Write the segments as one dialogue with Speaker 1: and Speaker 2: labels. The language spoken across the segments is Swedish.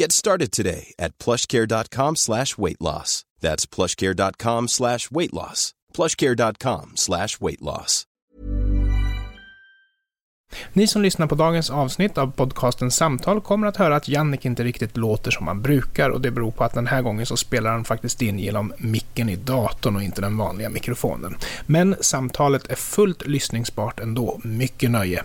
Speaker 1: Get started today at plushcare.com slash weight loss. That's plushcare.com slash weight loss. plushcare.com slash weight loss.
Speaker 2: Ni som lyssnar på dagens avsnitt av podcasten Samtal kommer att höra att Jannik inte riktigt låter som han brukar och det beror på att den här gången så spelar han faktiskt in genom micken i datorn och inte den vanliga mikrofonen. Men samtalet är fullt lyssningsbart ändå. Mycket nöje.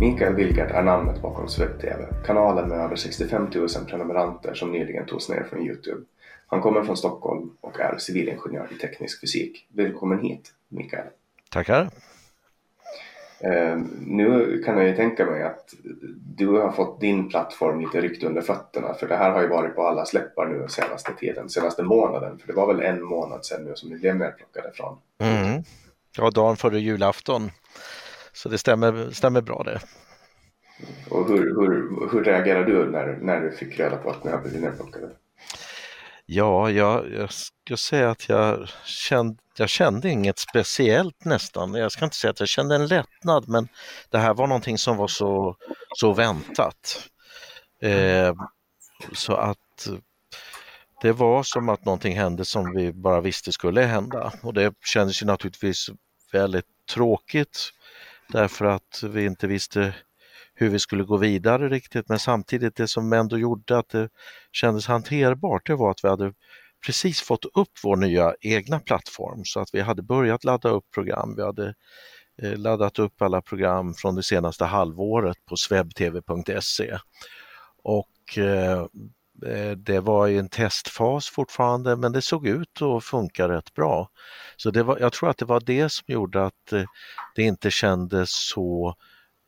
Speaker 3: Mikael Wilgert är namnet bakom SvebTV, kanalen med över 65 000 prenumeranter som nyligen togs ner från Youtube. Han kommer från Stockholm och är civilingenjör i teknisk fysik. Välkommen hit, Mikael.
Speaker 4: Tackar.
Speaker 3: Eh, nu kan jag ju tänka mig att du har fått din plattform lite ryckt under fötterna för det här har ju varit på alla släppar nu senaste tiden, senaste månaden. För det var väl en månad sedan nu som ni blev nerplockade från.
Speaker 4: Mm. Ja, dagen före julafton. Så det stämmer, stämmer bra det.
Speaker 3: Och hur, hur, hur reagerade du när, när du fick reda på att ni blivit nerplockade?
Speaker 4: Ja, jag, jag ska säga att jag kände, jag kände inget speciellt nästan. Jag ska inte säga att jag kände en lättnad, men det här var någonting som var så, så väntat. Eh, så att det var som att någonting hände som vi bara visste skulle hända och det kändes ju naturligtvis väldigt tråkigt därför att vi inte visste hur vi skulle gå vidare riktigt men samtidigt det som ändå gjorde att det kändes hanterbart det var att vi hade precis fått upp vår nya egna plattform så att vi hade börjat ladda upp program. Vi hade eh, laddat upp alla program från det senaste halvåret på swebtv.se och eh, Eh, det var i en testfas fortfarande men det såg ut att funka rätt bra. Så det var, jag tror att det var det som gjorde att eh, det inte kändes så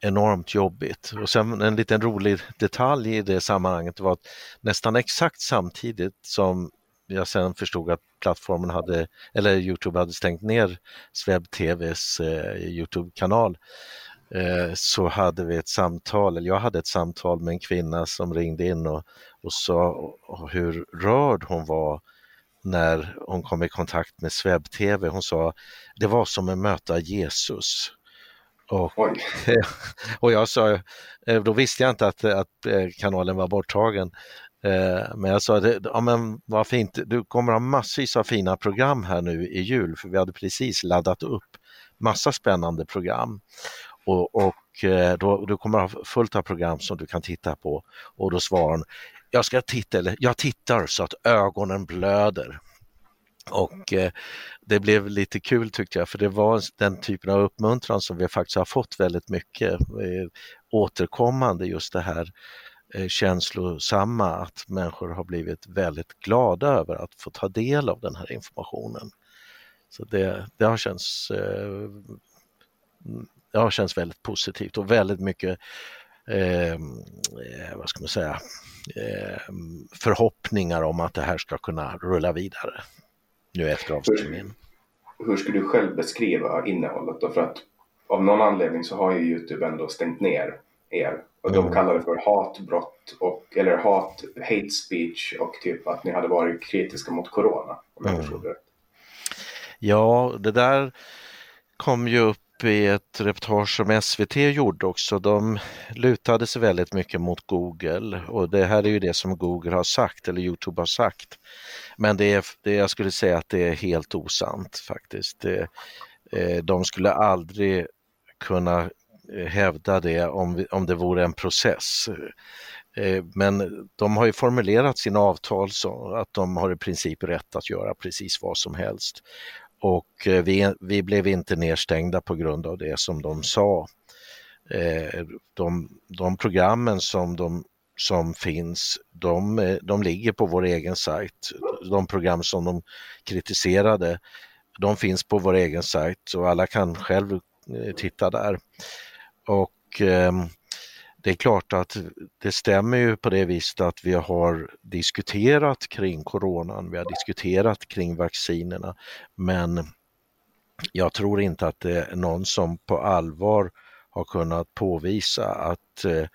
Speaker 4: enormt jobbigt. Och sen en liten rolig detalj i det sammanhanget var att nästan exakt samtidigt som jag sen förstod att plattformen hade, eller Youtube hade stängt ner SvebTVs eh, Youtube-kanal så hade vi ett samtal, eller jag hade ett samtal med en kvinna som ringde in och, och sa hur rörd hon var när hon kom i kontakt med SvebTV. Hon sa det var som att möta Jesus. Och, och jag sa, eh, då visste jag inte att, att eh, kanalen var borttagen. Eh, men jag sa, ja men vad fint, du kommer ha massvis av fina program här nu i jul, för vi hade precis laddat upp massa spännande program. Och, och eh, då, du kommer ha fullt av program som du kan titta på. Och då svarar hon, jag ska titta, eller jag tittar så att ögonen blöder. Och eh, det blev lite kul tyckte jag, för det var den typen av uppmuntran som vi faktiskt har fått väldigt mycket eh, återkommande, just det här eh, känslosamma, att människor har blivit väldigt glada över att få ta del av den här informationen. Så det, det har känts eh, det har känts väldigt positivt och väldigt mycket eh, vad ska man säga, eh, förhoppningar om att det här ska kunna rulla vidare nu efter avstängningen.
Speaker 3: Hur, hur skulle du själv beskriva innehållet då? För att av någon anledning så har ju Youtube ändå stängt ner er. Och de mm. kallar det för hatbrott och, eller hat, hate speech och typ att ni hade varit kritiska mot corona. Om jag mm. det.
Speaker 4: Ja, det där kom ju upp i ett reportage som SVT gjorde också. De lutade sig väldigt mycket mot Google och det här är ju det som Google har sagt eller Youtube har sagt. Men det är, det, jag skulle säga att det är helt osant faktiskt. Det, eh, de skulle aldrig kunna eh, hävda det om, om det vore en process. Eh, men de har ju formulerat sina avtal så att de har i princip rätt att göra precis vad som helst och eh, vi, vi blev inte nedstängda på grund av det som de sa. Eh, de, de programmen som, de, som finns, de, eh, de ligger på vår egen sajt. De program som de kritiserade, de finns på vår egen sajt och alla kan själv titta där. Och ehm, det är klart att det stämmer ju på det viset att vi har diskuterat kring coronan, vi har diskuterat kring vaccinerna, men jag tror inte att det är någon som på allvar har kunnat påvisa att, eh,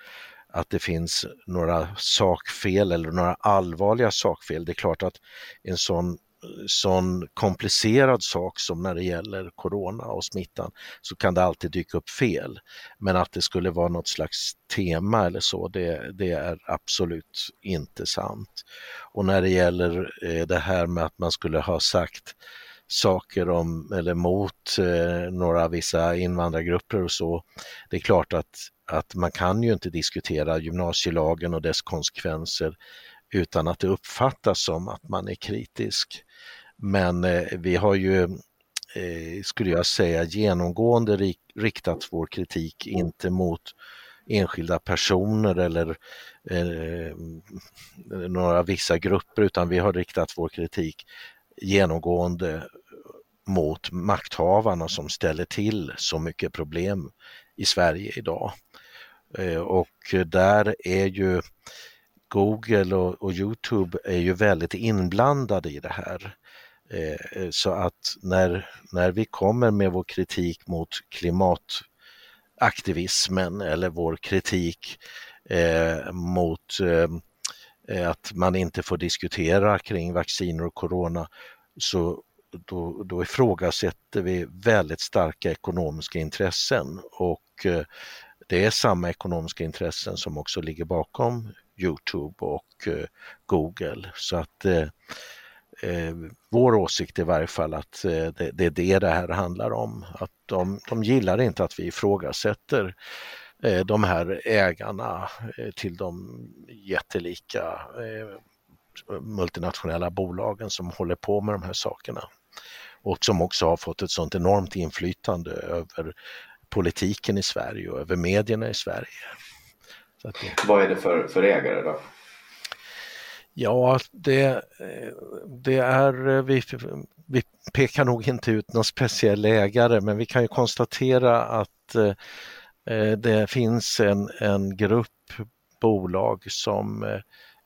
Speaker 4: att det finns några sakfel eller några allvarliga sakfel. Det är klart att en sån sån komplicerad sak som när det gäller corona och smittan så kan det alltid dyka upp fel. Men att det skulle vara något slags tema eller så, det, det är absolut inte sant. Och när det gäller eh, det här med att man skulle ha sagt saker om eller mot eh, några vissa invandrargrupper och så. Det är klart att, att man kan ju inte diskutera gymnasielagen och dess konsekvenser utan att det uppfattas som att man är kritisk. Men eh, vi har ju, eh, skulle jag säga, genomgående rik, riktat vår kritik inte mot enskilda personer eller eh, några vissa grupper utan vi har riktat vår kritik genomgående mot makthavarna som ställer till så mycket problem i Sverige idag. Eh, och där är ju Google och, och Youtube är ju väldigt inblandade i det här. Eh, så att när, när vi kommer med vår kritik mot klimataktivismen eller vår kritik eh, mot eh, eh, att man inte får diskutera kring vacciner och corona så då, då ifrågasätter vi väldigt starka ekonomiska intressen och eh, det är samma ekonomiska intressen som också ligger bakom Youtube och eh, Google. Så att eh, vår åsikt är i varje fall att eh, det, det, är det det här handlar om. Att de, de gillar inte att vi ifrågasätter eh, de här ägarna eh, till de jättelika eh, multinationella bolagen som håller på med de här sakerna och som också har fått ett sånt enormt inflytande över politiken i Sverige och över medierna i Sverige.
Speaker 3: Det... Vad är det för, för ägare då?
Speaker 4: Ja, det, eh, det är, eh, vi, vi pekar nog inte ut någon speciell ägare men vi kan ju konstatera att eh, eh det finns en, en grupp bolag som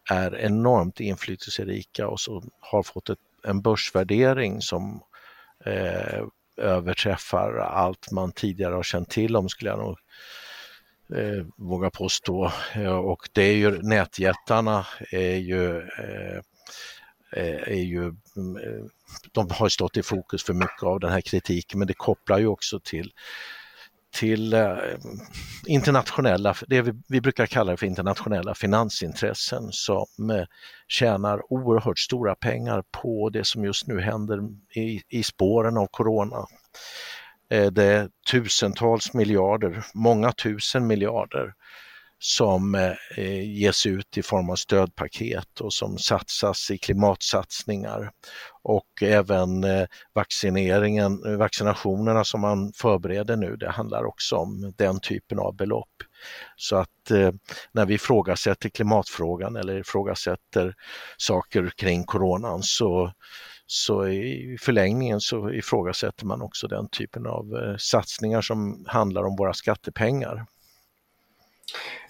Speaker 4: är enormt inflytelserika och som har fått ett, en börsvärdering som eh, överträffar allt man tidigare har känt till om skulle jag nog eh, våga påstå. Och det är ju nätjättarna är ju, eh, eh är ju mm, eh, de har stått i fokus för mycket av den här kritiken men det kopplar ju också till till eh, internationella, det vi, vi, brukar kalla det för internationella finansintressen som tjänar oerhört stora pengar på det som just nu händer i, i spåren av corona. Eh, det är tusentals miljarder, många tusen miljarder som eh, eh, ges ut i form av stödpaket och som satsas i klimatsatsningar. Och även vaccineringen, vaccinationerna som man förbereder nu, det handlar också om den typen av belopp. Så att när vi ifrågasätter klimatfrågan eller ifrågasätter saker kring coronan så så i förlängningen så ifrågasätter man också den typen av satsningar som handlar om våra skattepengar.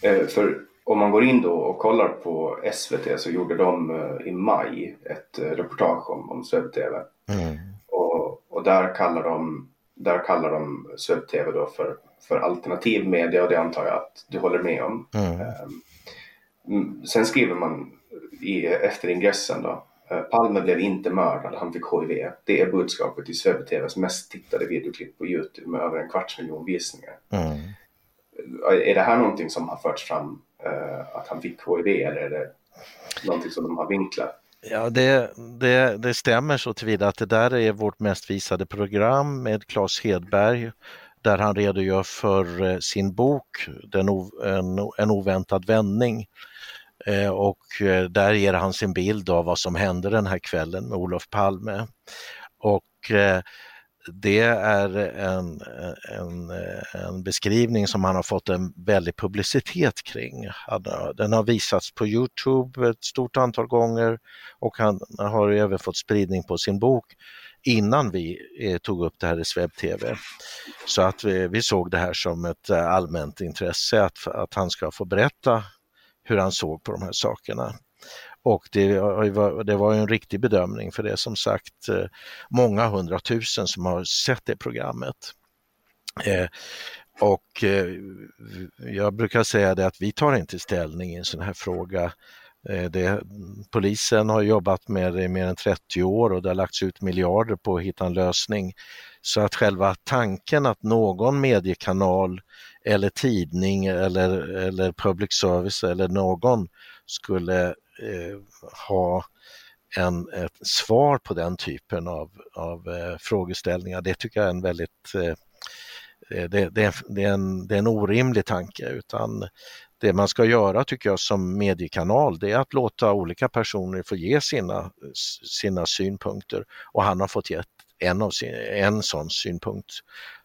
Speaker 3: Eh, för om man går in då och kollar på SVT så gjorde de eh, i maj ett eh, reportage om, om SvebTV. Mm. Och, och där kallar de, där kallar de SvebTV då för, för alternativ media och det antar jag att du håller med om. Mm. Um, sen skriver man i, efter ingressen då Palme blev inte mördad, han fick HIV. Det är budskapet i SvebTVs mest tittade videoklipp på Youtube med över en kvarts miljon visningar. Mm. Är det här någonting som har förts fram uh, att han fick HIV eller är det någonting som de har vinklat?
Speaker 4: Ja, det, det, det stämmer så tillvida att det där är vårt mest visade program med Claes Hedberg där han redogör för eh, sin bok Den en, en oväntad vändning. Eh, och eh, där ger han sin bild av vad som hände den här kvällen med Olof Palme. Och eh, det är en, en, en, beskrivning som han har fått en väldig publicitet kring. Den har visats på Youtube ett stort antal gånger och han har även fått spridning på sin bok innan vi tog upp det här i SvebTV. Så att vi, vi, såg det här som ett allmänt intresse att, att han ska få berätta hur han såg på de här sakerna. Och det, det var en riktig bedömning för det är som sagt eh, många hundratusen som har sett det programmet. Eh, och eh, jag brukar säga det att vi tar inte ställning i en sån här fråga. Det, polisen har jobbat med det i mer än 30 år och det har lagts ut miljarder på att hitta en lösning. Så att själva tanken att någon mediekanal eller tidning eller, eller public service eller någon skulle eh, ha en, ett svar på den typen av, av eh, frågeställningar. Det tycker jag är en väldigt eh, eh det, det, det, är en, det är en orimlig tanke utan det man ska göra tycker jag som mediekanal det är att låta olika personer få ge sina, sina synpunkter och han har fått gett en, av sin, en sån synpunkt.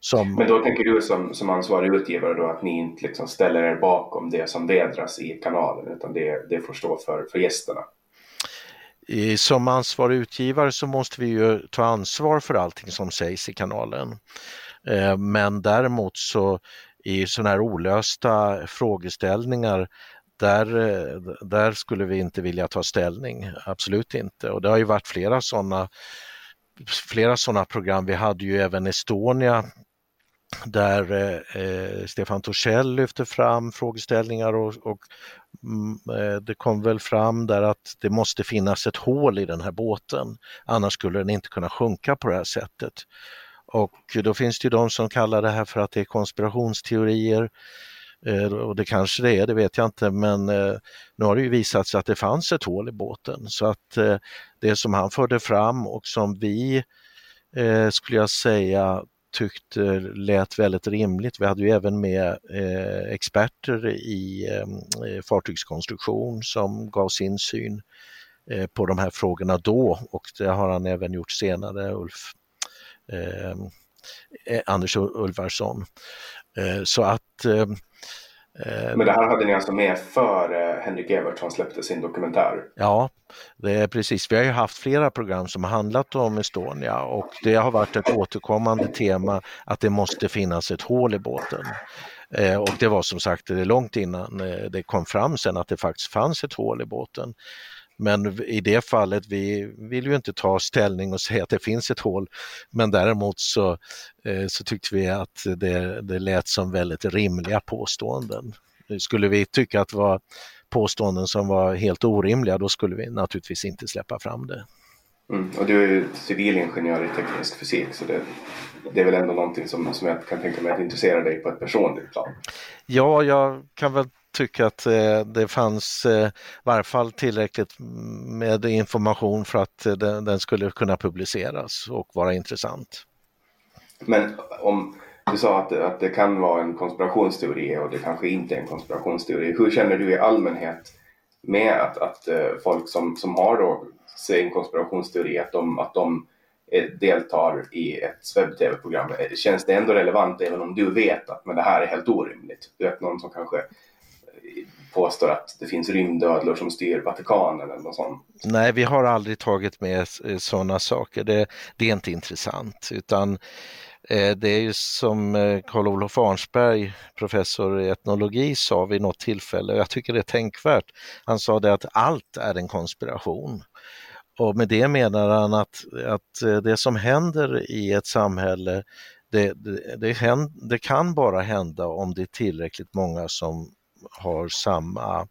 Speaker 4: Som...
Speaker 3: Men då tänker du som, som ansvarig utgivare då att ni inte liksom ställer er bakom det som vädras i kanalen utan det, det får stå för, för gästerna?
Speaker 4: Som ansvarig utgivare så måste vi ju ta ansvar för allting som sägs i kanalen. Eh, men däremot så i sådana här olösta frågeställningar där, där skulle vi inte vilja ta ställning, absolut inte. Och det har ju varit flera sådana flera sådana program. Vi hade ju även Estonia där eh, eh Stefan Torssell lyfte fram frågeställningar och, och mm, eh, det kom väl fram där att det måste finnas ett hål i den här båten, annars skulle den inte kunna sjunka på det här sättet. Och då finns det ju de som kallar det här för att det är konspirationsteorier. Eh, och det kanske det är, det vet jag inte, men eh, nu har det ju visat sig att det fanns ett hål i båten. Så att eh, det som han förde fram och som vi, eh, skulle jag säga, tyckte lät väldigt rimligt. Vi hade ju även med eh, experter eh, i fartygskonstruktion som gav sin syn på de här frågorna då och det har han även gjort senare, Ulf eh, Anders Ulvarsson. Eh, så att
Speaker 3: Eh, Men det här hade ni alltså med före Henrik Evertsson släppte sin dokumentär?
Speaker 4: Ja, det är precis. Vi har ju haft flera program som har handlat om Estonia och det har varit ett återkommande tema att det måste finnas ett hål i båten. Eh, och det var som sagt långt innan eh, det kom fram sen att det faktiskt fanns ett hål i båten. Men i det fallet, vi vill ju inte ta ställning och säga att det finns ett hål, men däremot så, eh, så tyckte vi att det, det lät som väldigt rimliga påståenden. Skulle vi tycka att det var påståenden som var helt orimliga, då skulle vi naturligtvis inte släppa fram det.
Speaker 3: Mm. Och du är ju civilingenjör i teknisk fysik så det, det är väl ändå någonting som, som jag kan tänka mig att intressera dig på ett personligt plan?
Speaker 4: Ja, jag kan väl tycka att eh, det fanns eh, i varje fall tillräckligt med information för att eh, den, den, skulle kunna publiceras och vara intressant.
Speaker 3: Men om du sa att, att det kan vara en konspirationsteori och det kanske inte är en konspirationsteori. Hur känner du i allmänhet med att, att eh, folk som, som har då, en konspirationsteori, att de, att de eh, deltar i ett webb-tv-program. Känns det ändå relevant även om du vet att men det här är helt orimligt? Du vet någon som kanske påstår att det finns rymdödlor som styr Vatikanen eller något sånt.
Speaker 4: Nej, vi har aldrig tagit med eh, sådana saker. Det, det är inte intressant utan eh, det är ju som eh, Karl-Olof Arnsberg, professor i etnologi, sa vid något tillfälle, och jag tycker det är tänkvärt. Han sa det att allt är en konspiration. Och med det menar han att, att eh, det som händer i ett samhälle det, det, det, det, kan bara hända om det är tillräckligt många som har samma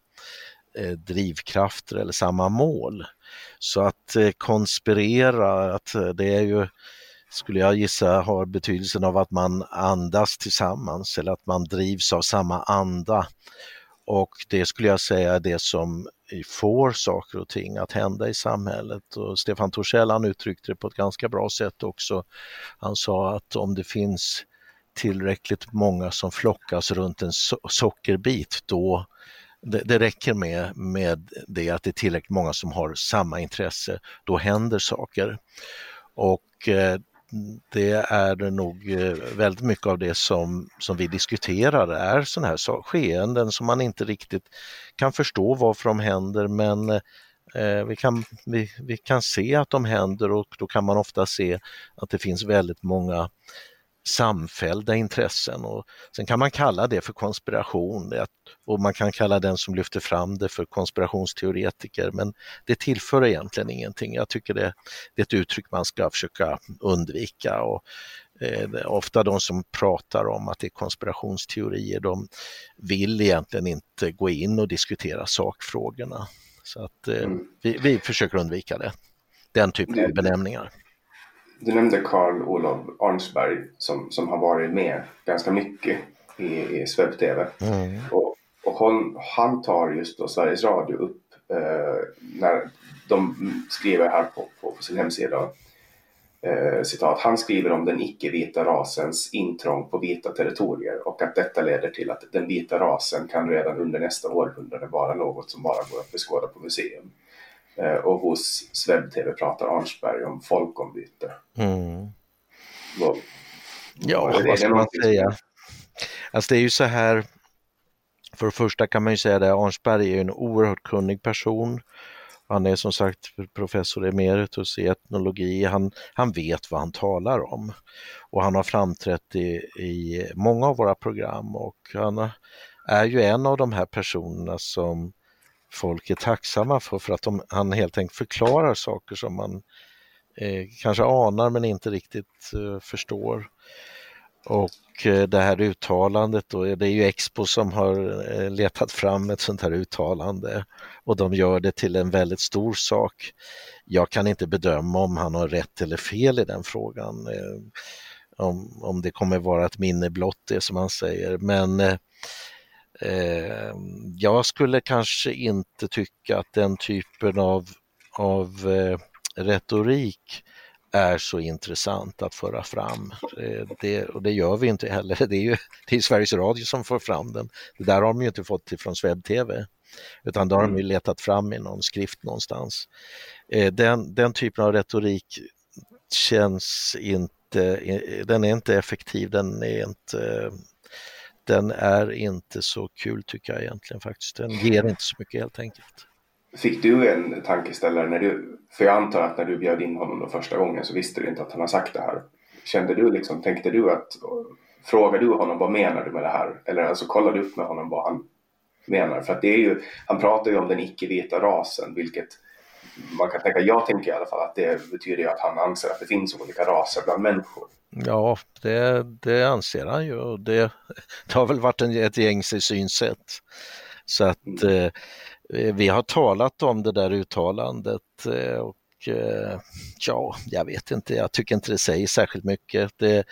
Speaker 4: eh, drivkrafter eller samma mål. Så att eh, konspirera, att eh, det är ju, skulle jag gissa, har betydelsen av att man andas tillsammans eller att man drivs av samma anda. Och det skulle jag säga är det som får saker och ting att hända i samhället. Och Stefan Torssell han uttryckte det på ett ganska bra sätt också. Han sa att om det finns tillräckligt många som flockas runt en so sockerbit, då. Det, det, räcker med, med det att det är tillräckligt många som har samma intresse, då händer saker. Och eh, det är nog eh, väldigt mycket av det som, som vi diskuterar är sådana här skeenden som man inte riktigt kan förstå varför de händer. Men eh, vi, kan, vi, vi kan se att de händer och då kan man ofta se att det finns väldigt många samfällda intressen och sen kan man kalla det för konspiration och man kan kalla den som lyfter fram det för konspirationsteoretiker men det tillför egentligen ingenting. Jag tycker det, det är ett uttryck man ska försöka undvika och eh, ofta de som pratar om att det är konspirationsteorier de vill egentligen inte gå in och diskutera sakfrågorna. Så att eh, mm. vi, vi försöker undvika det, den typen av benämningar
Speaker 3: du nämnde Karl Olof Arnsberg som, som har varit med ganska mycket i, i Sveb-TV. Mm. Och, och hon, han tar just då Sveriges Radio upp eh, när de skriver här på, på, på sin hemsida eh, citat, han skriver om den icke-vita rasens intrång på vita territorier och att detta leder till att den vita rasen kan redan under nästa århundrade vara något som bara går att beskåda på museum. Eh, och hos Sveb-TV pratar Arnsberg om folkombyte. Mm.
Speaker 4: Vad, ja, vad, vad ska man säga? Alltså det är ju så här, för det första kan man ju säga att Arnsberg är en oerhört kunnig person. Han är som sagt professor emeritus i etnologi. Han, han vet vad han talar om och han har framträtt i, i många av våra program och han är ju en av de här personerna som folk är tacksamma för, för att de, han helt enkelt förklarar saker som man eh, kanske anar men inte riktigt eh, förstår. Och eh, det här uttalandet då, det är ju Expo som har eh, letat fram ett sånt här uttalande och de gör det till en väldigt stor sak. Jag kan inte bedöma om han har rätt eller fel i den frågan. Eh, om, om det kommer vara ett minne blott det som han säger men eh, jag skulle kanske inte tycka att den typen av, av eh, retorik är så intressant att föra fram. Eh, det, och det gör vi inte heller. Det är ju det är Sveriges Radio som får fram den. Det där har de ju inte fått från Swebb-TV utan det har de ju mm. letat fram i någon skrift någonstans. Eh, den, den typen av retorik känns inte, den är inte effektiv, den är inte den är inte så kul tycker jag egentligen faktiskt. Den ger inte så mycket helt enkelt.
Speaker 3: Fick du en tankeställare när du, för jag antar att när du bjöd in honom då första gången så visste du inte att han har sagt det här. Kände du liksom, tänkte du att, frågade du honom vad menar du med det här? Eller alltså kollade du upp med honom vad han menar? För att det är ju, han pratar ju om den icke-vita rasen vilket man kan tänka, jag tänker i alla fall att det betyder att han anser att det finns olika raser bland människor.
Speaker 4: Ja, det, det anser han ju och det, det har väl varit en, ett gängse synsätt. Så att mm. eh, vi har talat om det där uttalandet eh, och eh, ja, jag vet inte, jag tycker inte det säger särskilt mycket. Det,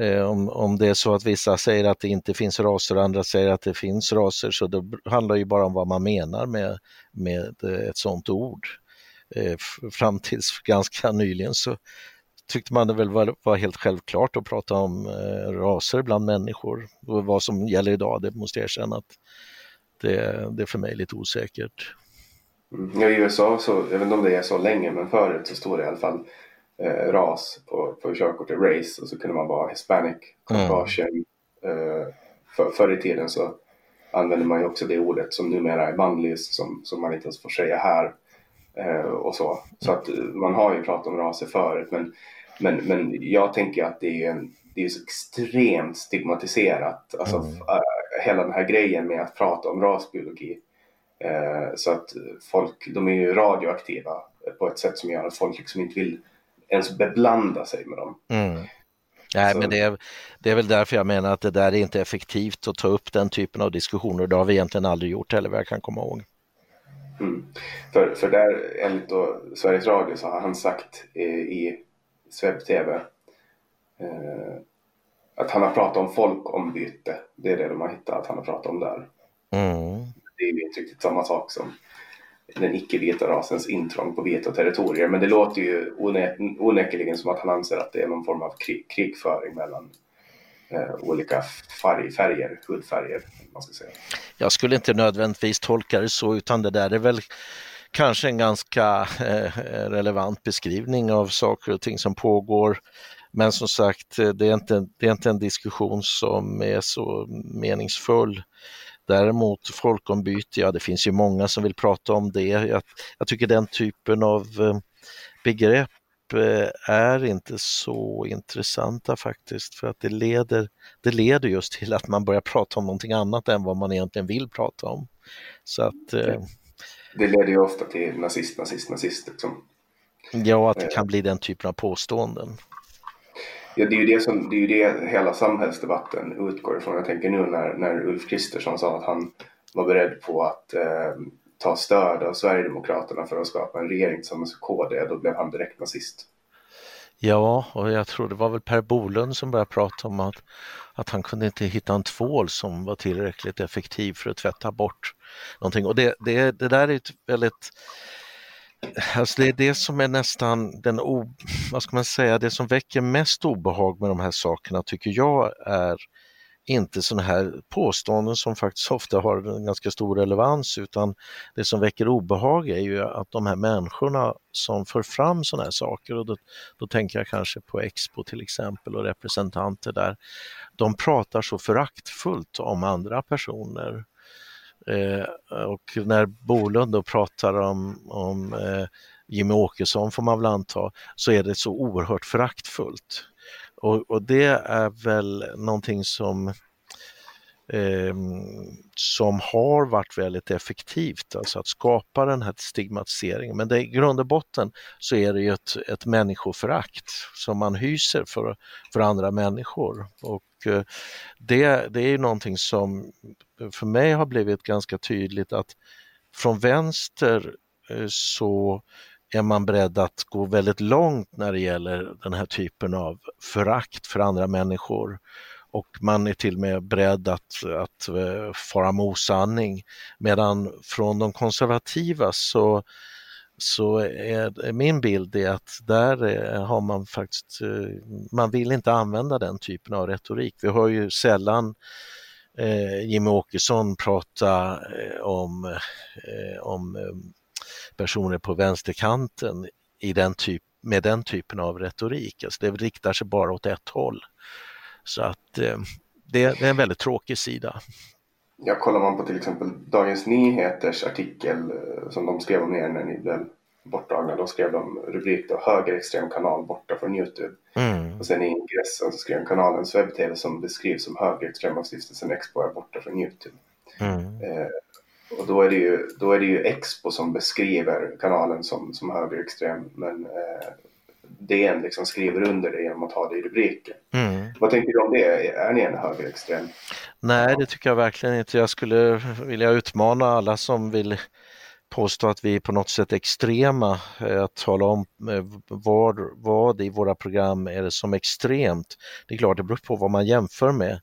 Speaker 4: eh, om, om det är så att vissa säger att det inte finns raser och andra säger att det finns raser så det handlar ju bara om vad man menar med, med ett sådant ord. Eh, fram tills ganska nyligen så tyckte man det väl var, var helt självklart att prata om eh, raser bland människor. Och vad som gäller idag, det måste jag erkänna att det, det är för mig lite osäkert.
Speaker 3: Mm. I USA, så, jag vet inte om det är så länge, men förut så stod det i alla fall eh, ras på, på körkortet, race, och så kunde man vara hispanic, caucasian. Mm. Eh, för, förr i tiden så använde man ju också det ordet som numera är manligt, som, som man inte ens får säga här. Eh, och så. Så att eh, man har ju pratat om raser förut, men, men, men jag tänker att det är, det är så extremt stigmatiserat. Alltså, mm. Äh, hela den här grejen med att prata om rasbiologi. Eh, så att folk, de är ju radioaktiva på ett sätt som gör att folk liksom inte vill ens beblanda sig med dem.
Speaker 4: Mm. Nej, så. men det är, det är väl därför jag menar att det där är inte effektivt att ta upp den typen av diskussioner. Det har vi egentligen aldrig gjort heller vad jag kan komma ihåg.
Speaker 3: Mm. För, för där, enligt då Sveriges Radio, så har han sagt i, i Sveb-TV eh, att han har pratat om folkombyte. Det är det de har hittat att han har pratat om där.
Speaker 4: Mm.
Speaker 3: Det är ju inte riktigt samma sak som den icke-vita rasens intrång på vita territorier. Men det låter ju onekligen som att han anser att det är någon form av krig, krigföring mellan Eh, olika färg, färger, hudfärger. Man ska säga.
Speaker 4: Jag skulle inte nödvändigtvis tolka det så utan det där är väl kanske en ganska eh, relevant beskrivning av saker och ting som pågår. Men som sagt, det är, inte, det är inte en diskussion som är så meningsfull. Däremot folkombyte, ja det finns ju många som vill prata om det. Jag, jag tycker den typen av eh, begrepp är inte så intressanta faktiskt för att det leder, det leder just till att man börjar prata om någonting annat än vad man egentligen vill prata om. Så att,
Speaker 3: eh, det leder ju ofta till nazist, nazist, nazist. Liksom.
Speaker 4: Ja, att det kan bli den typen av påståenden.
Speaker 3: Ja, det är ju det, som, det, är ju det hela samhällsdebatten utgår ifrån. Jag tänker nu när, när Ulf Kristersson sa att han var beredd på att eh, ta stöd av Sverigedemokraterna för att skapa en regering tillsammans med KD, då blev han direkt nazist.
Speaker 4: Ja, och jag tror det var väl Per Bolund som började prata om att, att han kunde inte hitta en tvål som var tillräckligt effektiv för att tvätta bort någonting. Och det, det, det där är ett väldigt Alltså det är det som är nästan den, o, vad ska man säga, det som väcker mest obehag med de här sakerna tycker jag är inte sådana här påståenden som faktiskt ofta har en ganska stor relevans utan det som väcker obehag är ju att de här människorna som för fram sådana här saker och då, då tänker jag kanske på Expo till exempel och representanter där, de pratar så föraktfullt om andra personer Eh, och när Bolund då pratar om, om eh, Jimmy Åkesson får man väl anta, så är det så oerhört föraktfullt. Och, och det är väl någonting som eh, som har varit väldigt effektivt, alltså att skapa den här stigmatiseringen. Men det, i grund och botten så är det ju ett, ett människoförakt som man hyser för, för andra människor. Och eh, det, det är ju någonting som för mig har blivit ganska tydligt att från vänster eh, så är man beredd att gå väldigt långt när det gäller den här typen av förakt för andra människor och man är till och med beredd att, att eh, fara med osanning. Medan från de konservativa så, så är min bild är att där eh, har man faktiskt, eh, man vill inte använda den typen av retorik. Vi hör ju sällan Jimmy Åkesson prata om, om personer på vänsterkanten i den typ, med den typen av retorik. Alltså det riktar sig bara åt ett håll. Så att eh, det, är en väldigt tråkig sida.
Speaker 3: Ja, kollar man på till exempel Dagens Nyheters artikel eh, som de skrev om er när ni blev borttagna. Då skrev de rubrik då högerextrem kanal borta från Youtube.
Speaker 4: Mm.
Speaker 3: Och sen i ingressen så skrev kanalens webb-tv som beskrivs som högerextrem av stiftelsen Expo är borta från Youtube.
Speaker 4: Mm.
Speaker 3: Eh, och då är, det ju, då är det ju Expo som beskriver kanalen som, som högerextrem. Men eh, DN liksom skriver under det genom att ha det i rubriken.
Speaker 4: Mm.
Speaker 3: Vad tänker du om det? Är ni en högerextrem?
Speaker 4: Nej, det tycker jag verkligen inte. Jag skulle vilja utmana alla som vill påstå att vi är på något sätt extrema, eh, att tala om eh, vad, vad i våra program är det som extremt. Det är klart, det beror på vad man jämför med.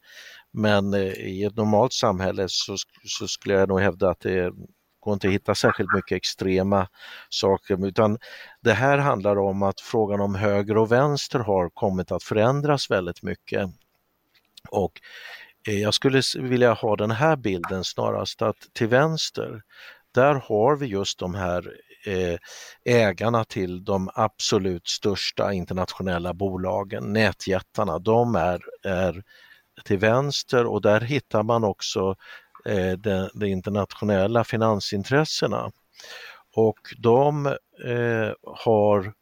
Speaker 4: Men eh, i ett normalt samhälle så, så skulle jag nog hävda att det går inte att hitta särskilt mycket extrema saker utan det här handlar om att frågan om höger och vänster har kommit att förändras väldigt mycket. Och eh, jag skulle vilja ha den här bilden snarast att till vänster där har vi just de här eh, ägarna till de absolut största internationella bolagen, nätjättarna, de är, är till vänster och där hittar man också eh, de, de, internationella finansintressena. Och de eh, har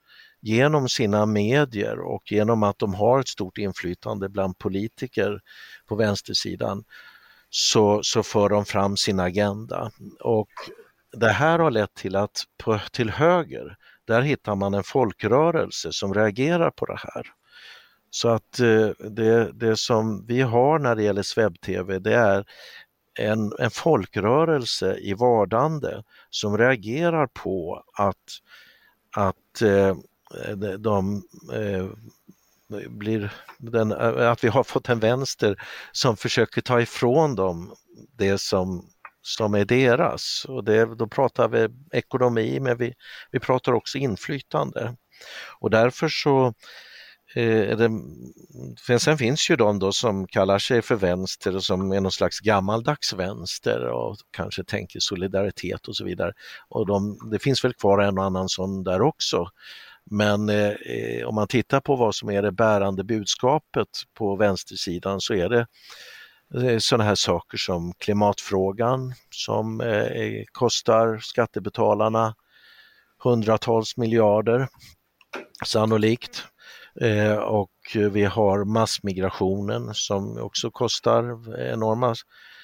Speaker 4: genom sina medier och genom att de har ett stort inflytande bland politiker på vänstersidan så, så för de fram sin agenda. Och det här har lett till att på, till höger, där hittar man en folkrörelse som reagerar på det här. Så att eh, det, det som vi har när det gäller SvebTV det är en, en folkrörelse i vardande som reagerar på att, att eh, de, de eh, blir den, att vi har fått en vänster som försöker ta ifrån dem det som, som är deras. Och det, då pratar vi ekonomi men vi, vi pratar också inflytande. Och därför så eh, det, sen finns ju de då som kallar sig för vänster och som är någon slags gammaldags vänster och kanske tänker solidaritet och så vidare. Och de, det finns väl kvar en och annan sån där också. Men eh, om man tittar på vad som är det bärande budskapet på vänstersidan så är det eh, sådana här saker som klimatfrågan som eh, kostar skattebetalarna hundratals miljarder sannolikt. Eh, och vi har massmigrationen som också kostar enorma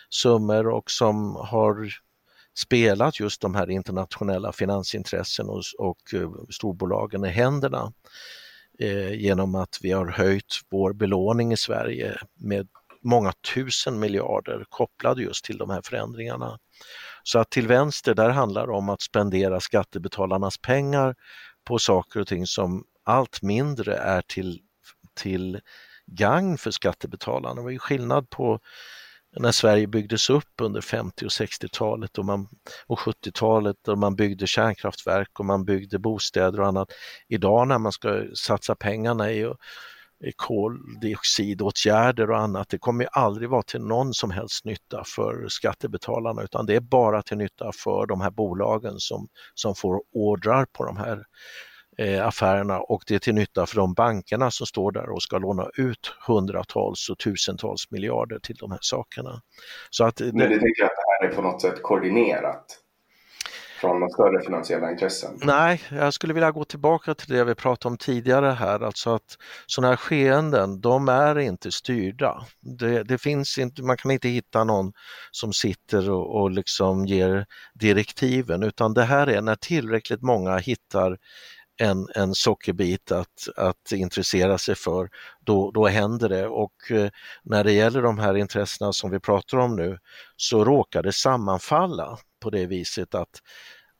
Speaker 4: summor och som har spelat just de här internationella finansintressen och, och eh, storbolagen i händerna eh, genom att vi har höjt vår belåning i Sverige med många tusen miljarder kopplade just till de här förändringarna. Så att till vänster, där handlar det om att spendera skattebetalarnas pengar på saker och ting som allt mindre är till, till gagn för skattebetalarna. Det var ju skillnad på när Sverige byggdes upp under 50 och 60-talet och, man, och 70-talet och man byggde kärnkraftverk och man byggde bostäder och annat. Idag när man ska satsa pengarna i, i koldioxidåtgärder och annat, det kommer ju aldrig vara till någon som helst nytta för skattebetalarna utan det är bara till nytta för de här bolagen som, som får ordrar på de här eh, affärerna och det är till nytta för de bankerna som står där och ska låna ut hundratals och tusentals miljarder till de här sakerna.
Speaker 3: Så att, det... Men du tänker att det här är på något sätt koordinerat? från några större finansiella intressen?
Speaker 4: Nej, jag skulle vilja gå tillbaka till det vi pratade om tidigare här, alltså att sådana här skeenden, de är inte styrda. Det, det, finns inte, man kan inte hitta någon som sitter och, och liksom ger direktiven, utan det här är när tillräckligt många hittar en, en sockerbit att, att intressera sig för, då, då händer det. Och eh, när det gäller de här intressena som vi pratar om nu så råkar det sammanfalla på det viset att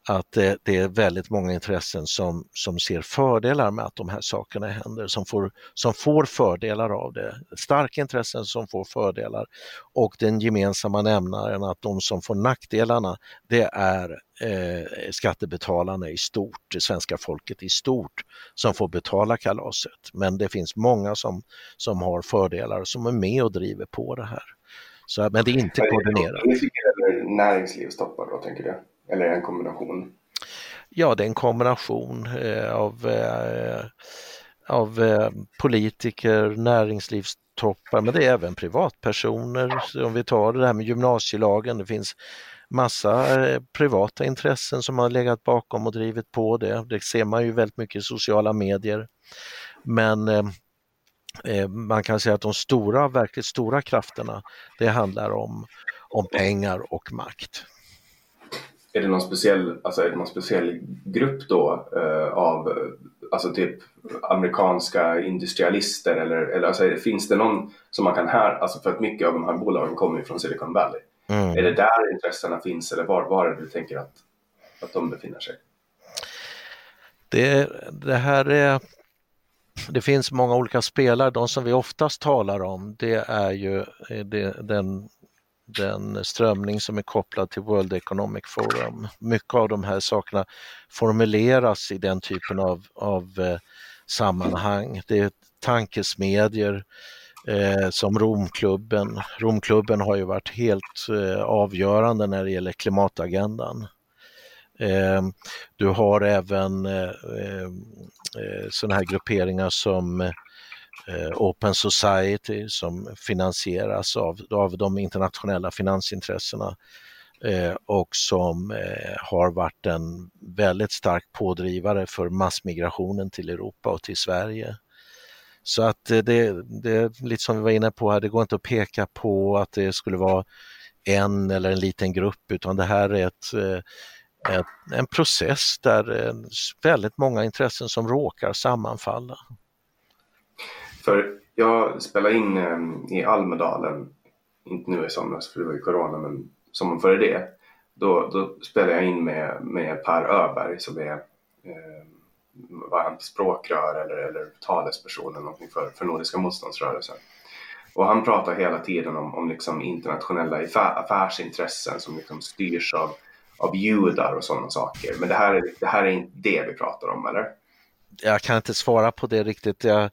Speaker 4: att det, det, är väldigt många intressen som, som ser fördelar med att de här sakerna händer, som får, som får fördelar av det. Starka intressen som får fördelar och den gemensamma nämnaren att de som får nackdelarna det är eh, skattebetalarna i stort, det svenska folket i stort som får betala kalaset. Men det finns många som, som har fördelar som är med och driver på det här. Så, men det är inte koordinerat.
Speaker 3: Näringslivstoppar då, tänker du? Eller en kombination?
Speaker 4: Ja, det är en kombination eh, av, eh, av eh, politiker, näringslivstoppar, men det är även privatpersoner. Så om vi tar det här med gymnasielagen, det finns massa eh, privata intressen som har legat bakom och drivit på det. Det ser man ju väldigt mycket i sociala medier. Men eh, eh man kan säga att de stora, verkligt stora krafterna, det handlar om, om pengar och makt
Speaker 3: är det någon speciell, alltså är det någon speciell grupp då eh, av alltså typ amerikanska industrialister eller, eller alltså, finns det någon som man kan här, alltså för att mycket av de här bolagen kommer ju från Silicon Valley. Mm. Är det där intressena finns eller var, var är det du tänker att, att de befinner sig?
Speaker 4: Det, det här är det finns många olika spelare. De som vi oftast talar om det är ju det, den, den strömning som är kopplad till World Economic Forum. Mycket av de här sakerna formuleras i den typen av, av eh, sammanhang. Det är tankesmedjor eh, som Romklubben. Romklubben har ju varit helt eh, avgörande när det gäller klimatagendan. Eh, du har även eh, eh, eh sådana här grupperingar som eh, Eh, Open Society som finansieras av, av de internationella finansintressena eh, och som eh, har varit en väldigt stark pådrivare för massmigrationen till Europa och till Sverige. Så att det, det är lite som vi var inne på här, det går inte att peka på att det skulle vara en eller en liten grupp utan det här är ett en process där väldigt många intressen som råkar sammanfalla.
Speaker 3: För jag spelade in eh, i Almedalen, inte nu i somras för det var ju corona, men sommaren före det. Då, då spelade jag in med, med Per Öberg som är eh, var han språkrör eller, eller talesperson eller någonting för, för Nordiska motståndsrörelsen. Och han pratar hela tiden om, om liksom internationella affärsintressen som liksom styrs av av judar och sådana saker. Men det här, är, det här är inte det vi pratar om, eller?
Speaker 4: Jag kan inte svara på det riktigt. Jag,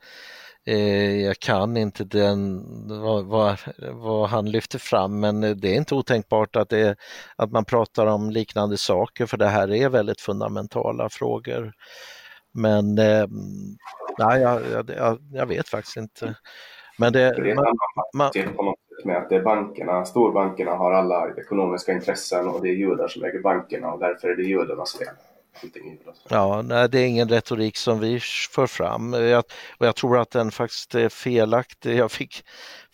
Speaker 4: jag kan inte den, vad, vad, vad, han lyfter fram, men det är inte otänkbart att, det, att man pratar om liknande saker, för det här är väldigt fundamentala frågor. Men eh, nej, jag, jag, jag, vet faktiskt inte. Men det,
Speaker 3: det man, man, med att det är bankerna, storbankerna har alla ekonomiska intressen och det är judar som äger bankerna och därför är det judarnas fel.
Speaker 4: Ja, nej, det är ingen retorik som vi för fram jag, och jag tror att den faktiskt är felaktig. Jag fick,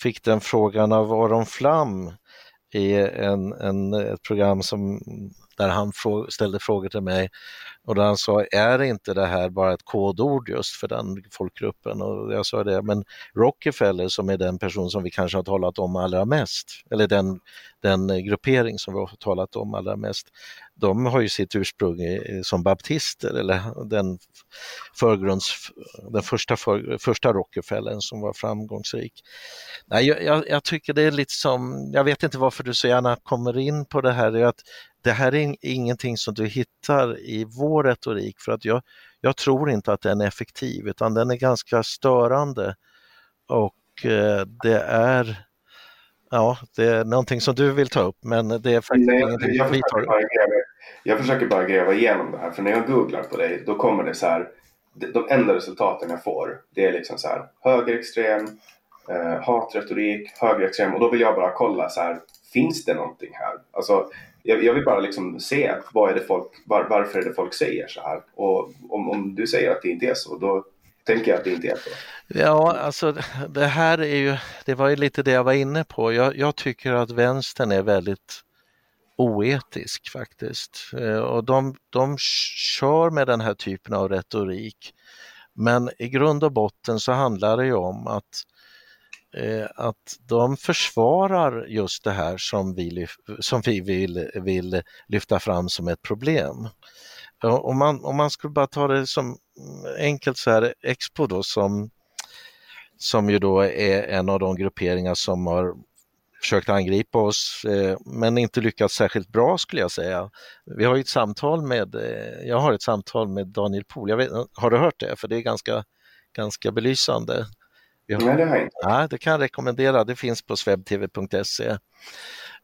Speaker 4: fick den frågan av Aron Flam i en, en, ett program som, där han ställde frågor till mig och där han sa, är inte det här bara ett kodord just för den folkgruppen? Och jag sa det, men Rockefeller som är den person som vi kanske har talat om allra mest, eller den, den gruppering som vi har talat om allra mest, de har ju sitt ursprung i, som baptister eller den förgrunds, den första, för, första Rockefellern som var framgångsrik. Nej, jag, jag, jag, tycker det är lite som, jag vet inte varför du så gärna kommer in på det här, att det här är ingenting som du hittar i vår retorik för att jag, jag tror inte att den är effektiv utan den är ganska störande och eh, det är Ja, det är någonting som du vill ta upp men det är faktiskt Nej, ingenting
Speaker 3: jag, vi tar upp. Jag försöker bara gräva igenom det här för när jag googlar på dig då kommer det så här de enda resultaten jag får det är liksom så här högerextrem, eh, hatretorik, högerextrem och då vill jag bara kolla så här finns det någonting här? Alltså jag, jag, vill bara liksom se vad är det folk, var, varför är det folk säger så här. Och om, om du säger att det inte är så, då tänker jag att det inte är så.
Speaker 4: Ja, alltså det här är ju, det var ju lite det jag var inne på. Jag, jag tycker att vänstern är väldigt oetisk faktiskt. Eh, och de, de kör med den här typen av retorik. Men i grund och botten så handlar det ju om att Eh, Eh, att de försvarar just det här som vi, som vi vill, vill lyfta fram som ett problem. Om man, om man skulle bara ta det som enkelt så här, Expo då som, som ju då är en av de grupperingar som har försökt angripa oss eh, men inte lyckats särskilt bra skulle jag säga. Vi har ett samtal med, eh, jag har ett samtal med Daniel Pohl, har du hört det? För det är ganska, ganska belysande.
Speaker 3: Har, Nej, det har jag inte.
Speaker 4: Ja, det kan jag rekommendera. Det finns på swebtv.se.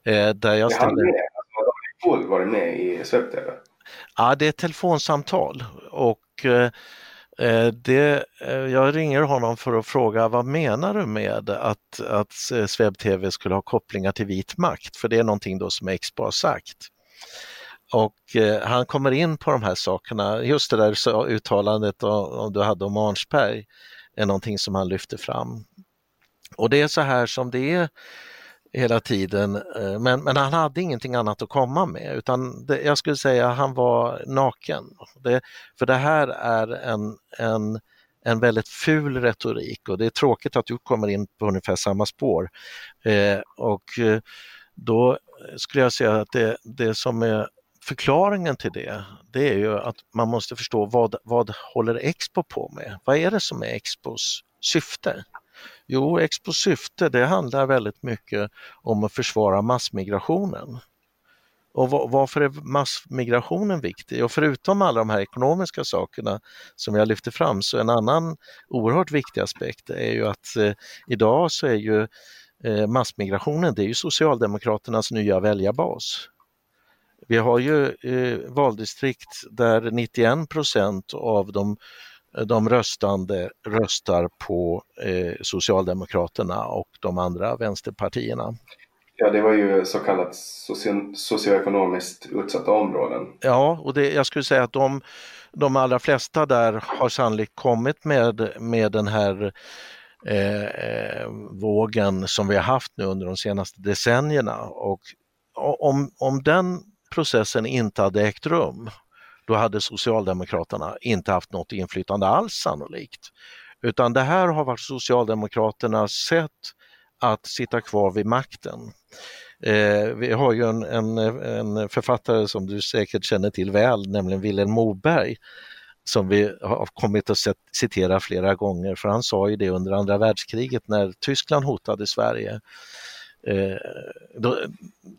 Speaker 4: Eh, där jag
Speaker 3: ställer... alltså, varit med i SwebTV?
Speaker 4: Ja, det är ett telefonsamtal och eh, eh det, eh, jag ringer honom för att fråga vad menar du med att, att SvebTV skulle ha kopplingar till vit makt? För det är någonting då som Expo har sagt. Och eh, han kommer in på de här sakerna, just det där uttalandet om, du hade om Arnsberg är någonting som han lyfter fram. Och det är så här som det är hela tiden, eh, men, men han hade ingenting annat att komma med utan det, jag skulle säga han var naken. Det, för det här är en, en, en väldigt ful retorik och det är tråkigt att du kommer in på ungefär samma spår. Eh, och eh, då skulle jag säga att det, det som är förklaringen till det, det är ju att man måste förstå vad, vad håller Expo på med? Vad är det som är Expos syfte? Jo, Expos syfte det handlar väldigt mycket om att försvara massmigrationen. Och varför är massmigrationen viktig? Och förutom alla de här ekonomiska sakerna som jag lyfter fram så en annan oerhört viktig aspekt är ju att eh, idag så är ju eh, massmigrationen, det är ju Socialdemokraternas nya väljarbas. Vi har ju eh, valdistrikt där 91 procent av de, de röstande röstar på eh, Socialdemokraterna och de andra vänsterpartierna.
Speaker 3: Ja, det var ju så kallat socio socioekonomiskt utsatta områden.
Speaker 4: Ja, och det, jag skulle säga att de, de allra flesta där har sannolikt kommit med, med den här eh, vågen som vi har haft nu under de senaste decennierna. Och om, om den processen inte hade ägt rum, då hade Socialdemokraterna inte haft något inflytande alls sannolikt. Utan det här har varit Socialdemokraternas sätt att sitta kvar vid makten. Eh, vi har ju en, en, en, författare som du säkert känner till väl, nämligen Vilhelm Moberg, som vi har kommit att citera flera gånger, för han sa ju det under andra världskriget när Tyskland hotade Sverige. Eh, då,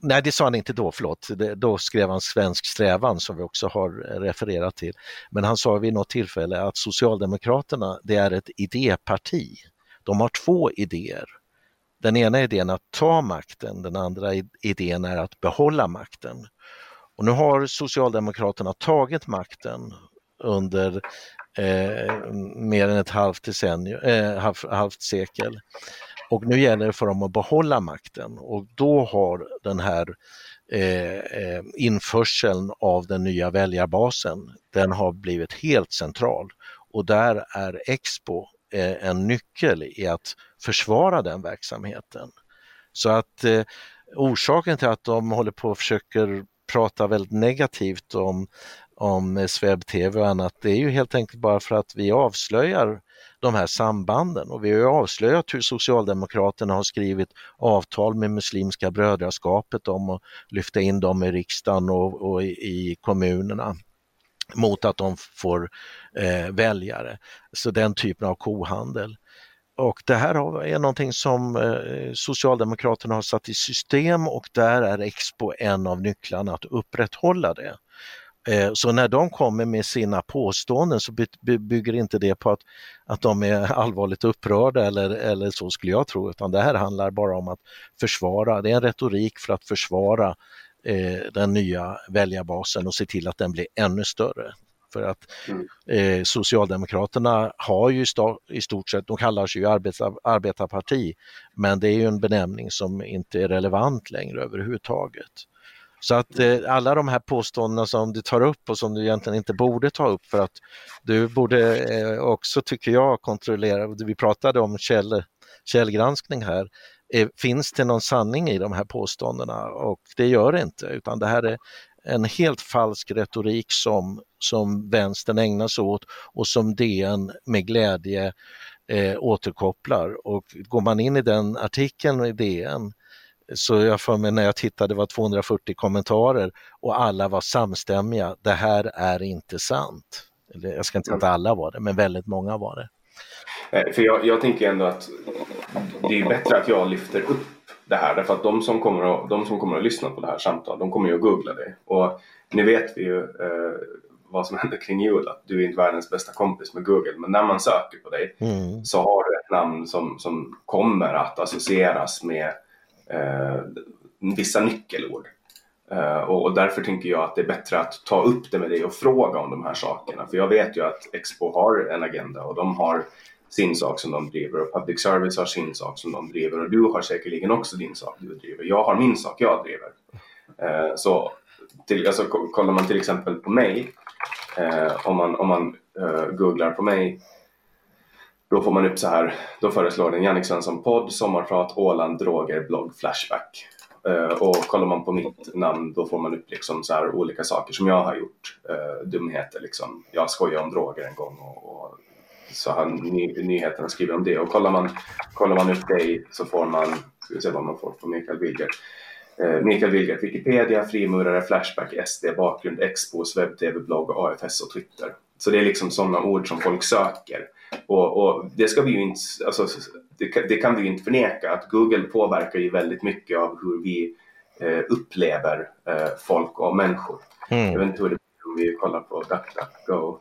Speaker 4: nej, det sa han inte då, förlåt. Det, då skrev han Svensk strävan som vi också har refererat till. Men han sa vid något tillfälle att Socialdemokraterna, det är ett idéparti. De har två idéer. Den ena idén är att ta makten, den andra idén är att behålla makten. Och nu har Socialdemokraterna tagit makten under eh, mer än ett halvt, decennium, eh, halv, halvt sekel. Och nu gäller det för dem att behålla makten och då har den här eh, eh, införseln av den nya väljarbasen, den har blivit helt central. Och där är Expo eh, en nyckel i att försvara den verksamheten. Så att eh, orsaken till att de håller på och försöker prata väldigt negativt om, om eh, Sveb TV och annat, det är ju helt enkelt bara för att vi avslöjar de här sambanden och vi har ju avslöjat hur Socialdemokraterna har skrivit avtal med Muslimska brödraskapet om att lyfta in dem i riksdagen och, och i, i kommunerna mot att de får eh, väljare. Så den typen av kohandel. Och det här är någonting som eh, Socialdemokraterna har satt i system och där är Expo en av nycklarna att upprätthålla det. Eh, så när de kommer med sina påståenden så bygger inte det på att, att de är allvarligt upprörda eller, eller så skulle jag tro, utan det här handlar bara om att försvara, det är en retorik för att försvara eh, den nya väljarbasen och se till att den blir ännu större. För att mm. eh, Socialdemokraterna har ju i stort sett, de kallar sig ju arbetar, arbetarparti, men det är ju en benämning som inte är relevant längre överhuvudtaget. Så att eh, alla de här påståendena som du tar upp och som du egentligen inte borde ta upp för att du borde eh, också, tycker jag, kontrollera, vi pratade om käll, källgranskning här, eh, finns det någon sanning i de här påståendena? Och det gör det inte, utan det här är en helt falsk retorik som, som vänstern ägnar sig åt och som DN med glädje eh, återkopplar. Och går man in i den artikeln i DN så jag för mig när jag tittade det var 240 kommentarer och alla var samstämmiga. Det här är inte sant. Eller, jag ska inte säga att alla var det, men väldigt många var det.
Speaker 3: Eh, för jag, jag tänker ändå att det är bättre att jag lyfter upp det här därför att de som kommer att, de som kommer att lyssna på det här samtalet de kommer ju att googla det. Och nu vet vi ju eh, vad som händer kring jul, att du är inte världens bästa kompis med Google. Men när man söker på dig mm. så har du ett namn som, som kommer att associeras med Eh, vissa nyckelord. Eh, och, och, därför tänker jag att det är bättre att ta upp det med dig och fråga om de här sakerna. För jag vet ju att Expo har en agenda och de har sin sak som de driver och public service har sin sak som de driver och du har säkerligen också din sak du driver. Jag har min sak jag driver. Eh, så till, alltså, kollar man till exempel på mig, eh, om man, om man eh, googlar på mig då får man upp så här, då föreslår den Jannik Svensson podd, sommarprat, Åland, droger, blogg, Flashback. Uh, och kollar man på mitt namn då får man upp liksom så här olika saker som jag har gjort. Uh, dumheter liksom. Jag skojade om droger en gång och, och så har ny, nyheterna skrivit om det. Och kollar man, kollar man upp dig så får man, ska vi se vad man får på Mikael Wilgert. Uh, Mikael Wilgert, Wikipedia, frimurare, Flashback, SD, bakgrund, Expos, webb-tv, blogg, AFS och Twitter. Så det är liksom sådana ord som folk söker. Och, och det ska vi ju inte, alltså, det, kan, det kan vi ju inte förneka att Google påverkar ju väldigt mycket av hur vi eh, upplever eh, folk och människor.
Speaker 4: Mm.
Speaker 3: Jag vet inte hur det blir om vi kollar på DuckDuckGo.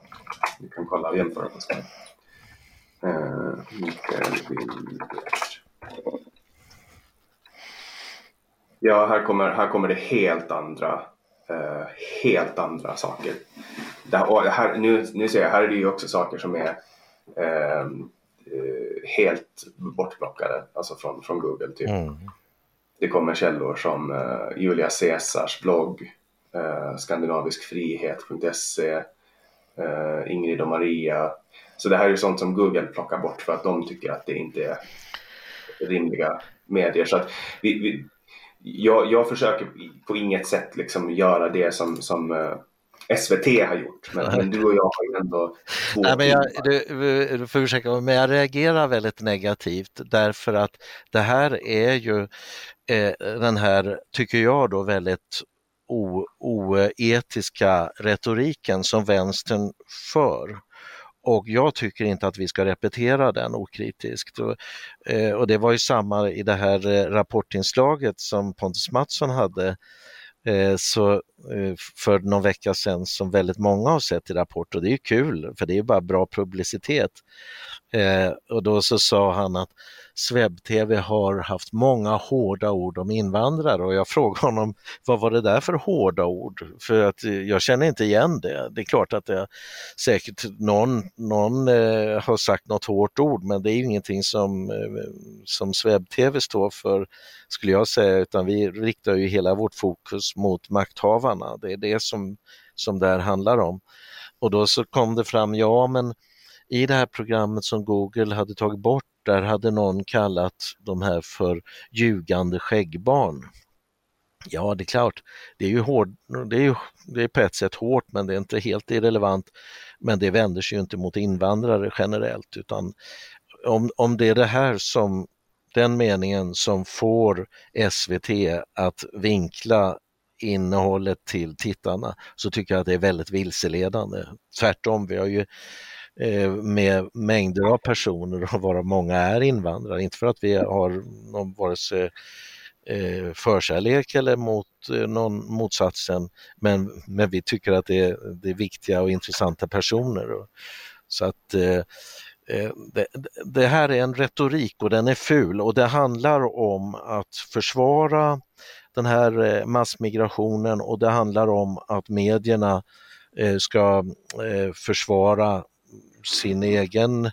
Speaker 3: Vi kan kolla och jämföra. Uh, Mikael Wilgert. Ja, här kommer, här kommer det helt andra, uh, helt andra saker. Det här, här, nu, nu ser jag, här är det ju också saker som är uh, helt bortplockade, alltså från, från Google. Typ.
Speaker 4: Mm.
Speaker 3: Det kommer källor som Julia Caesars blogg, skandinaviskfrihet.se, Ingrid och Maria. Så det här är sånt som Google plockar bort för att de tycker att det inte är rimliga medier. Så att vi, vi, jag, jag försöker på inget sätt liksom göra det som, som uh, SVT har gjort. Men, men, du och jag har ju ändå två
Speaker 4: Nej, men jag, du, du får ursäkta men jag reagerar väldigt negativt därför att det här är ju eh, den här, tycker jag då, väldigt oetiska retoriken som vänstern för. Och jag tycker inte att vi ska repetera den okritiskt. Och, eh, och det var ju samma i det här eh, rapportinslaget som Pontus Mattsson hade eh, så, Eh, för någon vecka sedan som väldigt många har sett i Rapport och det är kul för det är bara bra publicitet. Eh, och då så sa han att SvebTV har haft många hårda ord om invandrare och jag frågade honom vad var det där för hårda ord? För att eh, jag känner inte igen det. Det är klart att det säkert någon, någon eh, har sagt något hårt ord men det är ingenting som, eh, som SvebTV står för skulle jag säga utan vi riktar ju hela vårt fokus mot makthavarna. Det är det som, som det här handlar om. Och då så kom det fram, ja men i det här programmet som Google hade tagit bort, där hade någon kallat de här för ljugande skäggbarn. Ja, det är klart, det är ju hård, det är, ju, det är på ett sätt hårt men det är inte helt irrelevant. Men det vänder sig ju inte mot invandrare generellt utan om, om det är det här som, den meningen som får SVT att vinkla innehållet till tittarna så tycker jag att det är väldigt vilseledande. Tvärtom, vi har ju eh, med mängder av personer varav många är invandrare. Inte för att vi har någon vare sig eh, förkärlek eller mot eh, någon motsatsen, men, men vi tycker att det är, det är viktiga och intressanta personer. Så att Eh, det, det, här är en retorik och den är ful och det handlar om att försvara den här eh, massmigrationen och det handlar om att medierna eh, ska försvara sin egen,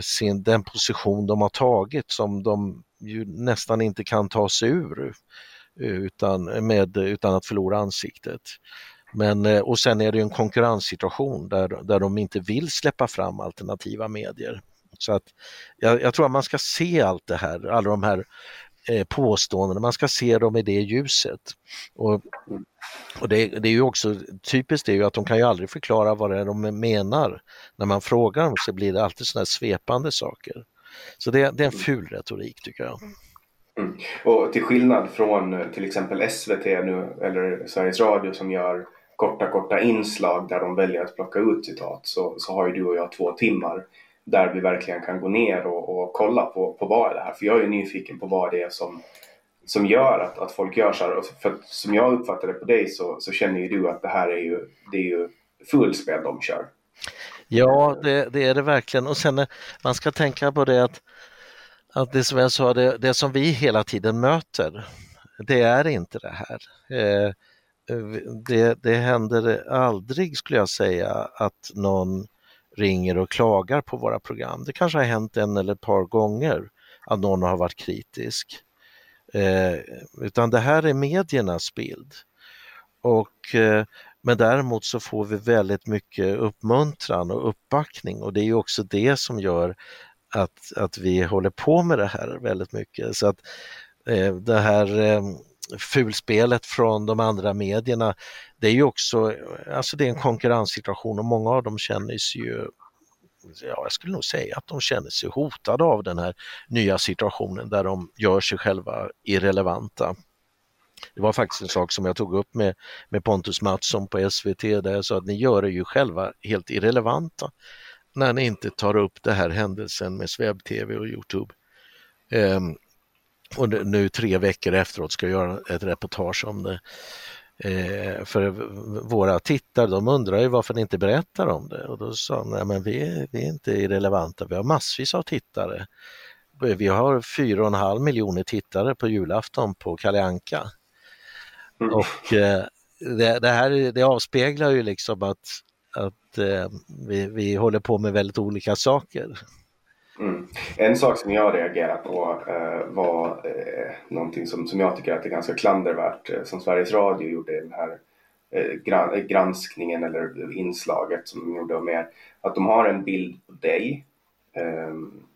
Speaker 4: sin, den position de har tagit som de ju nästan inte kan ta sig ur utan, med, utan att förlora ansiktet. Men, eh, och sen är det en konkurrenssituation där, där de inte vill släppa fram alternativa medier. Så att jag, jag tror att man ska se allt det här, alla de här påståenden, påståendena, man ska se dem i det ljuset. Och och det, det, är ju också typiskt det är ju att de kan ju aldrig förklara vad det är de menar. När man frågar dem så blir det alltid sådana svepande saker. Så det, det, är en ful retorik tycker jag.
Speaker 3: Mm. Och till skillnad från eh, till exempel SVT nu eller Sveriges Radio som gör korta korta inslag där de väljer att plocka ut citat så, så har ju du och jag två timmar där vi verkligen kan gå ner och, och kolla på, på vad är det här. För jag är nyfiken på vad det är som som gör att, att folk gör så här. För som jag uppfattar det på dig så, så känner ju du att det här är ju, det är ju fullspel de kör.
Speaker 4: Ja, det, det, är det verkligen och sen eh, man ska tänka på det att, att det som jag sa, det, det som vi hela tiden möter, det är inte det här. Eh, det, det händer aldrig skulle jag säga att någon ringer och klagar på våra program. Det kanske har hänt en eller ett par gånger att någon har varit kritisk. Eh, utan det här är mediernas bild. Och, eh, men däremot så får vi väldigt mycket uppmuntran och uppbackning och det är ju också det som gör att, att vi håller på med det här väldigt mycket. Så att eh, det här eh, fulspelet från de andra medierna, det är ju också, alltså det är en konkurrenssituation och många av dem känner sig ju ja, jag skulle nog säga att de känner sig hotade av den här nya situationen där de gör sig själva irrelevanta. Det var faktiskt en sak som jag tog upp med, med Pontus Mattsson på SVT där jag sa att ni gör er ju själva helt irrelevanta när ni inte tar upp det här händelsen med SvebTV och Youtube. Um, och nu tre veckor efteråt ska jag göra ett reportage om det. Eh, för våra tittare de undrar ju varför ni inte berättar om det och då sa de, men vi, vi är inte irrelevanta, vi har massvis av tittare. Vi har fyra och en halv miljoner tittare på julafton på Kalle Anka. Mm. Och eh, det, det, här det avspeglar ju liksom att, att eh, vi, vi håller på med väldigt olika saker.
Speaker 3: En sak som jag reagerar på eh, var eh, någonting som, som jag tycker att är ganska klandervärt eh, som Sveriges Radio gjorde i den här eh, gran, granskningen eller inslaget som de gjorde med att de har en bild på dig ehm,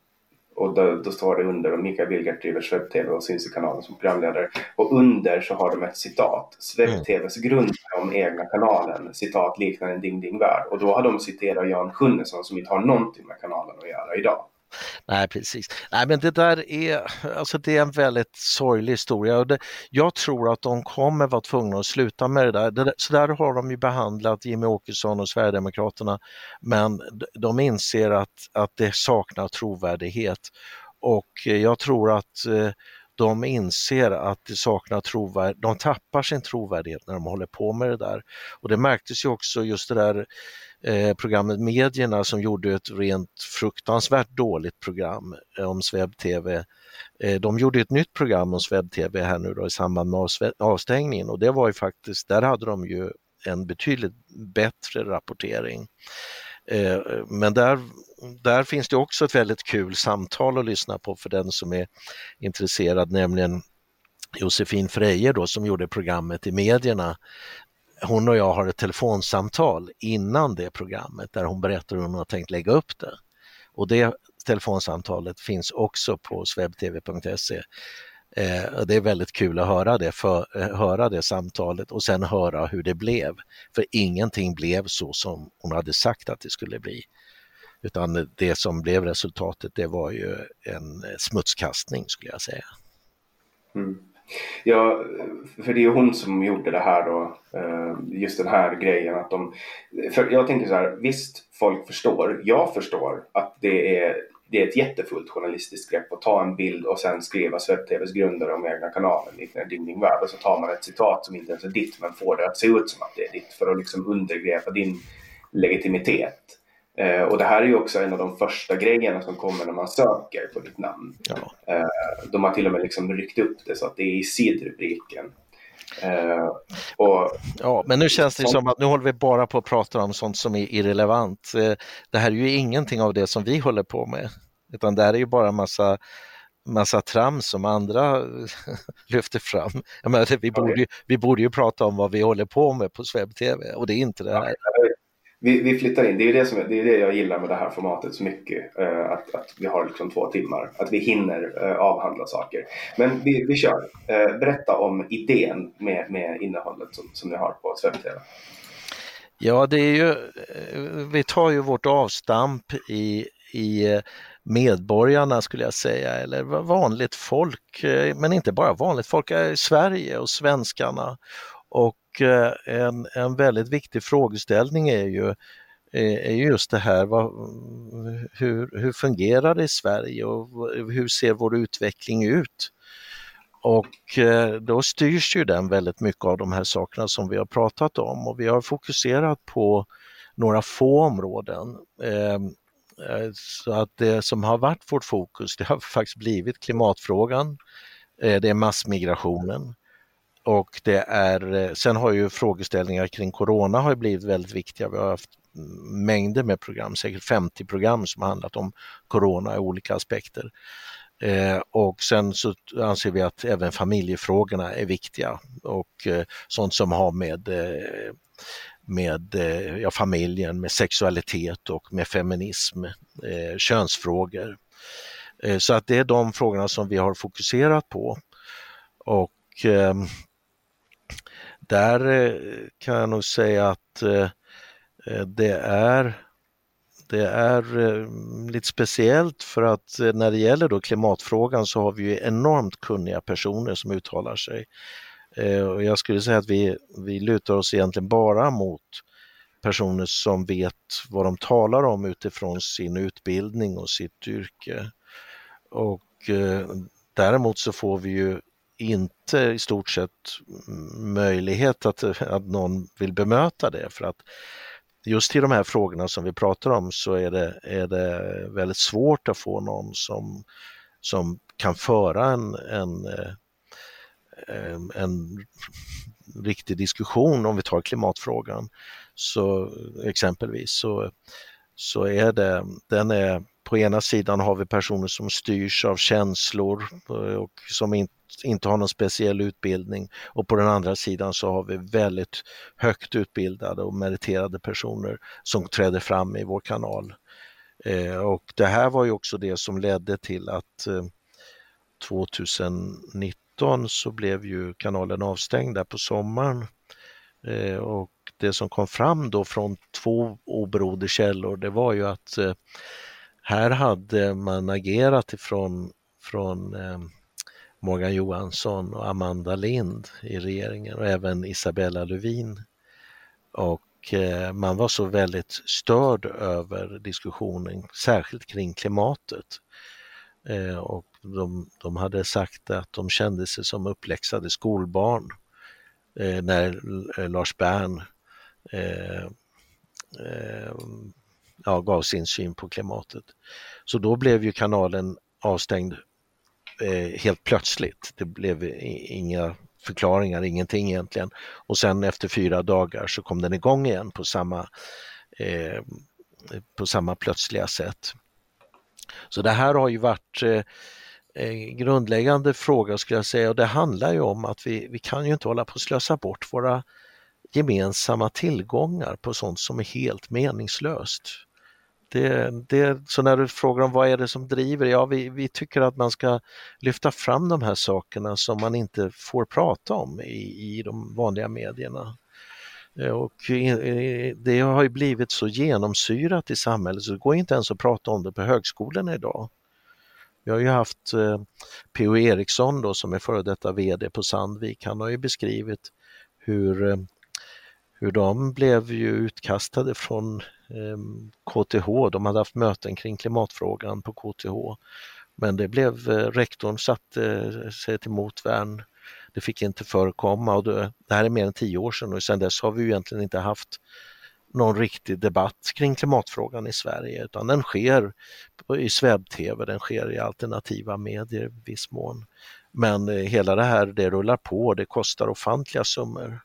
Speaker 3: och då, då, står det under och Mikael Wilgert driver Swebb-TV och syns i kanalen som programledare. Och under så har de ett citat. Swebb-TVs mm. grund om egna kanalen, citat liknar en ding ding värld. Och då har de citerat Jan Sjunnesson som inte har någonting med kanalen att göra idag.
Speaker 4: Nej, precis. Nej, men det där är, alltså det är en väldigt sorglig historia och det, jag tror att de kommer vara tvungna att sluta med det där. Det, så där har de ju behandlat Jimmy Åkesson och Sverigedemokraterna, men de inser att, att det saknar trovärdighet och eh, jag tror att eh, de inser att det saknar trovärdighet, de tappar sin trovärdighet när de håller på med det där. Och det märktes ju också just det där eh, programmet Medierna som gjorde ett rent fruktansvärt dåligt program eh, om SvebTV. Eh, de gjorde ett nytt program om SvebTV här nu då i samband med avstängningen och det var ju faktiskt, där hade de ju en betydligt bättre rapportering. Eh, men där, där finns det också ett väldigt kul samtal att lyssna på för den som är intresserad, nämligen Josefin Freje då som gjorde programmet i medierna hon och jag har ett telefonsamtal innan det programmet där hon berättar hur hon har tänkt lägga upp det. Och det telefonsamtalet finns också på swebtv.se. Eh, det är väldigt kul att höra det, för, eh, höra det samtalet och sen höra hur det blev. För ingenting blev så som hon hade sagt att det skulle bli. Utan det som blev resultatet det var ju en smutskastning skulle jag säga.
Speaker 3: Mm. Ja, för det är hon som gjorde det här då, eh, just den här grejen att de... För jag tänker så här, visst folk förstår, jag förstår att det är, det är ett jättefullt journalistiskt grepp att ta en bild och sen skriva SvebTVs grundare om egna kanalen, liknande Ding Ding Värld och så tar man ett citat som inte ens är ditt men får det att se ut som att det är ditt för att liksom undergräva din legitimitet. Eh, och det här är ju också en av de första grejerna som kommer när man söker på ditt namn. Ja. Eh, de har till och med liksom ryckt upp det så att det är i sidrubriken.
Speaker 4: Eh, och, ja, men nu känns det som, att nu håller vi bara på att prata om sånt som är irrelevant. Eh, det här är ju ingenting av det som vi håller på med, utan det här är ju bara massa massa trams som andra lyfter fram. Jag menar, vi, borde ju, vi borde ju prata om vad vi håller på med på SvebTV och det är inte det här
Speaker 3: vi, vi flyttar in. Det är det, som, det är det jag gillar med det här formatet så mycket. Eh, att, att vi har liksom två timmar. Att vi hinner eh, avhandla saker. Men vi, vi kör. Eh, berätta om idén med, med innehållet som, som ni har på SvebTV.
Speaker 4: Ja, det är ju, vi tar ju vårt avstamp i, i medborgarna skulle jag säga, eller vanligt folk, men inte bara vanligt folk, Sverige och svenskarna. Och och eh, en, en väldigt viktig frågeställning är ju eh, är just det här, vad, hur, hur fungerar det i Sverige och hur ser vår utveckling ut? Och eh, då styrs ju den väldigt mycket av de här sakerna som vi har pratat om och vi har fokuserat på några få områden. Ehm, så att det som har varit vårt fokus, det har faktiskt blivit klimatfrågan, det är massmigrationen, och det är, eh, sen har ju frågeställningar kring corona har blivit väldigt viktiga. Vi har haft mängder med program, säkert 50 program som har handlat om corona i olika aspekter. Eh, och sen så anser vi att även familjefrågorna är viktiga och eh, sånt som har med, eh, med eh, ja, familjen, med sexualitet och med feminism, eh, könsfrågor. Eh, så att det är de frågorna som vi har fokuserat på. Och ehm, där eh, kan jag nog säga att eh, eh, det är det är lite speciellt för att när det gäller då klimatfrågan så har vi ju enormt kunniga personer som uttalar sig. Och jag skulle säga att vi, vi lutar oss egentligen bara mot personer som vet vad de talar om utifrån sin utbildning och sitt yrke. Och eh, däremot så får vi ju inte i stort sett möjlighet att, att någon vill bemöta det för att just i de här frågorna som vi pratar om så är det, är det väldigt svårt att få någon som, som kan föra en, en, en, en riktig diskussion om vi tar klimatfrågan. Så exempelvis så, så är det, den är på ena sidan har vi personer som styrs av känslor och som inte inte har någon speciell utbildning och på den andra sidan så har vi väldigt högt utbildade och meriterade personer som träder fram i vår kanal. Eh, och det här var ju också det som ledde till att eh, 2019 så blev ju kanalen avstängd där på sommaren. Eh, och det som kom fram då från två oberoende källor det var ju att här hade man agerat ifrån från eh, Morgan Johansson och Amanda Lind i regeringen och även Isabella Lövin. Och eh, man var så väldigt störd över diskussionen, särskilt kring klimatet. Eh, och de, de hade sagt att de kände sig som uppläxade skolbarn eh, när Lars Bern eh, eh, ja, gav sin syn på klimatet. Så då blev ju kanalen avstängd Eh, helt plötsligt. Det blev inga förklaringar, ingenting egentligen. Och sen efter fyra dagar så kom den igång igen på samma, eh, på samma plötsliga sätt. Så det här har ju varit eh, en grundläggande fråga skulle jag säga och det handlar ju om att vi, vi kan ju inte hålla på att slösa bort våra gemensamma tillgångar på sånt som är helt meningslöst. Det, det, så när du frågar om vad är det som driver, ja vi, vi tycker att man ska lyfta fram de här sakerna som man inte får prata om i, i de vanliga medierna. Eh, och det har ju blivit så genomsyrat i samhället så det går inte ens att prata om det på högskolorna idag. Vi har ju haft eh, P.O. Eriksson då som är före detta VD på Sandvik, han har ju beskrivit hur, eh, hur de blev ju utkastade från ehm, KTH, de hade haft möten kring klimatfrågan på KTH. Men det blev, eh, rektorn satte eh, sig till motvärn. Det fick inte förekomma och det, det här är mer än tio år sedan och sedan dess har vi egentligen inte haft någon riktig debatt kring klimatfrågan i Sverige utan den sker i SVEB-TV, den sker i alternativa medier i viss mån. Men eh, hela det här, det rullar på, det kostar ofantliga summor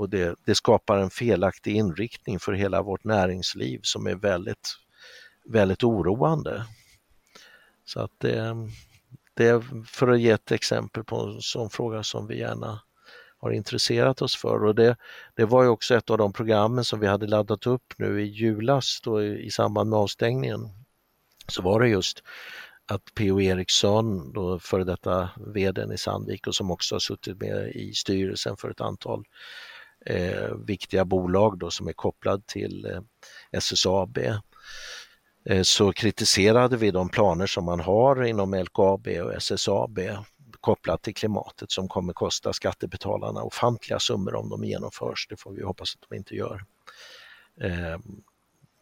Speaker 4: och det, det, skapar en felaktig inriktning för hela vårt näringsliv som är väldigt, väldigt oroande. Så att det, det är för att ge ett exempel på en sån fråga som vi gärna har intresserat oss för och det, det var ju också ett av de programmen som vi hade laddat upp nu i julas då i, i samband med avstängningen. Så var det just att P.O. Eriksson, då före detta VD i Sandvik och som också har suttit med i styrelsen för ett antal eh, viktiga bolag då som är kopplad till eh, SSAB eh, så kritiserade vi de planer som man har inom LKAB och SSAB kopplat till klimatet som kommer kosta skattebetalarna ofantliga summor om de genomförs. Det får vi hoppas att de inte gör. Eh,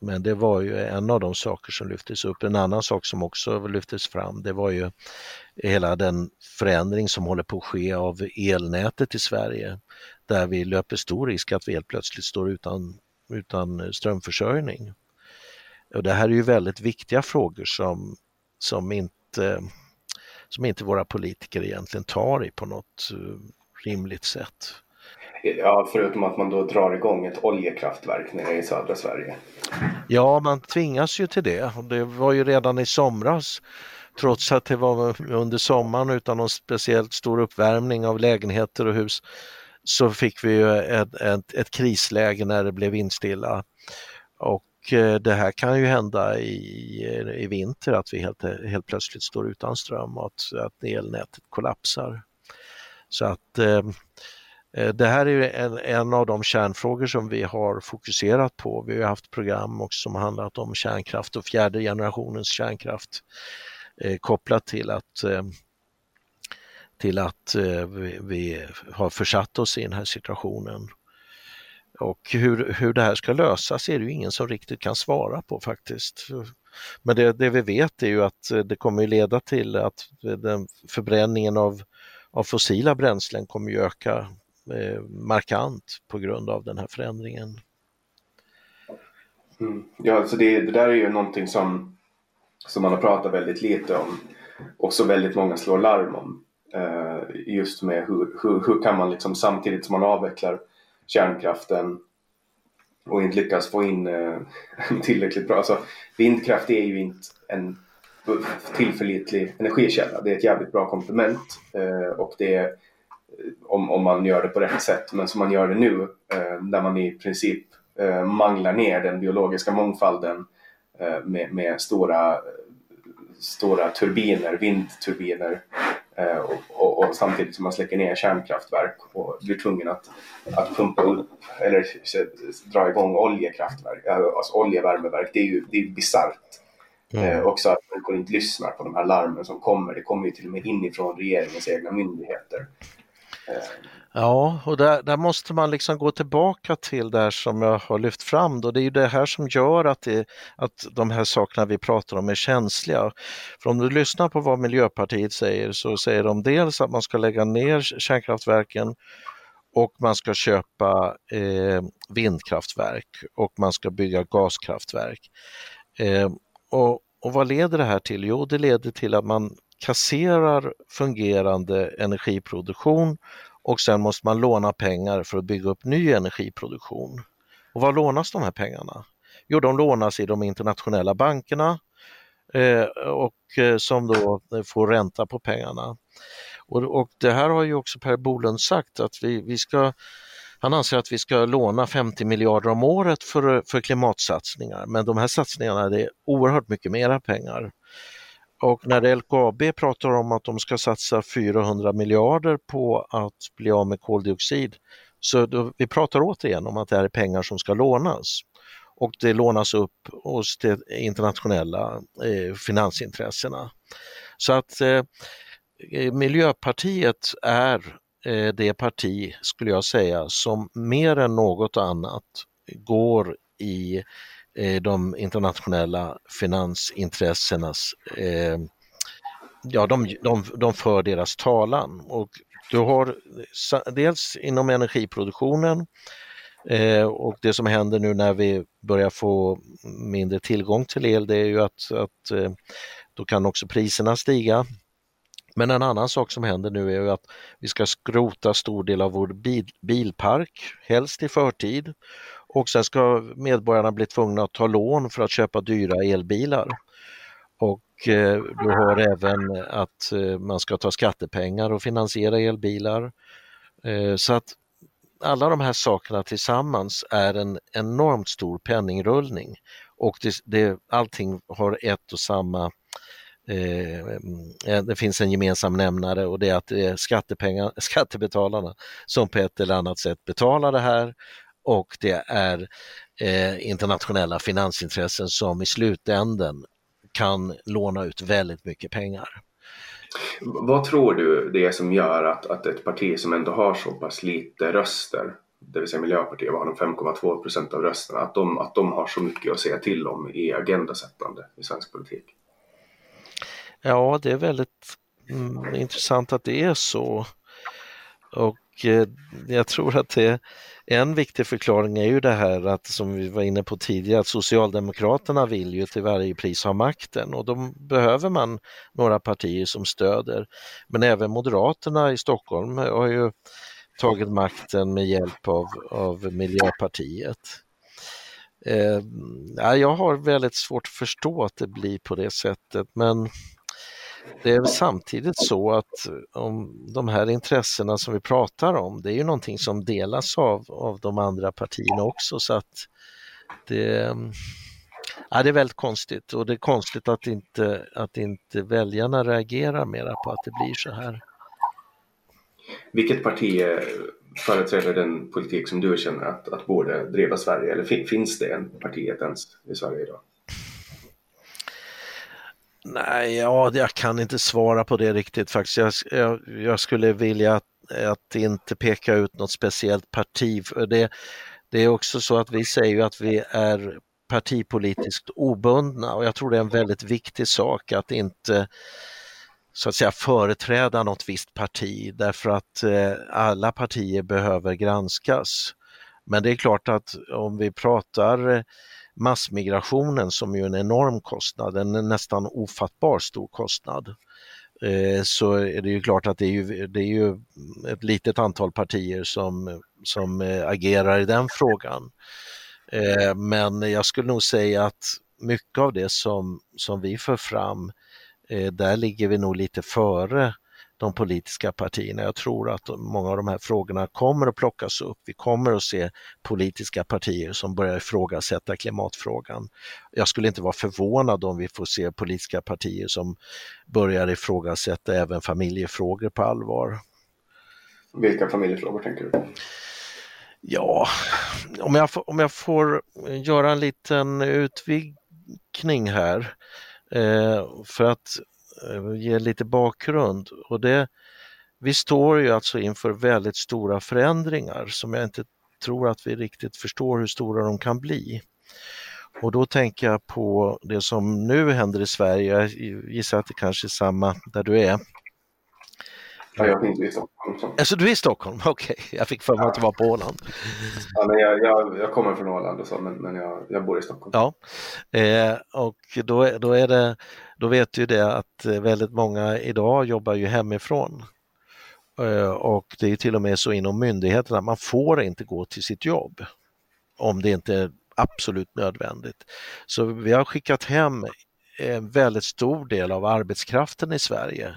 Speaker 4: men det var ju en av de saker som lyftes upp. En annan sak som också lyftes fram det var ju hela den förändring som håller på att ske av elnätet i Sverige där vi löper stor risk att vi helt plötsligt står utan, utan strömförsörjning. Och det här är ju väldigt viktiga frågor som, som, inte, som inte våra politiker egentligen tar i på något eh, rimligt sätt.
Speaker 3: Ja, förutom att man då drar igång ett oljekraftverk nere i södra Sverige.
Speaker 4: Ja, man tvingas ju till det. Det var ju redan i somras, trots att det var under sommaren utan någon speciellt stor uppvärmning av lägenheter och hus, så fick vi ju ett, ett, ett krisläge när det blev vindstilla. Och eh, det här kan ju hända i, i vinter att vi helt, helt plötsligt står utan ström och att, att elnätet kollapsar. Så att eh, Eh, det här är en, en, av de kärnfrågor som vi har fokuserat på. Vi har haft program också som handlat om kärnkraft och fjärde generationens kärnkraft eh, kopplat till att eh, till att eh, vi, vi, har försatt oss i den här situationen. Och hur, hur det här ska lösas är det ju ingen som riktigt kan svara på faktiskt. Men det, det vi vet är ju att eh, det kommer leda till att den förbränningen av, av fossila bränslen kommer öka Eh, markant på grund av den här förändringen.
Speaker 3: Mm. Ja, alltså det, det, där är ju någonting som, som man har pratat väldigt lite om och så väldigt många slår larm om. Eh, just med hur, hur, hur kan man liksom samtidigt som man avvecklar kärnkraften och inte lyckas få in eh, tillräckligt bra. Alltså, vindkraft är ju inte en tillförlitlig energikälla. Det är ett jävligt bra komplement eh, och det är om, om man gör det på rätt sätt. Men som man gör det nu eh, där man i princip eh, manglar ner den biologiska mångfalden eh, med, med stora, stora turbiner, vindturbiner eh, och, och, och, samtidigt som man släcker ner kärnkraftverk och blir tvungen att, att pumpa upp eller dra igång oljekraftverk, eh, alltså oljevärmeverk. Det är ju det är bisarrt. Mm. Eh, också att människor inte lyssnar på de här larmen som kommer. Det kommer ju till och med inifrån regeringens egna myndigheter.
Speaker 4: Ja, och där, där, måste man liksom gå tillbaka till det som jag har lyft fram. Då. Det är ju det här som gör att, det, att de här sakerna vi pratar om är känsliga. För om du lyssnar på vad Miljöpartiet säger så säger de dels att man ska lägga ner kärnkraftverken och man ska köpa eh, vindkraftverk och man ska bygga gaskraftverk. Eh, och, och vad leder det här till? Jo, det leder till att man kasserar fungerande energiproduktion och sen måste man låna pengar för att bygga upp ny energiproduktion. Och var lånas de här pengarna? Jo, de lånas i de internationella bankerna eh, och eh, som då får ränta på pengarna. Och, och, det här har ju också Per Bolund sagt att vi, vi ska han anser att vi ska låna 50 miljarder om året för, för klimatsatsningar, men de här satsningarna det är oerhört mycket mera pengar. Och när LKAB pratar om att de ska satsa 400 miljarder på att bli av med koldioxid, så då, vi pratar återigen om att det här är pengar som ska lånas. Och det lånas upp hos de internationella eh, finansintressena. Så att eh, eh Miljöpartiet är eh, det parti, skulle jag säga, som mer än något annat går i Eh, de internationella finansintressenas, eh, ja de, de, de för deras talan. Och du har dels inom energiproduktionen eh, och det som händer nu när vi börjar få mindre tillgång till el det är ju att, att eh, då kan också priserna stiga. Men en annan sak som händer nu är ju att vi ska skrota stor del av vår bil, bilpark, helst i förtid och sen ska medborgarna bli tvungna att ta lån för att köpa dyra elbilar. Och eh, du har även att eh, man ska ta skattepengar och finansiera elbilar. Eh, så att alla de här sakerna tillsammans är en enormt stor penningrullning och det, det, allting har ett och samma det finns en gemensam nämnare och det är att det är skattepengar, skattebetalarna som på ett eller annat sätt betalar det här och det är eh, internationella finansintressen som i slutänden kan låna ut väldigt mycket pengar.
Speaker 3: Vad tror du det är som gör att, att ett parti som ändå har så pass lite röster, det vill säga Miljöpartiet, har de 5,2 procent av rösterna, att de, att de har så mycket att säga till om i agendasättande i svensk politik?
Speaker 4: Ja, det är väldigt mm, intressant att det är så. Och Eh, jag tror att det en viktig förklaring är ju det här att, som vi var inne på tidigare, att Socialdemokraterna vill ju till varje pris ha makten och då behöver man några partier som stöder. Men även Moderaterna i Stockholm har ju tagit makten med hjälp av, av Miljöpartiet. Eh, jag har väldigt svårt att förstå att det blir på det sättet men det är samtidigt så att eh, om de här intressena som vi pratar om, det är ju någonting som delas av, av de andra partierna också så att det, mm, ja, det är väldigt konstigt och det är konstigt att inte, att inte väljarna reagerar mera på att det blir så här.
Speaker 3: Vilket parti eh, företräder den politik som du känner att, att borde driva Sverige eller finns det en partiet ens i Sverige idag?
Speaker 4: Nej, ja, jag kan inte svara på det riktigt faktiskt. Jag, jag, jag skulle vilja att, att, inte peka ut något speciellt parti. Det, det är också så att vi säger att vi är partipolitiskt obundna och jag tror det är en väldigt viktig sak att inte så att säga företräda något visst parti därför att eh, alla partier behöver granskas. Men det är klart att om vi pratar eh, massmigrationen som ju är en enorm kostnad, en nästan ofattbar stor kostnad, eh, så är det ju klart att det är ju, det är ju ett litet antal partier som, som eh, agerar i den frågan. Eh, men jag skulle nog säga att mycket av det som, som vi för fram där ligger vi nog lite före de politiska partierna. Jag tror att många av de här frågorna kommer att plockas upp. Vi kommer att se politiska partier som börjar ifrågasätta klimatfrågan. Jag skulle inte vara förvånad om vi får se politiska partier som börjar ifrågasätta även familjefrågor på allvar.
Speaker 3: Vilka familjefrågor tänker du?
Speaker 4: Ja, om jag, om jag får göra en liten utvikning här Eh, för att Eh, ge lite bakgrund. Och det, vi står ju alltså inför väldigt stora förändringar som jag inte tror att vi riktigt förstår hur stora de kan bli. Och då tänker jag på det som nu händer i Sverige, jag gissar att det kanske är samma där du är.
Speaker 3: Ja, jag finns Stockholm.
Speaker 4: Alltså du är i Stockholm, okej. Okay. Jag fick för mig ja. att du var på Åland.
Speaker 3: Ja, men jag, jag, jag kommer från Åland och så, men, men jag, jag bor i Stockholm.
Speaker 4: Ja, eh, och då, då, är det, då vet du det att väldigt många idag jobbar ju hemifrån. Eh, och det är till och med så inom myndigheterna, man får inte gå till sitt jobb om det inte är absolut nödvändigt. Så vi har skickat hem en väldigt stor del av arbetskraften i Sverige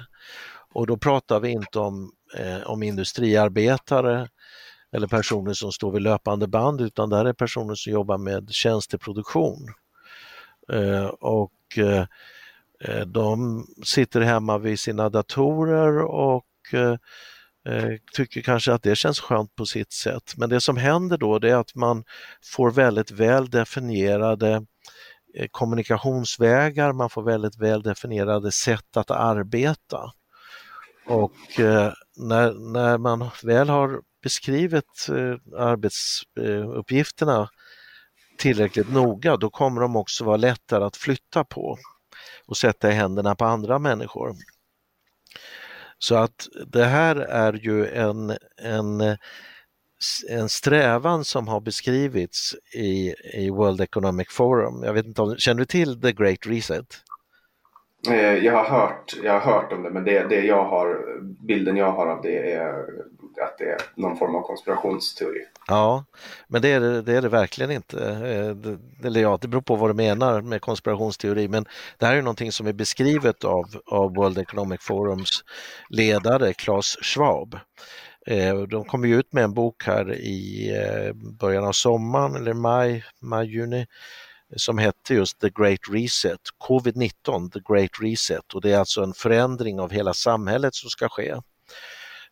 Speaker 4: och då pratar vi inte om, eh, om industriarbetare eller personer som står vid löpande band utan där är personer som jobbar med tjänsteproduktion. Eh, och eh, eh de sitter hemma vid sina datorer och eh, eh, tycker kanske att det känns skönt på sitt sätt. Men det som händer då det är att man får väldigt väl definierade eh, kommunikationsvägar, man får väldigt väl definierade sätt att arbeta. Och eh, när, när man väl har beskrivit eh, arbetsuppgifterna eh, tillräckligt noga, då kommer de också vara lättare att flytta på och sätta i händerna på andra människor. Så att det här är ju en, en, en strävan som har beskrivits i, i World Economic Forum. Jag vet inte om, känner du till The Great Reset?
Speaker 3: Eh, jag har hört, jag har hört om det men det, det jag har, bilden jag har av det är att det är någon form av konspirationsteori.
Speaker 4: Ja, men det är det, det, är det verkligen inte. Det, eller ja, det beror på vad du menar med konspirationsteori men det här är någonting som är beskrivet av, av World Economic Forums ledare Klaus Schwab. Eh, de kom ju ut med en bok här i början av sommaren eller maj, maj, juni som hette just The Great Reset, Covid-19, The Great Reset och det är alltså en förändring av hela samhället som ska ske.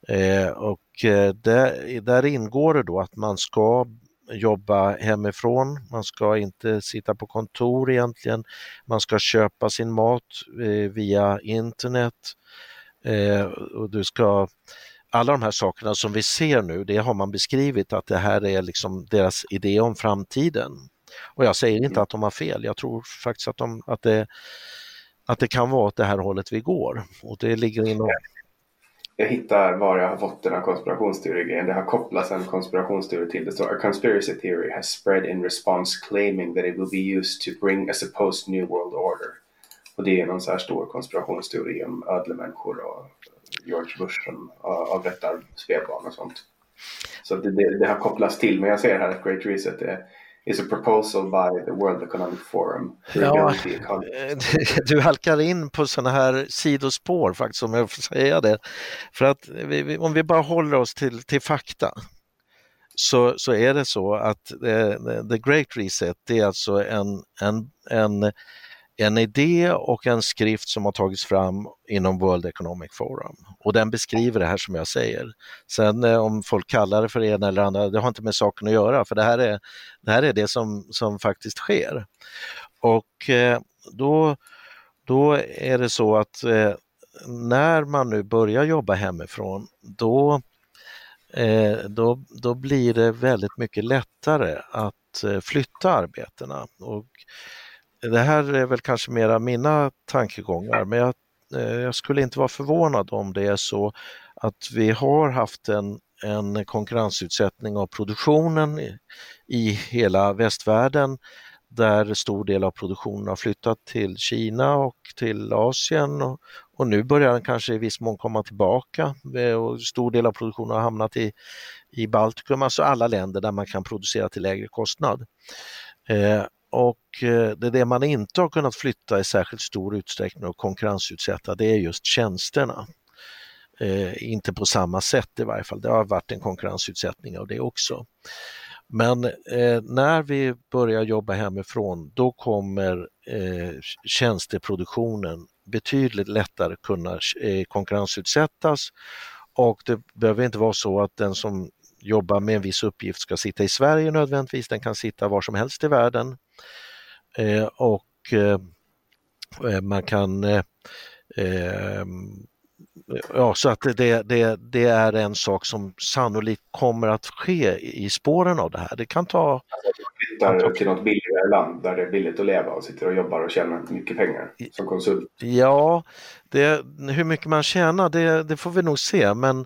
Speaker 4: Eh, och eh, där, där, ingår det då att man ska jobba hemifrån, man ska inte sitta på kontor egentligen, man ska köpa sin mat eh, via internet eh, och du ska alla de här sakerna som vi ser nu, det har man beskrivit att det här är liksom deras idé om framtiden. Och jag säger inte att de har fel, jag tror faktiskt att, de, att, det, att det kan vara åt det här hållet vi går. Och det ligger inom...
Speaker 3: Jag hittar var jag har fått den här konspirationsteorin. Det har kopplats en konspirationsteori till. Det står A conspiracy theory has spread in response claiming that it will be used to bring a supposed new world order. Och det är någon så här stor konspirationsteori om ödlemänniskor och George Bush som avrättar spädbarn och sånt. Så det, det, det, har kopplats till, men jag ser här att Great Reset är is a proposal by the World Economic Forum.
Speaker 4: Ja, du halkar in på sådana här sidospår faktiskt om jag får säga det. För att vi, om vi bara håller oss till, till fakta så, så är det så att uh, The Great Reset det är alltså en, en, en en idé och en skrift som har tagits fram inom World Economic Forum och den beskriver det här som jag säger. Sen eh, om folk kallar det för det ena eller andra, det har inte med saken att göra för det här är det, här är det som, som faktiskt sker. Och eh, då, då är det så att eh, när man nu börjar jobba hemifrån då, då, då blir det väldigt mycket lättare att flytta arbetena. Och det här är väl kanske mera mina tankegångar men jag, eh, jag skulle inte vara förvånad om det är så att vi har haft en, en konkurrensutsättning av produktionen i, i hela västvärlden där stor del av produktionen har flyttat till Kina och till Asien och, och nu börjar den kanske i viss mån komma tillbaka och stor del av produktionen har hamnat i, i Baltikum, alltså alla länder där man kan producera till lägre kostnad. Eh, och eh, det det, det man inte har kunnat flytta i särskilt stor utsträckning och konkurrensutsätta det är just tjänsterna. Eh, inte på samma sätt i varje fall, det har varit en konkurrensutsättning av det också. Men eh, när vi börjar jobba hemifrån då kommer eh, tjänsteproduktionen betydligt lättare kunna eh, konkurrensutsättas och det behöver inte vara så att den som jobbar med en viss uppgift ska sitta i Sverige nödvändigtvis, den kan sitta var som helst i världen. Eh, och eh, eh man kan Ja, så att det, det, det är en sak som sannolikt kommer att ske i spåren av det här. Det kan ta...
Speaker 3: Flyttar till något billigare land där det är billigt att leva och sitter och jobbar och tjänar mycket pengar som konsult.
Speaker 4: Ja, det, hur mycket man tjänar det, det får vi nog se men,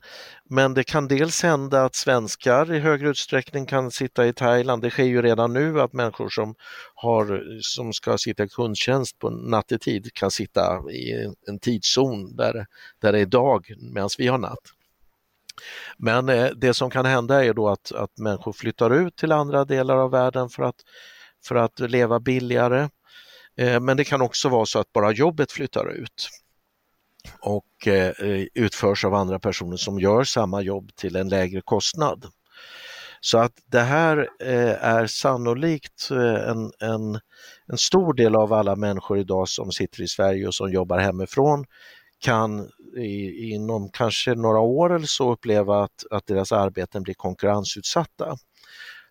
Speaker 4: men det kan dels hända att svenskar i högre utsträckning kan sitta i Thailand. Det sker ju redan nu att människor som, har, som ska sitta i kundtjänst på nattetid kan sitta i en tidszon där, där det är dag medan vi har natt. Men eh, det som kan hända är då att, att människor flyttar ut till andra delar av världen för att, för att leva billigare. Eh, men det kan också vara så att bara jobbet flyttar ut och eh, utförs av andra personer som gör samma jobb till en lägre kostnad. Så att det här eh, är sannolikt eh, en, en, en stor del av alla människor idag som sitter i Sverige och som jobbar hemifrån kan i, inom kanske några år eller så uppleva att, att deras arbeten blir konkurrensutsatta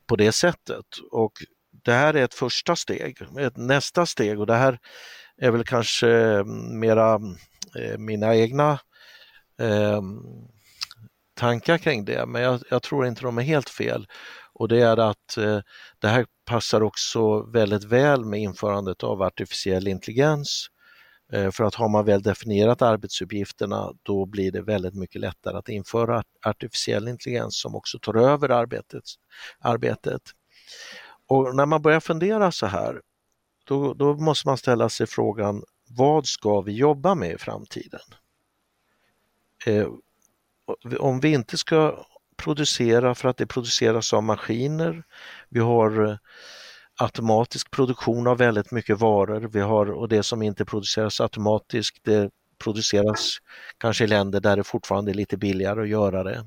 Speaker 4: på det sättet. Och det här är ett första steg. Ett nästa steg och det här är väl kanske mm, mera Eh, mina egna ehm, tankar kring det, men jag, jag, tror inte de är helt fel. Och det är att eh, det här passar också väldigt väl med införandet av artificiell intelligens. Eh, för att har man väl definierat arbetsuppgifterna då blir det väldigt mycket lättare att införa artificiell intelligens som också tar över arbetet. arbetet. Och när man börjar fundera så här, då, då måste man ställa sig frågan vad ska vi jobba med i framtiden? Eh, om vi inte ska producera för att det produceras av maskiner, vi har eh, automatisk produktion av väldigt mycket varor, vi har, och det som inte produceras automatiskt det produceras kanske i länder där det fortfarande är lite billigare att göra det.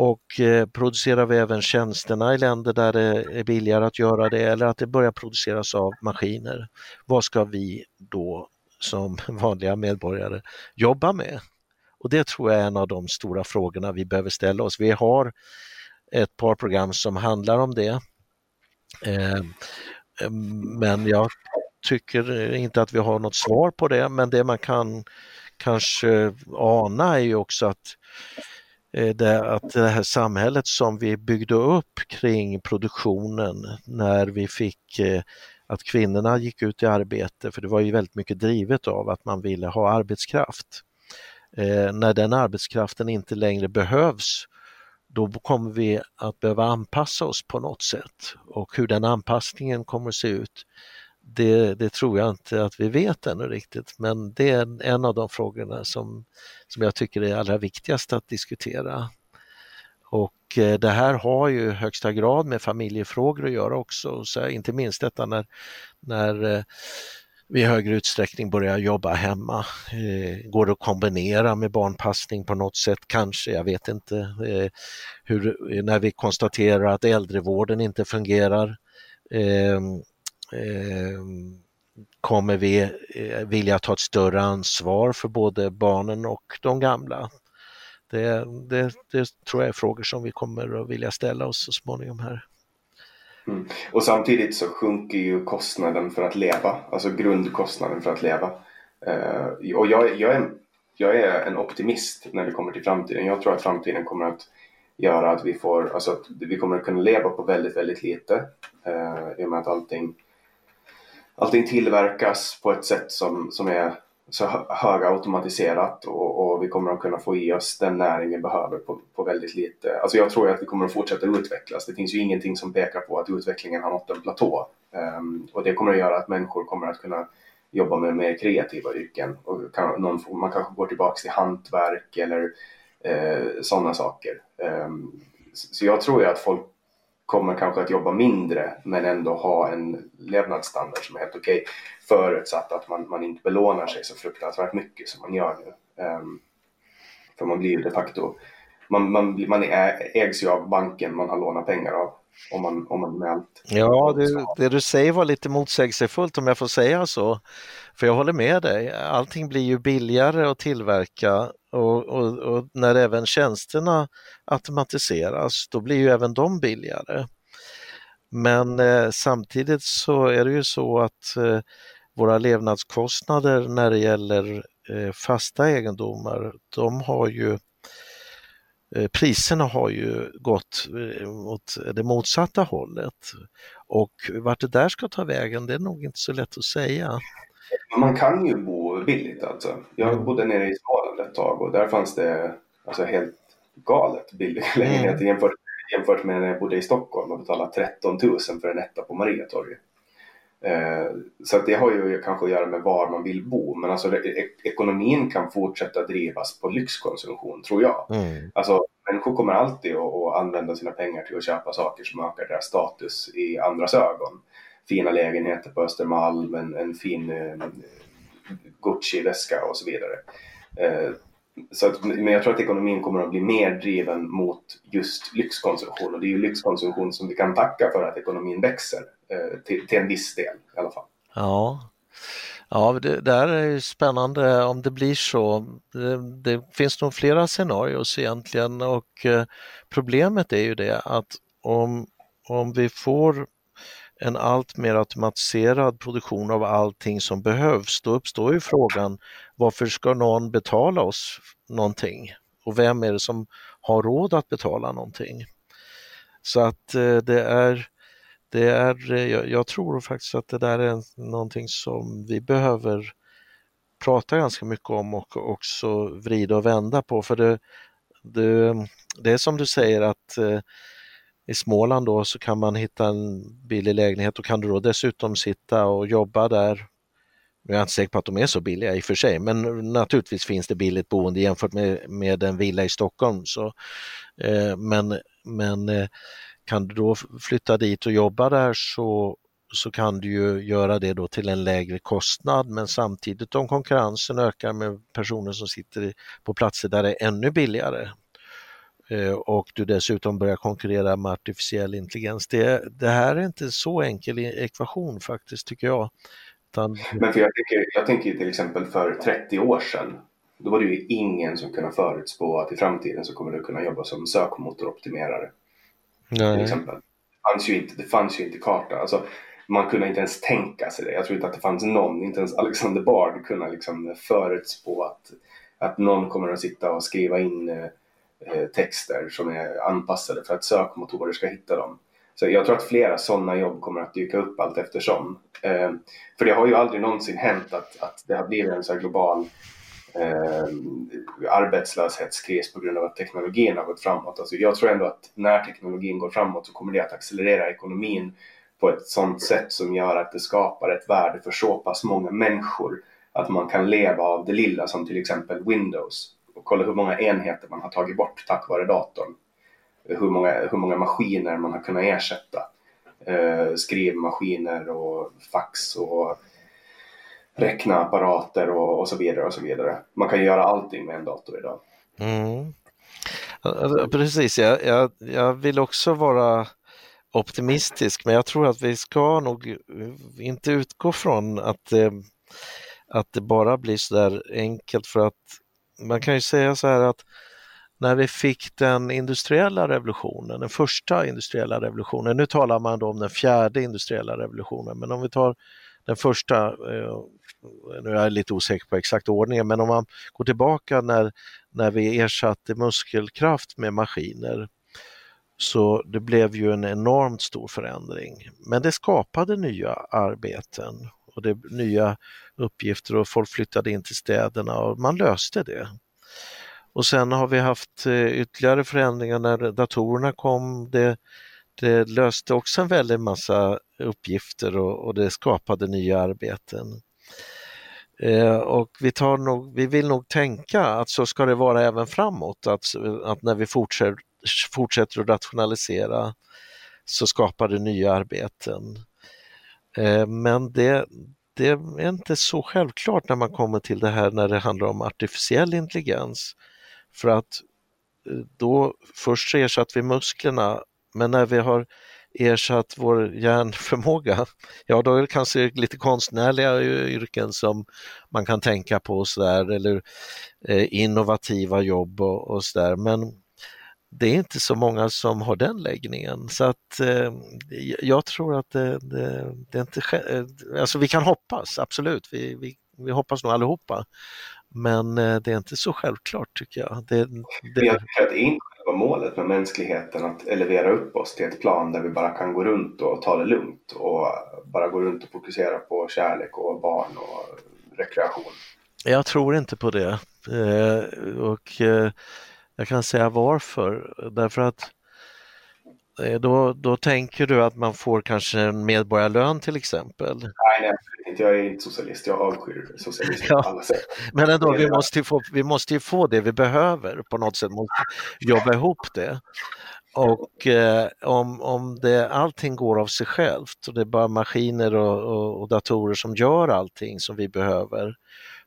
Speaker 4: Och eh, producerar vi även tjänsterna i länder där det är billigare att göra det eller att det börjar produceras av maskiner, vad ska vi då som vanliga medborgare jobba med? Och det tror jag är en av de stora frågorna vi behöver ställa oss. Vi har ett par program som handlar om det. Eh, men jag tycker inte att vi har något svar på det, men det man kan kanske ana är ju också att Eh, det, att det här samhället som vi byggde upp kring produktionen när vi fick eh, att kvinnorna gick ut i arbete, för det var ju väldigt mycket drivet av att man ville ha arbetskraft. Eh, när den arbetskraften inte längre behövs, då kommer vi att behöva anpassa oss på något sätt och hur den anpassningen kommer att se ut, det, det, tror jag inte att vi vet ännu riktigt, men det är en av de frågorna som, som jag tycker är allra viktigast att diskutera. Och eh, det här har ju högsta grad med familjefrågor att göra också, så inte minst detta när, när eh, vi i högre utsträckning börjar jobba hemma. Eh, går det att kombinera med barnpassning på något sätt? Kanske, jag vet inte. hur, när vi konstaterar att äldrevården inte fungerar ehm, Ehm, kommer vi eh, vilja ta ett större ansvar för både barnen och de gamla. Det, det, det tror jag är frågor som vi kommer att vilja ställa oss så småningom här.
Speaker 3: Mm. Och samtidigt så sjunker ju kostnaden för att leva, alltså grundkostnaden för att leva. Eh, och jag, jag, är, jag är en optimist när det kommer till framtiden. Jag tror att framtiden kommer att göra att vi får, alltså att vi kommer att kunna leva på väldigt, väldigt lite. Eh, I och med att allting, allting tillverkas på ett sätt som, som är så högautomatiserat och, och vi kommer att kunna få i oss den näring vi behöver på, på väldigt lite. Alltså jag tror att vi kommer att fortsätta utvecklas. Det finns ju ingenting som pekar på att utvecklingen har nått en platå. Um, och det kommer att göra att människor kommer att kunna jobba med mer kreativa yrken. Och kan, någon, man kanske går tillbaka till hantverk eller eh, sådana saker. Um, så jag tror ju att folk kommer kanske att jobba mindre men ändå ha en levnadsstandard som är helt okej. Okay, förutsatt att man, man inte belånar sig så fruktansvärt mycket som man gör nu. Um, för man blir ju de facto, man, man, man ägs ju av banken man har lånat pengar av. Om man, om man med allt.
Speaker 4: Ja, det, det du säger var lite motsägelsefullt om jag får säga så. För jag håller med dig, allting blir ju billigare att tillverka och, och, och, när även tjänsterna automatiseras då blir ju även de billigare. Men eh, samtidigt så är det ju så att eh, våra levnadskostnader när det gäller eh, fasta egendomar, de har ju eh, Priserna har ju gått eh, åt det motsatta hållet och vart det där ska ta vägen det är nog inte så lätt att säga.
Speaker 3: Man kan ju bo billigt alltså. Jag mm. bodde nere i Småland ett tag och där fanns det alltså helt galet billiga lägenheter mm. jämfört, jämfört med när jag bodde i Stockholm och betalade 13 000 för en etta på Mariatorget. Eh, så det har ju kanske att göra med var man vill bo men alltså det, ekonomin kan fortsätta drivas på lyxkonsumtion tror jag. Mm. Alltså människor kommer alltid att, använda sina pengar till att köpa saker som ökar deras status i andras ögon fina lägenheter på Östermalm, en, en fin eh, Gucci-väska och så vidare. Eh, så att, men jag tror att ekonomin kommer att bli mer driven mot just lyxkonsumtion och det är ju lyxkonsumtion som vi kan tacka för att ekonomin växer Eh, till, till en viss del i alla fall.
Speaker 4: Ja, Ja, det där är spännande om det blir så. Det, det finns nog flera scenarier egentligen och eh, problemet är ju det att om, om vi får en allt mer automatiserad produktion av allting som behövs, då uppstår ju frågan varför ska någon betala oss någonting? Och vem är det som har råd att betala någonting? Så att eh, det är, det är eh, jag, jag tror faktiskt att det där är någonting som vi behöver prata ganska mycket om och också vrida och vända på för det, det, det är som du säger att eh, i Småland då så kan man hitta en billig lägenhet och kan du då dessutom sitta och jobba där. Nu är jag inte säker på att de är så billiga i och för sig, men naturligtvis finns det billigt boende jämfört med, med en villa i Stockholm. Så, eh, men men eh, kan du då flytta dit och jobba där så, så kan du ju göra det då till en lägre kostnad men samtidigt om konkurrensen ökar med personer som sitter på platser där det är ännu billigare eh, och du dessutom börjar konkurrera med artificiell intelligens. Det, det här är inte så enkel e-, ekvation faktiskt tycker jag.
Speaker 3: Utan... Men för jag, tänker, jag tänker till exempel för 30 år sedan då var det ju ingen som kunde förutspå att i framtiden så kommer du kunna jobba som sökmotoroptimerare. Nej. Till exempel. Det fanns ju inte, det fanns ju inte karta. Alltså, man kunde inte ens tänka sig det. Jag tror inte att det fanns någon, inte ens Alexander Bard kunde liksom förutspå att, att någon kommer att sitta och skriva in eh, texter som är anpassade för att sökmotorer ska hitta dem. Så jag tror att flera sådana jobb kommer att dyka upp allt eftersom. Eh, för det har ju aldrig någonsin hänt att, att det har blivit en så global eh, arbetslöshetskris på grund av att teknologin har gått framåt. Alltså jag tror ändå att när teknologin går framåt så kommer det att accelerera ekonomin på ett sådant sätt som gör att det skapar ett värde för så pass många människor att man kan leva av det lilla som till exempel Windows och kolla hur många enheter man har tagit bort tack vare datorn. Hur många, hur många maskiner man har kunnat ersätta. Eh, skrivmaskiner och fax och räknarapparater och, och så vidare och så vidare. Man kan göra allting med en dator idag.
Speaker 4: Mm. Alltså, precis, jag, jag, jag vill också vara optimistisk men jag tror att vi ska nog inte utgå från att det, att det bara blir så där enkelt för att man kan ju säga så här att när vi fick den industriella revolutionen, den första industriella revolutionen, nu talar man då om den fjärde industriella revolutionen, men om vi tar den första eh, nu är jag lite osäker på exakt ordningen, men om man går tillbaka när, när vi ersatte muskelkraft med maskiner så det blev ju en enormt stor förändring. Men det skapade nya arbeten och det nya uppgifter och folk flyttade in till städerna och man löste det. Och sen har vi haft eh, ytterligare förändringar när datorerna kom. Det, det löste också en väldig massa uppgifter och, och det skapade nya arbeten. Eh, och vi, tar nog, vi vill nog tänka att så ska det vara även framåt, att, att när vi fortsätter, fortsätter att rationalisera så skapar det nya arbeten. Eh, men det, det är inte så självklart när man kommer till det här när det handlar om artificiell intelligens. För att eh, då först så ersatte vi musklerna men när vi har ersatt vår hjärnförmåga, ja då är det kanske lite konstnärliga yrken som man kan tänka på och så där, eller eh, innovativa jobb och, och sådär. Men det är inte så många som har den läggningen så att eh, jag tror att det, det, det är inte, eh, alltså vi kan hoppas, absolut, vi, vi, vi hoppas nog allihopa. Men eh, det är inte så självklart tycker jag. Det,
Speaker 3: det... Jag tycker var målet med mänskligheten att elevera upp oss till ett plan där vi bara kan gå runt och ta det lugnt och bara gå runt och fokusera på kärlek och barn och rekreation.
Speaker 4: Jag tror inte på det. Eh, och eh, jag kan säga varför. Därför att då, då tänker du att man får kanske en medborgarlön till exempel?
Speaker 3: Nej, nej inte. Jag är inte socialist. Jag avskyr socialism ja. på alla sätt.
Speaker 4: Men ändå, vi måste, ju få, vi måste ju få det vi behöver på något sätt. måste jobba ihop det. Och eh, om, om det, allting går av sig självt och det är bara maskiner och, och, och datorer som gör allting som vi behöver,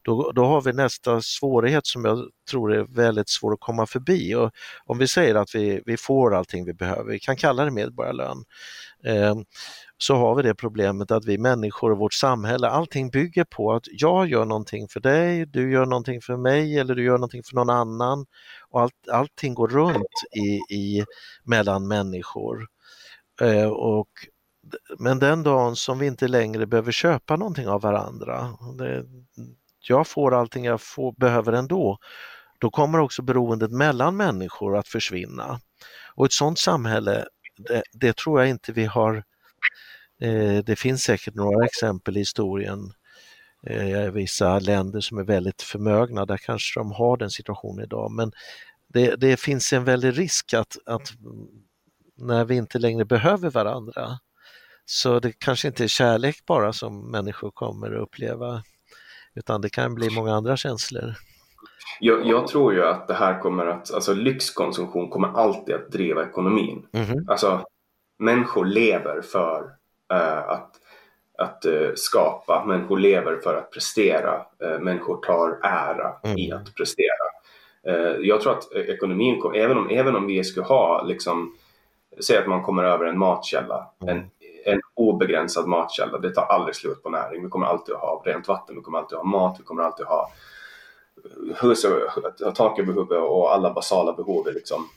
Speaker 4: då, då har vi nästa svårighet som jag tror är väldigt svår att komma förbi. Och om vi säger att vi, vi får allting vi behöver, vi kan kalla det medborgarlön, eh, så har vi det problemet att vi människor och vårt samhälle, allting bygger på att jag gör någonting för dig, du gör någonting för mig eller du gör någonting för någon annan. Och allt, allting går runt i, i mellan människor. Eh, och, men den dagen som vi inte längre behöver köpa någonting av varandra, det, jag får allting jag får, behöver ändå, då kommer också beroendet mellan människor att försvinna. Och ett sådant samhälle, det, det tror jag inte vi har Eh, det finns säkert några exempel i historien eh, vissa länder som är väldigt förmögna, där kanske de har den situationen idag. Men det, det finns en väldig risk att, att när vi inte längre behöver varandra så det kanske inte är kärlek bara som människor kommer att uppleva utan det kan bli många andra känslor.
Speaker 3: Jag, jag, tror ju att det här kommer att, alltså lyxkonsumtion kommer alltid att driva ekonomin. Mm -hmm. Alltså människor lever för Eh, att, att uh, skapa. Människor lever för att prestera. Uh, människor tar ära mm. i att prestera. jag tror att ekonomin, även om, även om vi skulle ha, liksom, säg att man kommer över en matkälla, mm. en, en obegränsad matkälla, det tar aldrig slut på näring. Vi kommer alltid att ha rent vatten, vi kommer alltid att ha mat, vi kommer alltid att ha eh, hus och, tak över huvudet och alla basala behov är liksom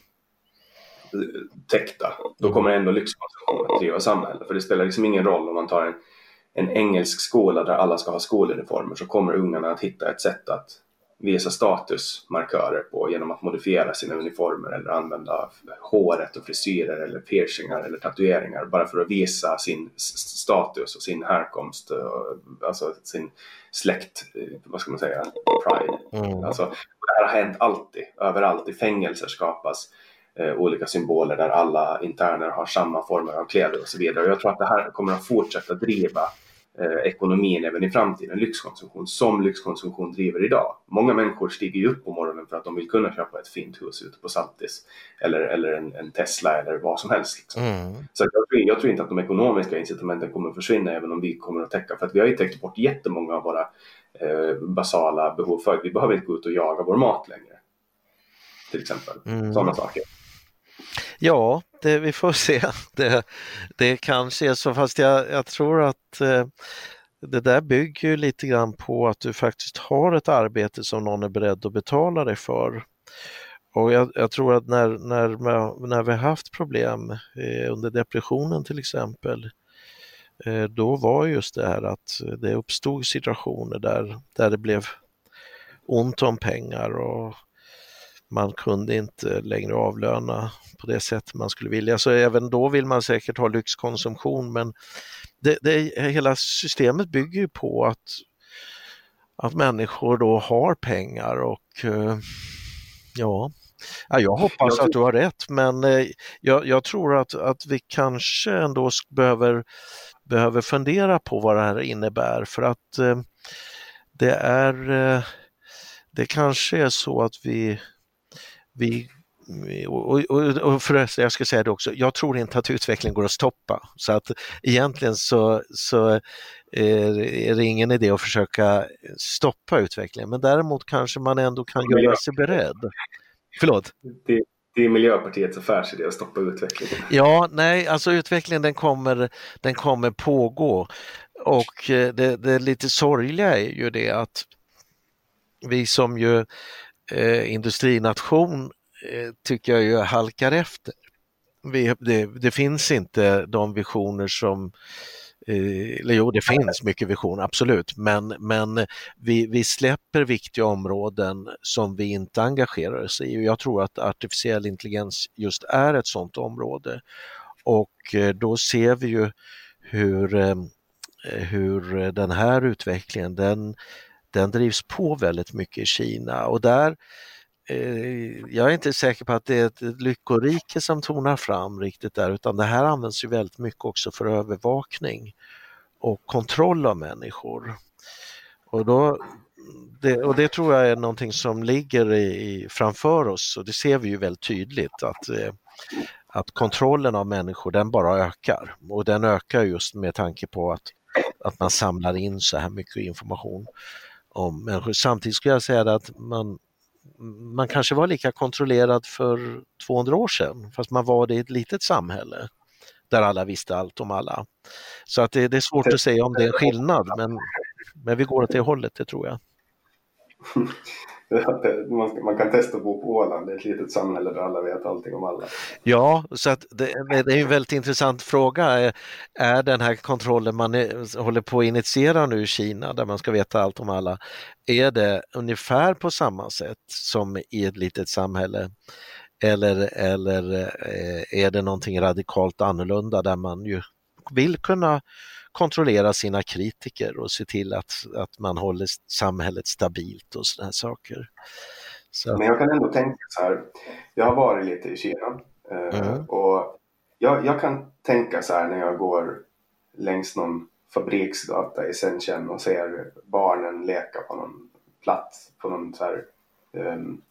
Speaker 3: eh, täckta, då kommer ändå lyxkonsumtionen att driva samhället. För det spelar liksom ingen roll om man tar en, en engelsk skola där alla ska ha skoluniformer så kommer ungarna att hitta ett sätt att visa statusmarkörer på genom att modifiera sina uniformer eller använda håret och frisyrer eller piercingar eller tatueringar bara för att visa sin status och sin härkomst, alltså sin släkt, vad ska man säga, pride. Mm. Alltså, det här har hänt alltid, överallt. I fängelser skapas eh, olika symboler där alla interner har samma former av kläder och så vidare. Och jag tror att det här kommer att fortsätta driva eh, ekonomin även i framtiden, lyxkonsumtion, som lyxkonsumtion driver idag. Många människor stiger ju upp på morgonen för att de vill kunna köpa ett fint hus ute på Saltis eller, eller en, en Tesla eller vad som helst. Liksom. Mm. Så jag tror, jag tror, inte att de ekonomiska incitamenten kommer att försvinna även om vi kommer att täcka, för att vi har ju täckt bort jättemånga av våra eh, basala behov förut. Vi behöver inte gå ut och jaga vår mat längre. Till exempel, mm. sådana saker.
Speaker 4: Ja, det, vi får se. Det, det kanske är så, fast jag, jag tror att eh, det där bygger ju lite grann på att du faktiskt har ett arbete som någon är beredd att betala dig för. Och jag, jag tror att när, när, när vi har haft problem eh, under depressionen till exempel, eh, då var just det här att det uppstod situationer där, där det blev ont om pengar och man kunde inte längre avlöna på det sätt man skulle vilja. Så även då vill man säkert ha lyxkonsumtion men det, det, hela systemet bygger ju på att, att människor då har pengar och eh, ja, Ja, jag hoppas att du har rätt men eh, jag, jag, tror att, att vi kanske ändå behöver, behöver fundera på vad det här innebär för att eh, det är det kanske är så att vi, vi och, och, och förresten, jag ska säga det också, jag tror inte att utvecklingen går att stoppa. Så att egentligen så, så är det ingen idé att försöka stoppa utvecklingen, men däremot kanske man ändå kan göra sig beredd. Förlåt?
Speaker 3: Det, det är Miljöpartiets affärsidé att stoppa utvecklingen.
Speaker 4: Ja, nej, alltså utvecklingen den kommer, den kommer pågå. Och eh, det, det lite sorgliga är ju det att vi som ju eh, industrination eh, tycker jag ju halkar efter. Vi, det, det, finns inte de visioner som eh, eller jo, det finns mycket vision, absolut, men, men vi, vi släpper viktiga områden som vi inte engagerar oss i. Jag tror att artificiell intelligens just är ett sådant område. Och eh, då ser vi ju hur, eh, hur den här utvecklingen, den, den drivs på väldigt mycket i Kina. Och där eh, jag är inte säker på att det är ett lyckorike som tonar fram riktigt där utan det här används ju väldigt mycket också för övervakning och kontroll av människor. Och, då, det, och det tror jag är någonting som ligger i, framför oss och det ser vi ju väldigt tydligt att, eh, att kontrollen av människor den bara ökar. Och den ökar just med tanke på att, att man samlar in så här mycket information om människor. Samtidigt skulle jag säga att man man kanske var lika kontrollerad för 200 år sedan, fast man var det i ett litet samhälle där alla visste allt om alla. Så att det, det är svårt att säga om det är en skillnad, men, men vi går åt det hållet, det tror jag.
Speaker 3: man kan testa att bo på Åland, det är ett litet samhälle där alla vet allting om alla.
Speaker 4: Ja, så att det, det är en väldigt intressant fråga. Är den här kontrollen man är, håller på att initiera nu i Kina, där man ska veta allt om alla, är det ungefär på samma sätt som i ett litet samhälle? Eller, eller eh, är det någonting radikalt annorlunda där man ju vill kunna kontrollera sina kritiker och se till att, att man håller samhället stabilt och sådana saker.
Speaker 3: Så. Men jag kan ändå tänka så här, jag har varit lite i Kina eh, mm. och jag, jag, kan tänka så här när jag går längs någon fabriksgata i Shenzhen och ser barnen leka på någon plats, på någon så här, um,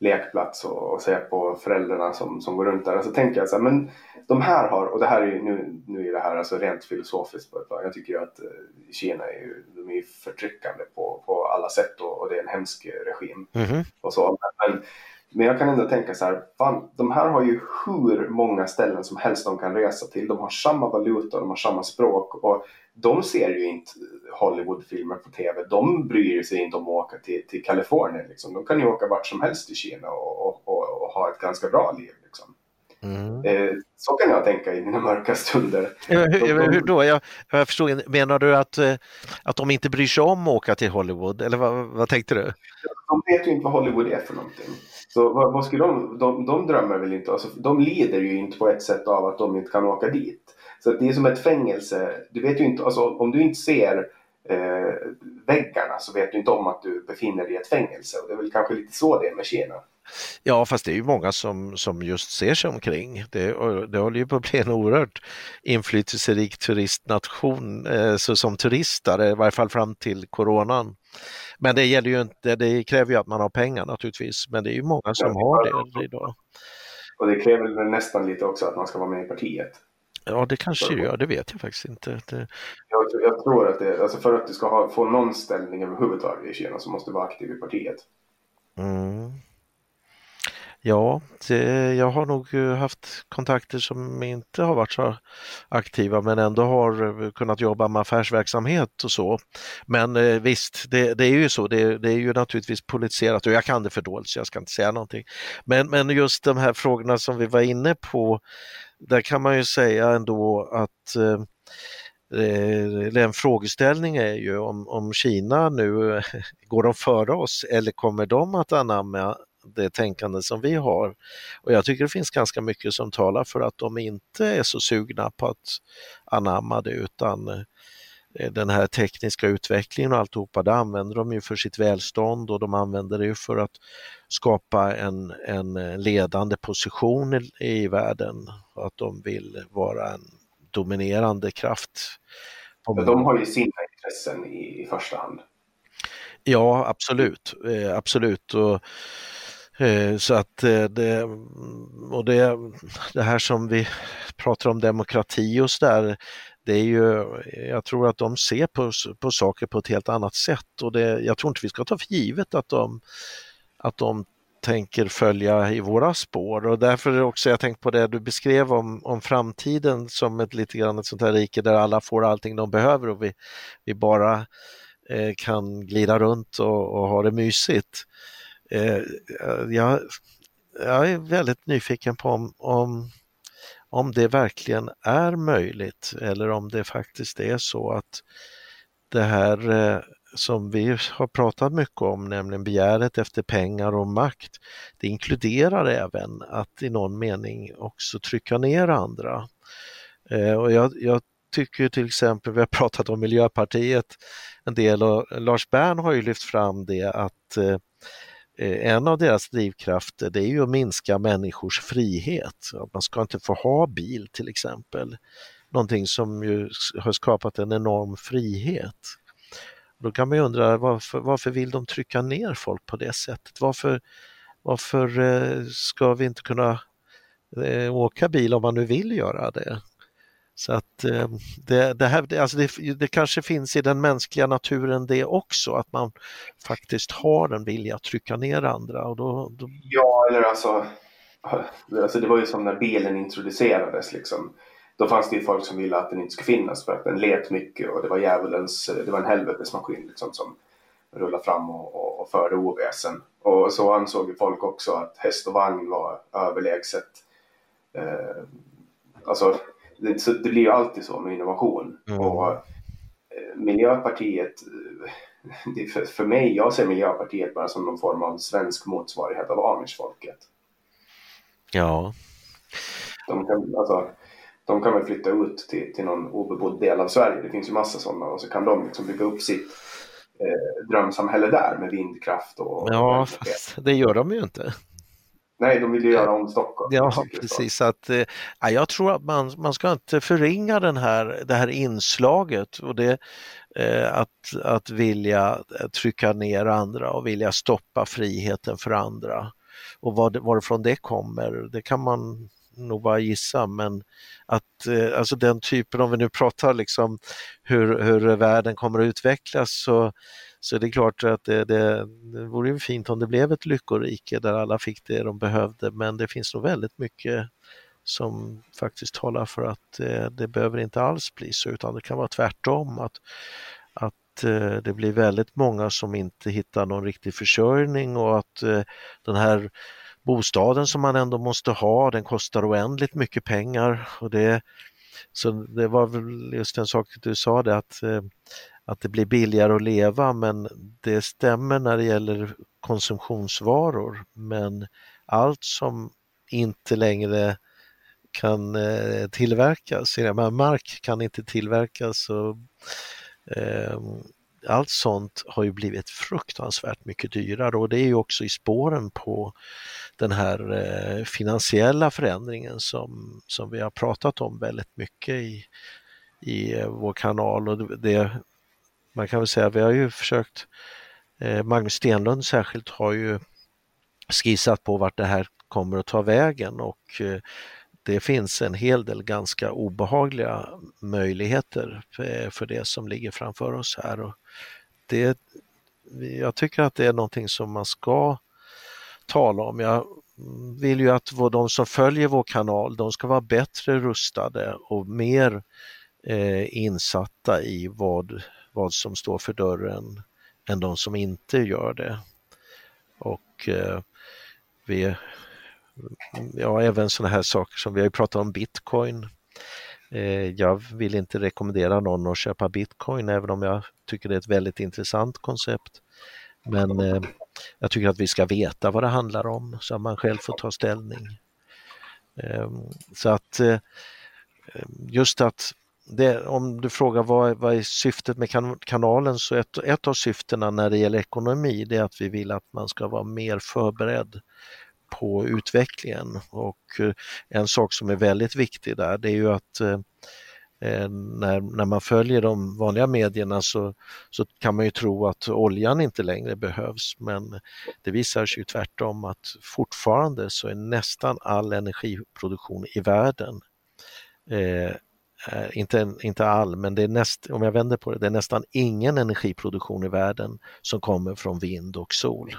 Speaker 3: lekplats och, och ser på föräldrarna som, som går runt där. Och så tänker jag så här, men de här har, och det här är ju, nu, nu är det här alltså rent filosofiskt på ett plan. Jag tycker ju att eh, Kina är ju, de är förtryckande på, på alla sätt och, och det är en hemsk regim. Mm. Och så. Men, men jag kan ändå tänka så här, fan, de här har ju hur många ställen som helst de kan resa till. De har samma valuta, de har samma språk och de ser ju inte Hollywoodfilmer på TV. De bryr sig inte om att åka till, till Kalifornien. Liksom. De kan ju åka vart som helst i Kina och, och, och, och ha ett ganska bra liv. Liksom. Mm. Eh, så kan jag tänka i mina mörka stunder.
Speaker 4: Hur, hur då? Jag, jag förstår, menar du att, eh, att de inte bryr sig om att åka till Hollywood? Eller vad, vad tänkte du?
Speaker 3: De vet ju inte vad Hollywood är för någonting. Så vad, vad skulle de, de, de drömmer väl inte, alltså, de lider ju inte på ett sätt av att de inte kan åka dit. Så det är som ett fängelse. Du vet ju inte, alltså, om du inte ser eh, väggarna så vet du inte om att du befinner dig i ett fängelse. Och det är väl kanske lite så det är med Kina.
Speaker 4: Ja, fast det är ju många som, som just ser sig omkring. Det, det håller ju på att bli en oerhört inflytelserik turistnation eh, så som turister, i varje fall fram till coronan. Men det gäller ju inte, det kräver ju att man har pengar naturligtvis, men det är ju många som ja, har det idag.
Speaker 3: Och det kräver nästan lite också att man ska vara med i partiet.
Speaker 4: Ja, det kanske det gör, det vet jag faktiskt inte. Det...
Speaker 3: Jag, jag, tror att det, alltså för att du ska ha, få någon ställning överhuvudtaget i Kina så måste du vara aktiv i partiet.
Speaker 4: Mm. Ja, det, jag har nog eh, haft kontakter som inte har varit så aktiva men ändå har eh, kunnat jobba med affärsverksamhet och så. Men eh, visst, det, det, är ju så, det, det, är ju naturligtvis politiserat och jag kan det för dåligt så jag ska inte säga någonting. Men, men just de här frågorna som vi var inne på, där kan man ju säga ändå att eller en frågeställning är ju om, om Kina nu, går de före oss eller kommer de att anamma det tänkande som vi har? Och jag tycker det finns ganska mycket som talar för att de inte är så sugna på att anamma det utan Eh, den här tekniska utvecklingen och alltihopa, det använder de ju för sitt välstånd och de använder det ju för att skapa en, en ledande position i, i världen. Att de vill vara en dominerande kraft.
Speaker 3: De har ju sina intressen i, i första hand.
Speaker 4: Ja, absolut. Eh, absolut. Och, Eh, så att eh, det, mm, och det, det här som vi pratar om demokrati och så där, det är ju, jag tror att de ser på, på saker på ett helt annat sätt och det, jag tror inte vi ska ta för givet att de, att de tänker följa i våra spår och därför också jag tänkt på det du beskrev om, om framtiden som ett lite grann ett sånt här rike där alla får allting de behöver och vi, vi bara eh, kan glida runt och, och, ha det mysigt. Eh, jag, jag är väldigt nyfiken på om, om om det verkligen är möjligt eller om det faktiskt är så att det här eh, som vi har pratat mycket om, nämligen begäret efter pengar och makt, det inkluderar även att i någon mening också trycka ner andra. Eh, och jag, jag tycker till exempel, vi har pratat om Miljöpartiet en del och Lars Bern har ju lyft fram det att eh, Eh, en av deras drivkrafter det är ju att minska människors frihet. Att man ska inte få ha bil till exempel. Någonting som ju har skapat en enorm frihet. Då kan man ju undra varför, varför vill de trycka ner folk på det sättet? Varför, varför eh, ska vi inte kunna eh, åka bil om man nu vill göra det? Så att eh, det, det, här, alltså det, det, kanske finns i den mänskliga naturen det också, att man faktiskt har en vilja att trycka ner andra. Och då, då...
Speaker 3: Ja, eller alltså, alltså, det var ju som när bilen introducerades liksom. Då fanns det ju folk som ville att den inte skulle finnas för att den let mycket och det var djävulens, det var en helvetesmaskin liksom som rullade fram och, och, och förde oväsen. Och så ansåg ju folk också att häst och vagn var överlägset. Eh, alltså det, så det blir ju alltid så med innovation. Mm. Och eh, Miljöpartiet, eh, för, för mig, jag ser Miljöpartiet bara som någon form av svensk motsvarighet av Amish-folket.
Speaker 4: Ja.
Speaker 3: De kan, alltså, de kan väl flytta ut till, till någon obebodd del av Sverige. Det finns ju massa sådana och så kan de liksom bygga upp sitt eh, drömsamhälle där med vindkraft och...
Speaker 4: Ja, fast det gör de ju inte.
Speaker 3: Nej, de vill ju göra om Stockholm.
Speaker 4: Ja, precis. Att, eh, jag tror att man, man ska inte förringa den här, det här inslaget och det, eh, att, att vilja trycka ner andra och vilja stoppa friheten för andra. Och var, varifrån det kommer, det kan man nog bara gissa, men att eh, alltså den typen, om vi nu pratar liksom hur, hur världen kommer att utvecklas så så det är klart att det, det, det vore ju fint om det blev ett lyckorike där alla fick det de behövde men det finns nog väldigt mycket som faktiskt talar för att det, det behöver inte alls bli så utan det kan vara tvärtom. Att, att eh, det blir väldigt många som inte hittar någon riktig försörjning och att eh, den här bostaden som man ändå måste ha, den kostar oändligt mycket pengar. Och det, så det var väl just en sak du sa det att att det blir billigare att leva men det stämmer när det gäller konsumtionsvaror. Men allt som inte längre kan eh, tillverkas, mark kan inte tillverkas och eh, allt sånt har ju blivit fruktansvärt mycket dyrare. Och det är ju också i spåren på den här eh, finansiella förändringen som, som vi har pratat om väldigt mycket i, i eh, vår kanal. Och det man kan väl säga, vi har ju försökt, eh, Magnus Stenlund särskilt har ju skissat på vart det här kommer att ta vägen och eh, det finns en hel del ganska obehagliga möjligheter eh, för det som ligger framför oss här. Och det, jag tycker att det är någonting som man ska tala om. Jag vill ju att de som följer vår kanal, de ska vara bättre rustade och mer eh, insatta i vad vad som står för dörren än de som inte gör det. Och eh, vi, ja, även sådana här saker som vi har pratat om bitcoin. Eh, jag vill inte rekommendera någon att köpa bitcoin även om jag tycker det är ett väldigt intressant koncept. Men eh, jag tycker att vi ska veta vad det handlar om så att man själv får ta ställning. Ehm, så att eh, just att det, om du frågar vad, vad är syftet med kan, kanalen så ett, ett av syftena när det gäller ekonomi det är att vi vill att man ska vara mer förberedd på utvecklingen. Och eh, en sak som är väldigt viktig där det är ju att eh, eh, när, när man följer de vanliga medierna så, så kan man ju tro att oljan inte längre behövs. Men det visar sig ju tvärtom att fortfarande så är nästan all energiproduktion i världen eh, Eh, inte, inte all, men det är näst, om jag vänder på det, det är nästan ingen energiproduktion i världen som kommer från vind och sol.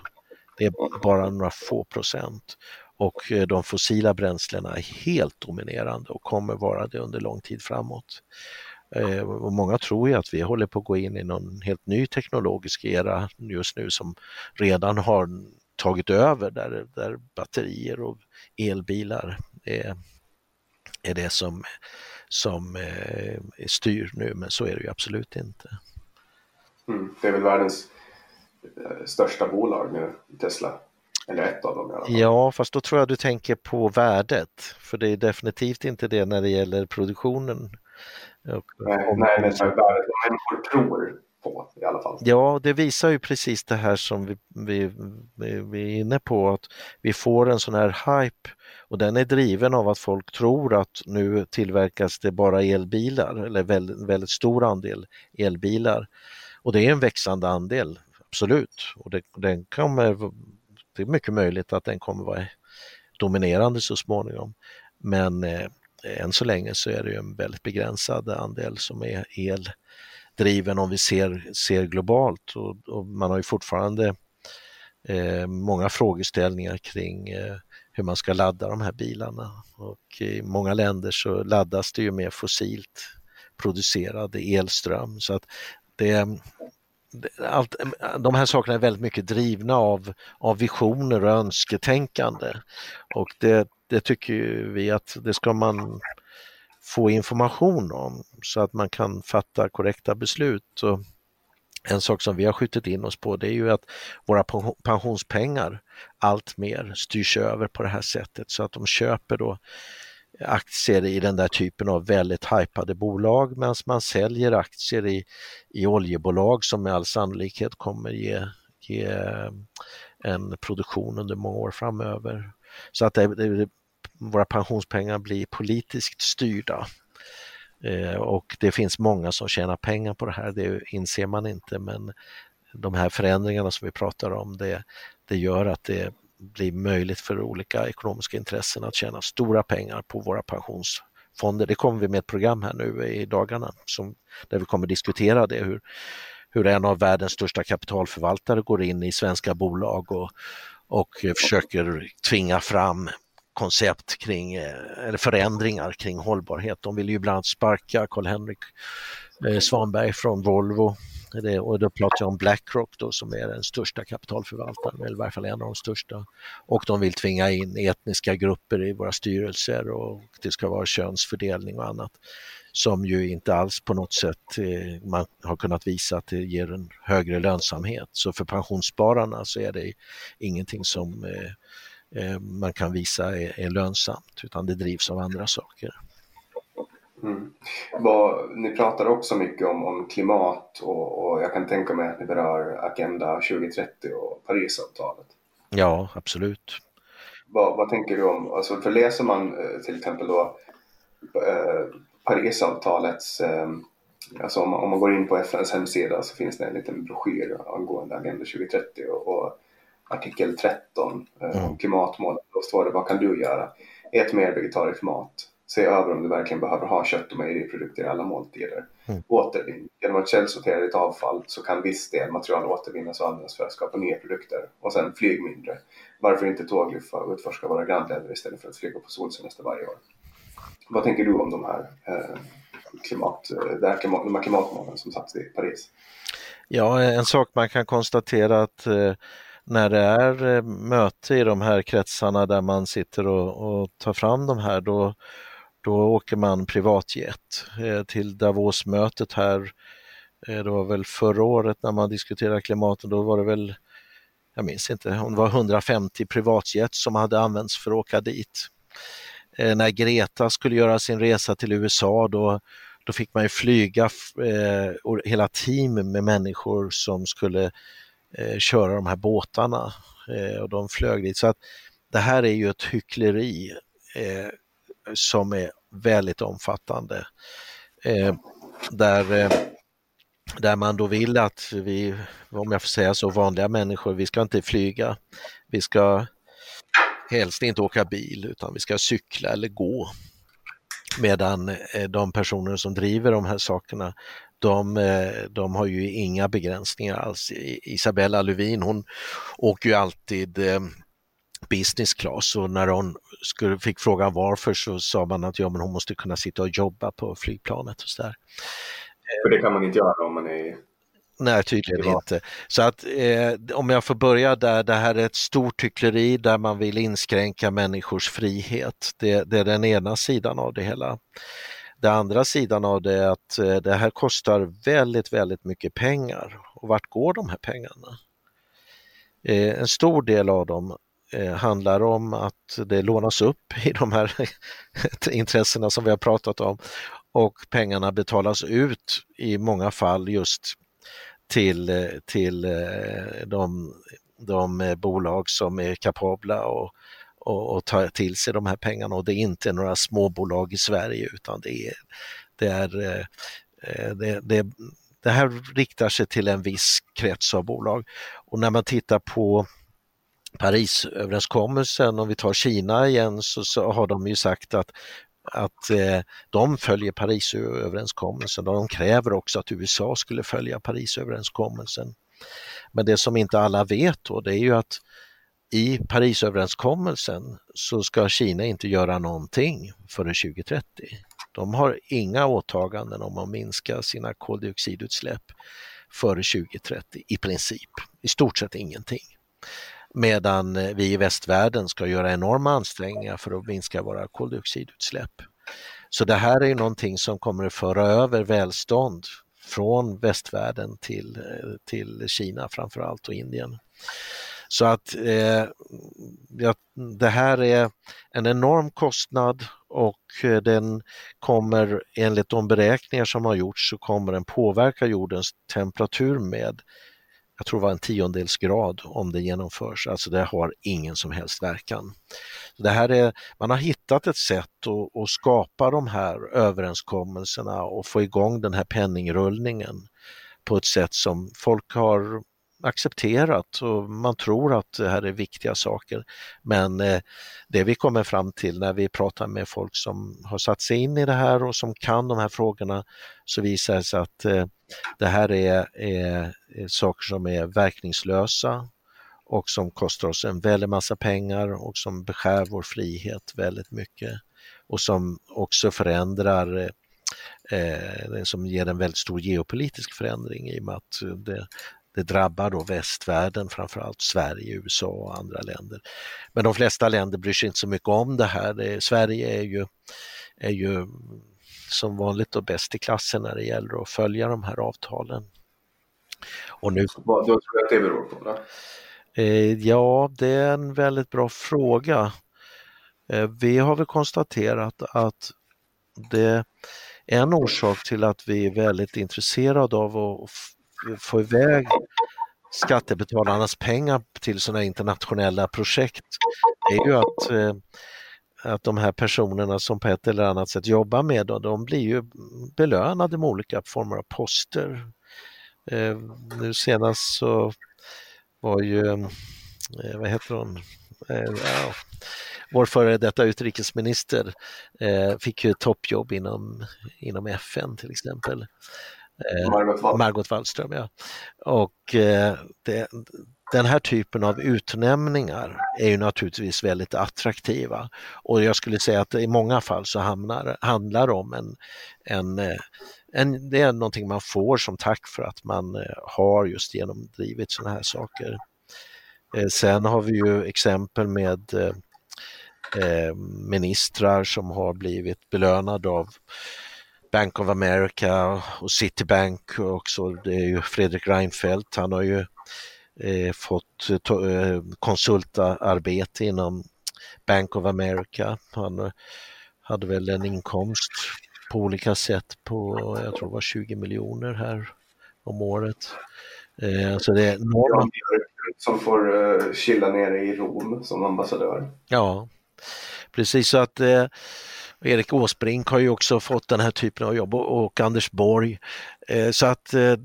Speaker 4: Det är bara några få procent och eh, de fossila bränslena är helt dominerande och kommer vara det under lång tid framåt. Eh, och många tror ju att vi håller på att gå in i någon helt ny teknologisk era just nu som redan har tagit över där, där batterier och elbilar är, är det som, som eh, styr nu, men så är det ju absolut inte.
Speaker 3: Mm, det är väl världens Eh, största bolag nu, Tesla. Eller ett av dem i alla fall.
Speaker 4: Ja, fast då tror jag du tänker på värdet. För det är definitivt inte det när det gäller produktionen.
Speaker 3: nej, nej, men värdet vad människor tror på i alla fall.
Speaker 4: Ja, det visar ju precis det här som vi, vi, vi, är inne på, att vi får en sån här hype och den är driven av att folk tror att nu tillverkas det bara elbilar eller väldigt, väldigt stor andel elbilar. Och det är en växande andel absolut. Och det, den kommer, det är mycket möjligt att den kommer vara dominerande så småningom. Men eh, än så länge så är det en väldigt begränsad andel som är eldriven om vi ser, ser globalt och, och man har ju fortfarande eh, många frågeställningar kring eh, hur man ska ladda de här bilarna och i många länder så laddas det ju med fossilt producerad elström så att det, allt, de här sakerna är väldigt mycket drivna av, av visioner och önsketänkande. Och det, det tycker vi att det ska man få information om så att man kan fatta korrekta beslut. Och en sak som vi har skjutit in oss på det är ju att våra pensionspengar allt mer styrs över på det här sättet så att de köper då aktier i den där typen av väldigt hypade bolag medan man säljer aktier i, i oljebolag som med all sannolikhet kommer ge, ge en produktion under många år framöver. Så att det, det, våra pensionspengar blir politiskt styrda. Eh, och det finns många som tjänar pengar på det här, det inser man inte men de här förändringarna som vi pratar om det, det gör att det blir möjligt för olika ekonomiska intressen att tjäna stora pengar på våra pensionsfonder. Det kommer vi med ett program här nu i dagarna som, där vi kommer diskutera det, hur, hur en av världens största kapitalförvaltare går in i svenska bolag och, och försöker tvinga fram koncept kring, eh, eller förändringar kring hållbarhet. De vill ju bland annat sparka Karl-Henrik eh, Svanberg från Volvo det, och då pratar jag om Blackrock då, som är den största kapitalförvaltaren, eller i varje fall en av de största. Och de vill tvinga in etniska grupper i våra styrelser och det ska vara könsfördelning och annat som ju inte alls på något sätt eh, man har kunnat visa att det ger en högre lönsamhet. Så för pensionsspararna så är det ingenting som man kan visa är, är lönsamt utan det drivs av andra saker.
Speaker 3: Mm. Vad, ni pratar också mycket om, om klimat och, och, jag kan tänka mig att ni berör Agenda 2030 och Parisavtalet.
Speaker 4: Ja, absolut.
Speaker 3: Vad, vad tänker du om, alltså för läser man eh, till exempel då eh, Parisavtalets, eh, alltså om, om, man går in på FNs hemsida så finns det en liten broschyr angående Agenda 2030 och, och artikel 13 eh, mm. klimatmålet. Då står det vad kan du göra? Ät mer vegetarisk mat se över om du verkligen behöver ha kött och mejeriprodukter i alla måltider. Mm. Återvinn. Genom att källsortera ditt avfall så kan viss del material återvinnas och användas för att skapa nya produkter. Och sen flyg mindre. Varför inte tågluffa och utforska våra grannländer istället för att flyga på solsemester varje år? Vad tänker du om de här, eh, klimat, eh, här klimat, de här klimatmålen som satts i Paris?
Speaker 4: Ja, en sak man kan konstatera att eh, när det är eh, möte i de här kretsarna där man sitter och, och tar fram de här, då då åker man privatjet eh, till Davos-mötet här. Eh, det var väl förra året när man diskuterade klimatet, då var det väl, jag minns inte, om det var 150 privatjet som hade använts för att åka dit. När Greta skulle göra sin resa till USA då då fick man ju flyga eh, hela team med människor som skulle Eh, köra de här båtarna eh, och de flög dit. Så att det här är ju ett hyckleri eh, som är väldigt omfattande. Eh, där, eh, där man då vill att vi, om jag får säga så, vanliga människor, vi ska inte flyga. Vi ska helst inte åka bil utan vi ska cykla eller gå. Medan eh, de personer som driver de här sakerna, de, eh, de har ju inga begränsningar alls. Isabella Lövin hon åker ju alltid eh, business class och när hon skulle, fick frågan varför så sa man att ja, men hon måste kunna sitta och jobba på flygplanet och sådär.
Speaker 3: För det kan man inte göra om man är
Speaker 4: Nej, tydligen inte. Så att eh, om jag får börja där, det här är ett stort hyckleri där man vill inskränka människors frihet. Det, det är den ena sidan av det hela. Den andra sidan av det är att eh, det här kostar väldigt, väldigt mycket pengar. Och vart går de här pengarna? Eh, en stor del av dem eh, handlar om att det lånas upp i de här intressena som vi har pratat om och pengarna betalas ut i många fall just till, till de, de bolag som är kapabla och, och, och ta till sig de här pengarna och det är inte några småbolag i Sverige utan det är, det är eh, eh, det, det, det här riktar sig till en viss krets av bolag. Och när man tittar på Parisöverenskommelsen, om vi tar Kina igen, så, så har de ju sagt att att eh, de följer Parisöverenskommelsen och de kräver också att USA skulle följa Parisöverenskommelsen. Men det som inte alla vet då det är ju att i Parisöverenskommelsen så ska Kina inte göra någonting före 2030. De har inga åtaganden om att minska sina koldioxidutsläpp före 2030 i princip, i stort sett ingenting medan eh, vi i västvärlden ska göra enorma ansträngningar för att minska våra koldioxidutsläpp. Så det här är någonting som kommer att föra över välstånd från västvärlden till, eh, till Kina framförallt och Indien. Så att eh, ja, det här är en enorm kostnad och eh, den kommer enligt de beräkningar som har gjorts så kommer den påverka jordens temperatur med jag tror det var en tiondels grad om det genomförs, alltså det har ingen som helst verkan. Det här är, man har hittat ett sätt att, att skapa de här överenskommelserna och få igång den här penningrullningen på ett sätt som folk har accepterat och man tror att det här är viktiga saker. Men eh, det vi kommer fram till när vi pratar med folk som har satt sig in i det här och som kan de här frågorna så visar det sig att eh, det här är, är, är saker som är verkningslösa och som kostar oss en väldig massa pengar och som beskär vår frihet väldigt mycket och som också förändrar eh, eh som ger en väldigt stor geopolitisk förändring i och med att det, det drabbar då västvärlden, framförallt Sverige, USA och andra länder. Men de flesta länder bryr sig inte så mycket om det här. Det, Sverige är ju, är ju som vanligt då bäst i klassen när det gäller att följa de här avtalen.
Speaker 3: Och nu... Vad tror du att det beror på? Då?
Speaker 4: Eh, ja, det är en väldigt bra fråga. Eh, vi har väl konstaterat att det en orsak till att vi är väldigt intresserade av att få iväg skattebetalarnas pengar till sådana internationella projekt är ju att, eh, att de här personerna som på ett eller annat sätt jobbar med det, de blir ju belönade med olika former av poster. Eh, nu senast så var ju, eh, vad heter hon, ja, vår före detta utrikesminister fick ju ett toppjobb inom, inom FN till exempel.
Speaker 3: Eh, Margot, Wall.
Speaker 4: Margot Wallström. Ja. Och eh, det, den här typen av utnämningar är ju naturligtvis väldigt attraktiva och jag skulle säga att i många fall så hamnar, handlar det om en, en, eh, en, det är någonting man får som tack för att man har just genomdrivit sådana här saker. Sen har vi ju exempel med ministrar som har blivit belönade av Bank of America och Citibank också. Det är ju Fredrik Reinfeldt, han har ju eh, fått eh, konsultarbete inom Bank of America. Han hade väl en inkomst på olika sätt på, jag tror det var 20 miljoner här om året. Eh, så det är enorma...
Speaker 3: Som får uh, chilla nere i Rom som ambassadör.
Speaker 4: Ja, precis så att eh, Erik Åsbrink har ju också fått den här typen av jobb och, Anders Borg. Eh, så att eh,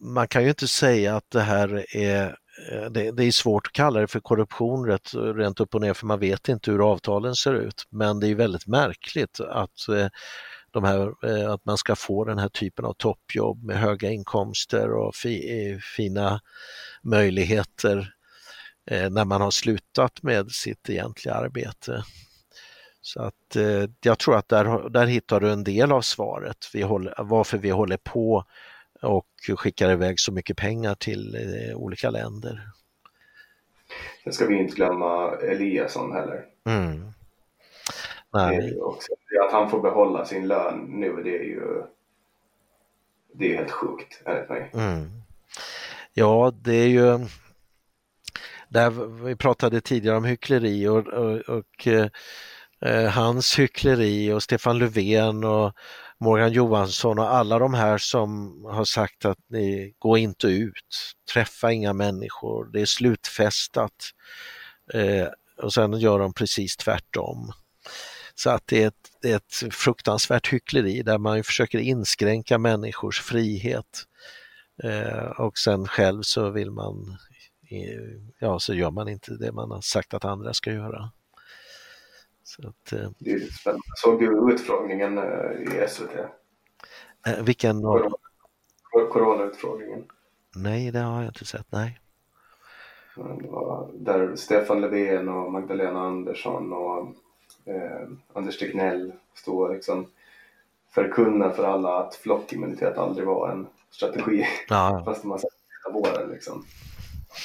Speaker 4: man kan ju inte säga att det här är eh, det, det, är svårt att kalla det för korruption rätt, rent upp och ner för man vet inte hur avtalen ser ut. Men det är väldigt märkligt att de här, att man ska få den här typen av toppjobb med höga inkomster och fi, fina möjligheter när man har slutat med sitt egentliga arbete. Så att eh, jag tror att där, där hittar du en del av svaret, vi håller, varför vi håller på och skickar iväg så mycket pengar till olika länder.
Speaker 3: Sen ska vi inte glömma Eliasson heller. Mm. Nej. Också, att han får behålla sin lön nu, det är ju det är helt sjukt enligt mig. Mm.
Speaker 4: Ja, det är ju där vi pratade tidigare om hyckleri och, och, och eh, Eh, hans hyckleri och Stefan Löfven och Morgan Johansson och alla de här som har sagt att ni går inte ut, träffa inga människor, det är slutfestat. Eh, och sen gör de precis tvärtom. Så att det är, ett, det är ett fruktansvärt hyckleri där man försöker inskränka människors frihet. Eh, och sen själv så vill man, ja så gör man inte det man har sagt att andra ska göra.
Speaker 3: Så att, eh, det är spännande. Såg du utfrågningen eh, i SVT?
Speaker 4: Eh, vilken?
Speaker 3: Corona, Coronautfrågningen.
Speaker 4: Nej, det har jag inte sett, nej.
Speaker 3: Det var där Stefan Löfven och Magdalena Andersson och eh, Anders Tegnell stå och liksom förkunna för alla att flockimmunitet aldrig var en strategi. Ja. Fast man sett hela våren liksom.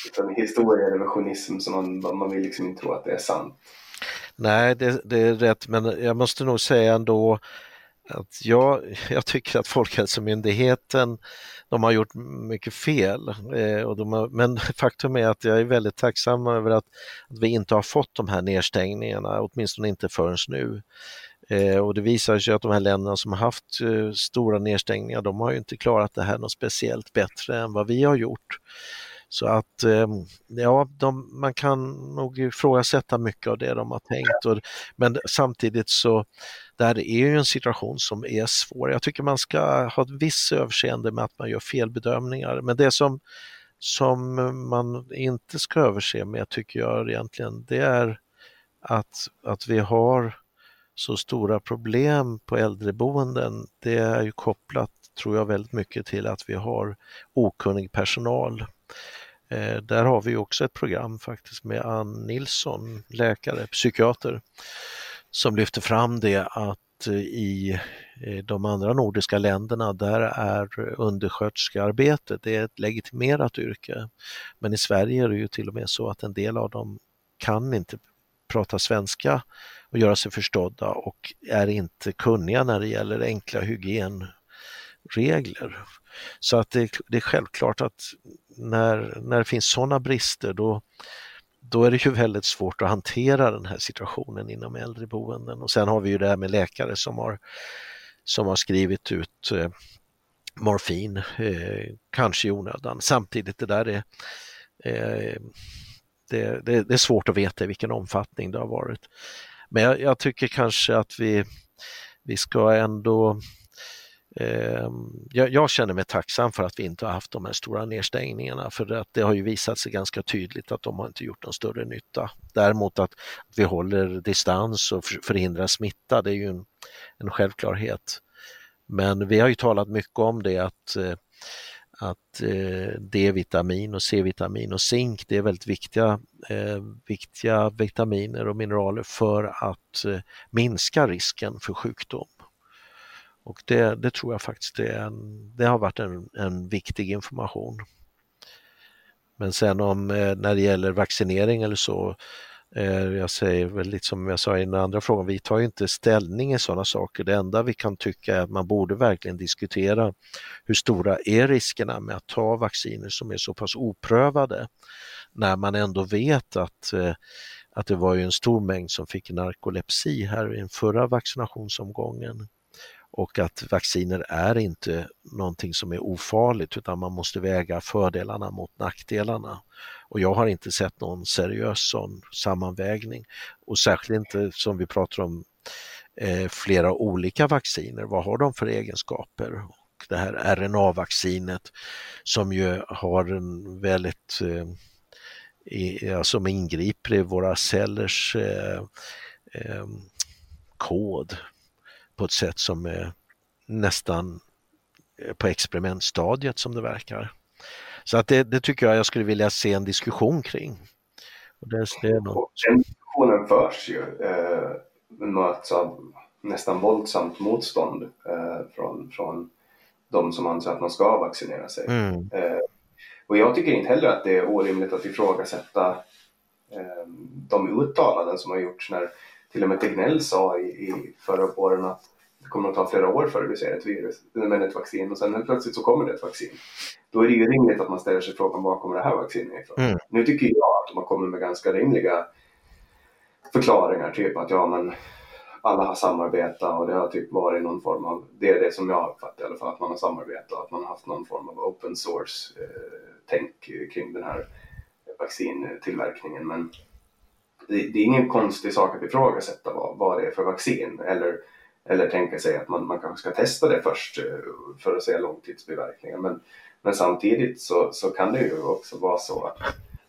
Speaker 3: Utan historierevisionism som man, man vill liksom inte tro att det är sant.
Speaker 4: Nej, det, det, är rätt, men jag måste nog säga ändå att jag, jag tycker att Folkhälsomyndigheten de har gjort mycket fel. Eh, och de har, men faktum är att jag är väldigt tacksam över att, att vi inte har fått de här nedstängningarna, åtminstone inte förrän nu. Eh, och det visar sig att de här länderna som har haft eh, stora nedstängningar, de har ju inte klarat det här något speciellt bättre än vad vi har gjort. Så att ehm, ja, de, man kan nog ifrågasätta mycket av det de har tänkt. Och, men samtidigt så det här är ju en situation som är svår. Jag tycker man ska ha ett visst överseende med att man gör felbedömningar. Men det som, som man inte ska överse med tycker jag egentligen, det är att, att vi har så stora problem på äldreboenden. Det är ju kopplat, tror jag, väldigt mycket till att vi har okunnig personal. Eh, där har vi också ett program faktiskt med Ann Nilsson, läkare, psykiater, som lyfter fram det att eh, i eh, de andra nordiska länderna där är undersköterskearbetet det är ett legitimerat yrke. Men i Sverige är det ju till och med så att en del av dem kan inte prata svenska och göra sig förstådda och är inte kunniga när det gäller enkla hygienregler. Så att det, det är självklart att när, när det finns sådana brister då, då är det ju väldigt svårt att hantera den här situationen inom äldreboenden. Och sen har vi ju det här med läkare som har, som har skrivit ut eh, morfin, eh, kanske i onödan. Samtidigt det där är eh, det, det, det, är svårt att veta i vilken omfattning det har varit. Men jag, jag tycker kanske att vi, vi ska ändå Ehm, jag, jag, känner mig tacksam för att vi inte har haft de här stora nedstängningarna för att det har ju visat sig ganska tydligt att de har inte gjort någon större nytta. Däremot att, vi håller distans och förhindrar smitta, det är ju en, en självklarhet. Men vi har ju talat mycket om det att eh, att eh, D-vitamin och C-vitamin och zink det är väldigt viktiga, eh, viktiga vitaminer och mineraler för att minska risken för sjukdom. Och det, det tror jag faktiskt det, en, det har varit en, en viktig information. Men sen om eh, när det gäller vaccinering eller så, eh, jag säger väl lite som jag sa i den andra frågan, vi tar ju inte ställning i sådana saker. Det enda vi kan tycka är att man borde verkligen diskutera hur stora är riskerna med att ta vacciner som är så pass oprövade när man ändå vet att, eh, att det var ju en stor mängd som fick narkolepsi här i den förra vaccinationsomgången och att vacciner är inte någonting som är ofarligt utan man måste väga fördelarna mot nackdelarna. Och jag har inte sett någon seriös sån sammanvägning och särskilt inte som vi pratar om eh, flera olika vacciner. Vad har de för egenskaper? Och det här RNA-vaccinet som ju har en väldigt eh, i, som ingriper i våra cellers eh, eh, kod på ett sätt som är nästan eh, på experimentstadiet som det verkar. Så att det, det, tycker jag jag skulle vilja se en diskussion kring.
Speaker 3: Och det, det är något... Den diskussionen förs ju, eh, möts av nästan våldsamt motstånd eh, från, från de som anser att man ska vaccinera sig. Mm. Eh, och jag tycker inte heller att det är orimligt att ifrågasätta eh, de uttalanden som har gjorts när till och med Tegnell sa i, i förra våren att det kommer att ta flera år före vi ser ett virus, men ett vaccin och sen helt plötsligt så kommer det ett vaccin. Då är det ju rimligt att man ställer sig frågan var kommer det här vaccinet ifrån? Mm. Nu tycker jag att har kommit med ganska rimliga förklaringar, typ att ja men alla har samarbetat och det har typ varit någon form av, det är det som jag har uppfattat i alla fall, att man har samarbetat, att man har haft någon form av open source eh, kring den här vaccintillverkningen. Men det, det, är ingen konstig sak att ifrågasätta vad, vad det är för vaccin eller, eller tänka sig att man, man kanske ska testa det först eh, för att se långtidsbiverkningar. Men, men samtidigt så, så kan det ju också vara så att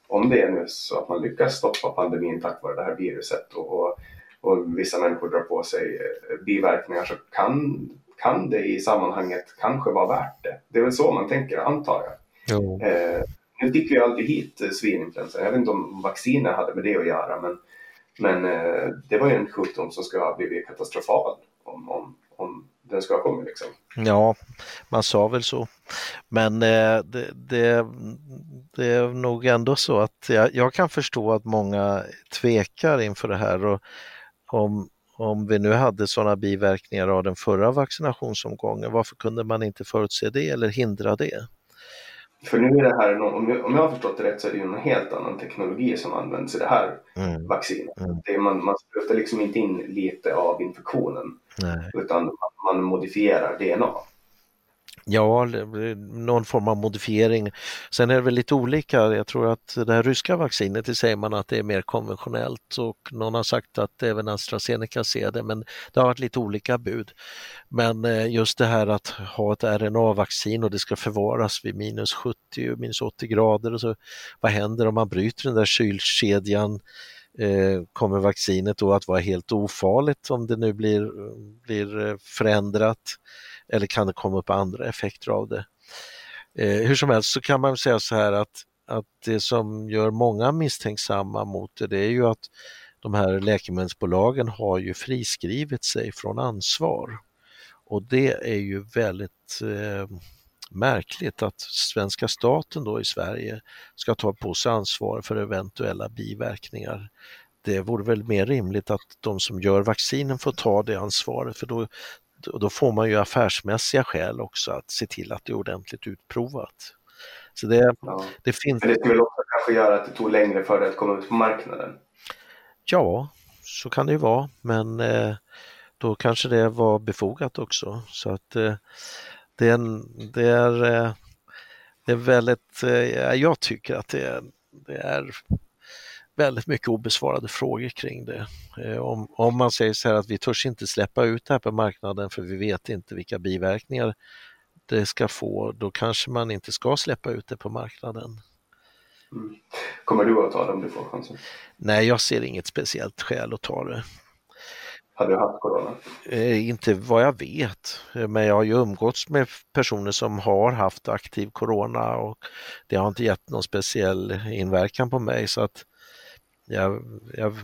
Speaker 3: om det är nu så att man lyckas stoppa pandemin tack vare det här viruset och, och, och vissa människor drar på sig eh, biverkningar så kan, kan det i sammanhanget kanske vara värt det. Det är väl så man tänker, antar jag. Eh, nu fick vi aldrig hit eh, svininfluensan. Jag vet inte om vacciner hade med det att göra men, men eh, det var ju en sjukdom som skulle ha blivit katastrofal om, om, om den skulle ha kommit. Liksom.
Speaker 4: Ja, man sa väl så. Men eh, det, det, det, är nog ändå så att jag, jag, kan förstå att många tvekar inför det här. Och om, om vi nu hade sådana biverkningar av den förra vaccinationsomgången, varför kunde man inte förutse det eller hindra det?
Speaker 3: För nu är det här, om jag, om jag har förstått det rätt så är det ju en helt annan teknologi som används i det här mm. vaccinet. Mm. Det är, man, man sprutar liksom inte in lite av infektionen Nej. utan man modifierar DNA.
Speaker 4: Ja, någon form av modifiering. Sen är det väl lite olika. Jag tror att det här ryska vaccinet, det säger man att det är mer konventionellt och någon har sagt att även AstraZeneca ser det, men det har varit lite olika bud. Men eh, just det här att ha ett RNA-vaccin och det ska förvaras vid minus 70, minus 80 grader och så, vad händer om man bryter den där kylkedjan? Eh, kommer vaccinet då att vara helt ofarligt om det nu blir, blir eh, förändrat? Eller kan det komma upp andra effekter av det? Eh, hur som helst så kan man säga så här att, att det som gör många misstänksamma mot det, det är ju att de här läkemedelsbolagen har ju friskrivit sig från ansvar. Och det är ju väldigt eh, märkligt att svenska staten då i Sverige ska ta på sig ansvar för eventuella biverkningar. Det vore väl mer rimligt att de som gör vaccinen får ta det ansvaret för då och då får man ju affärsmässiga skäl också att se till att det är ordentligt utprovat. Så det, ja. det finns...
Speaker 3: Men det skulle också kanske göra att det tog längre för det att komma ut på marknaden?
Speaker 4: Ja, så kan det ju vara, men eh, då kanske det var befogat också. Så att eh, det, är, en, det, är, eh, det är väldigt, eh, jag tycker att det är, det är väldigt mycket obesvarade frågor kring det. Eh, om, om man säger så här att vi törs inte släppa ut det här på marknaden för vi vet inte vilka biverkningar det ska få, då kanske man inte ska släppa ut det på marknaden.
Speaker 3: Mm. Kommer du att ta det om du får chansen?
Speaker 4: Nej, jag ser inget speciellt skäl att ta det.
Speaker 3: Har du haft corona?
Speaker 4: Eh, inte vad jag vet, men jag har ju umgåtts med personer som har haft aktiv corona och det har inte gett någon speciell inverkan på mig så att jag, jag,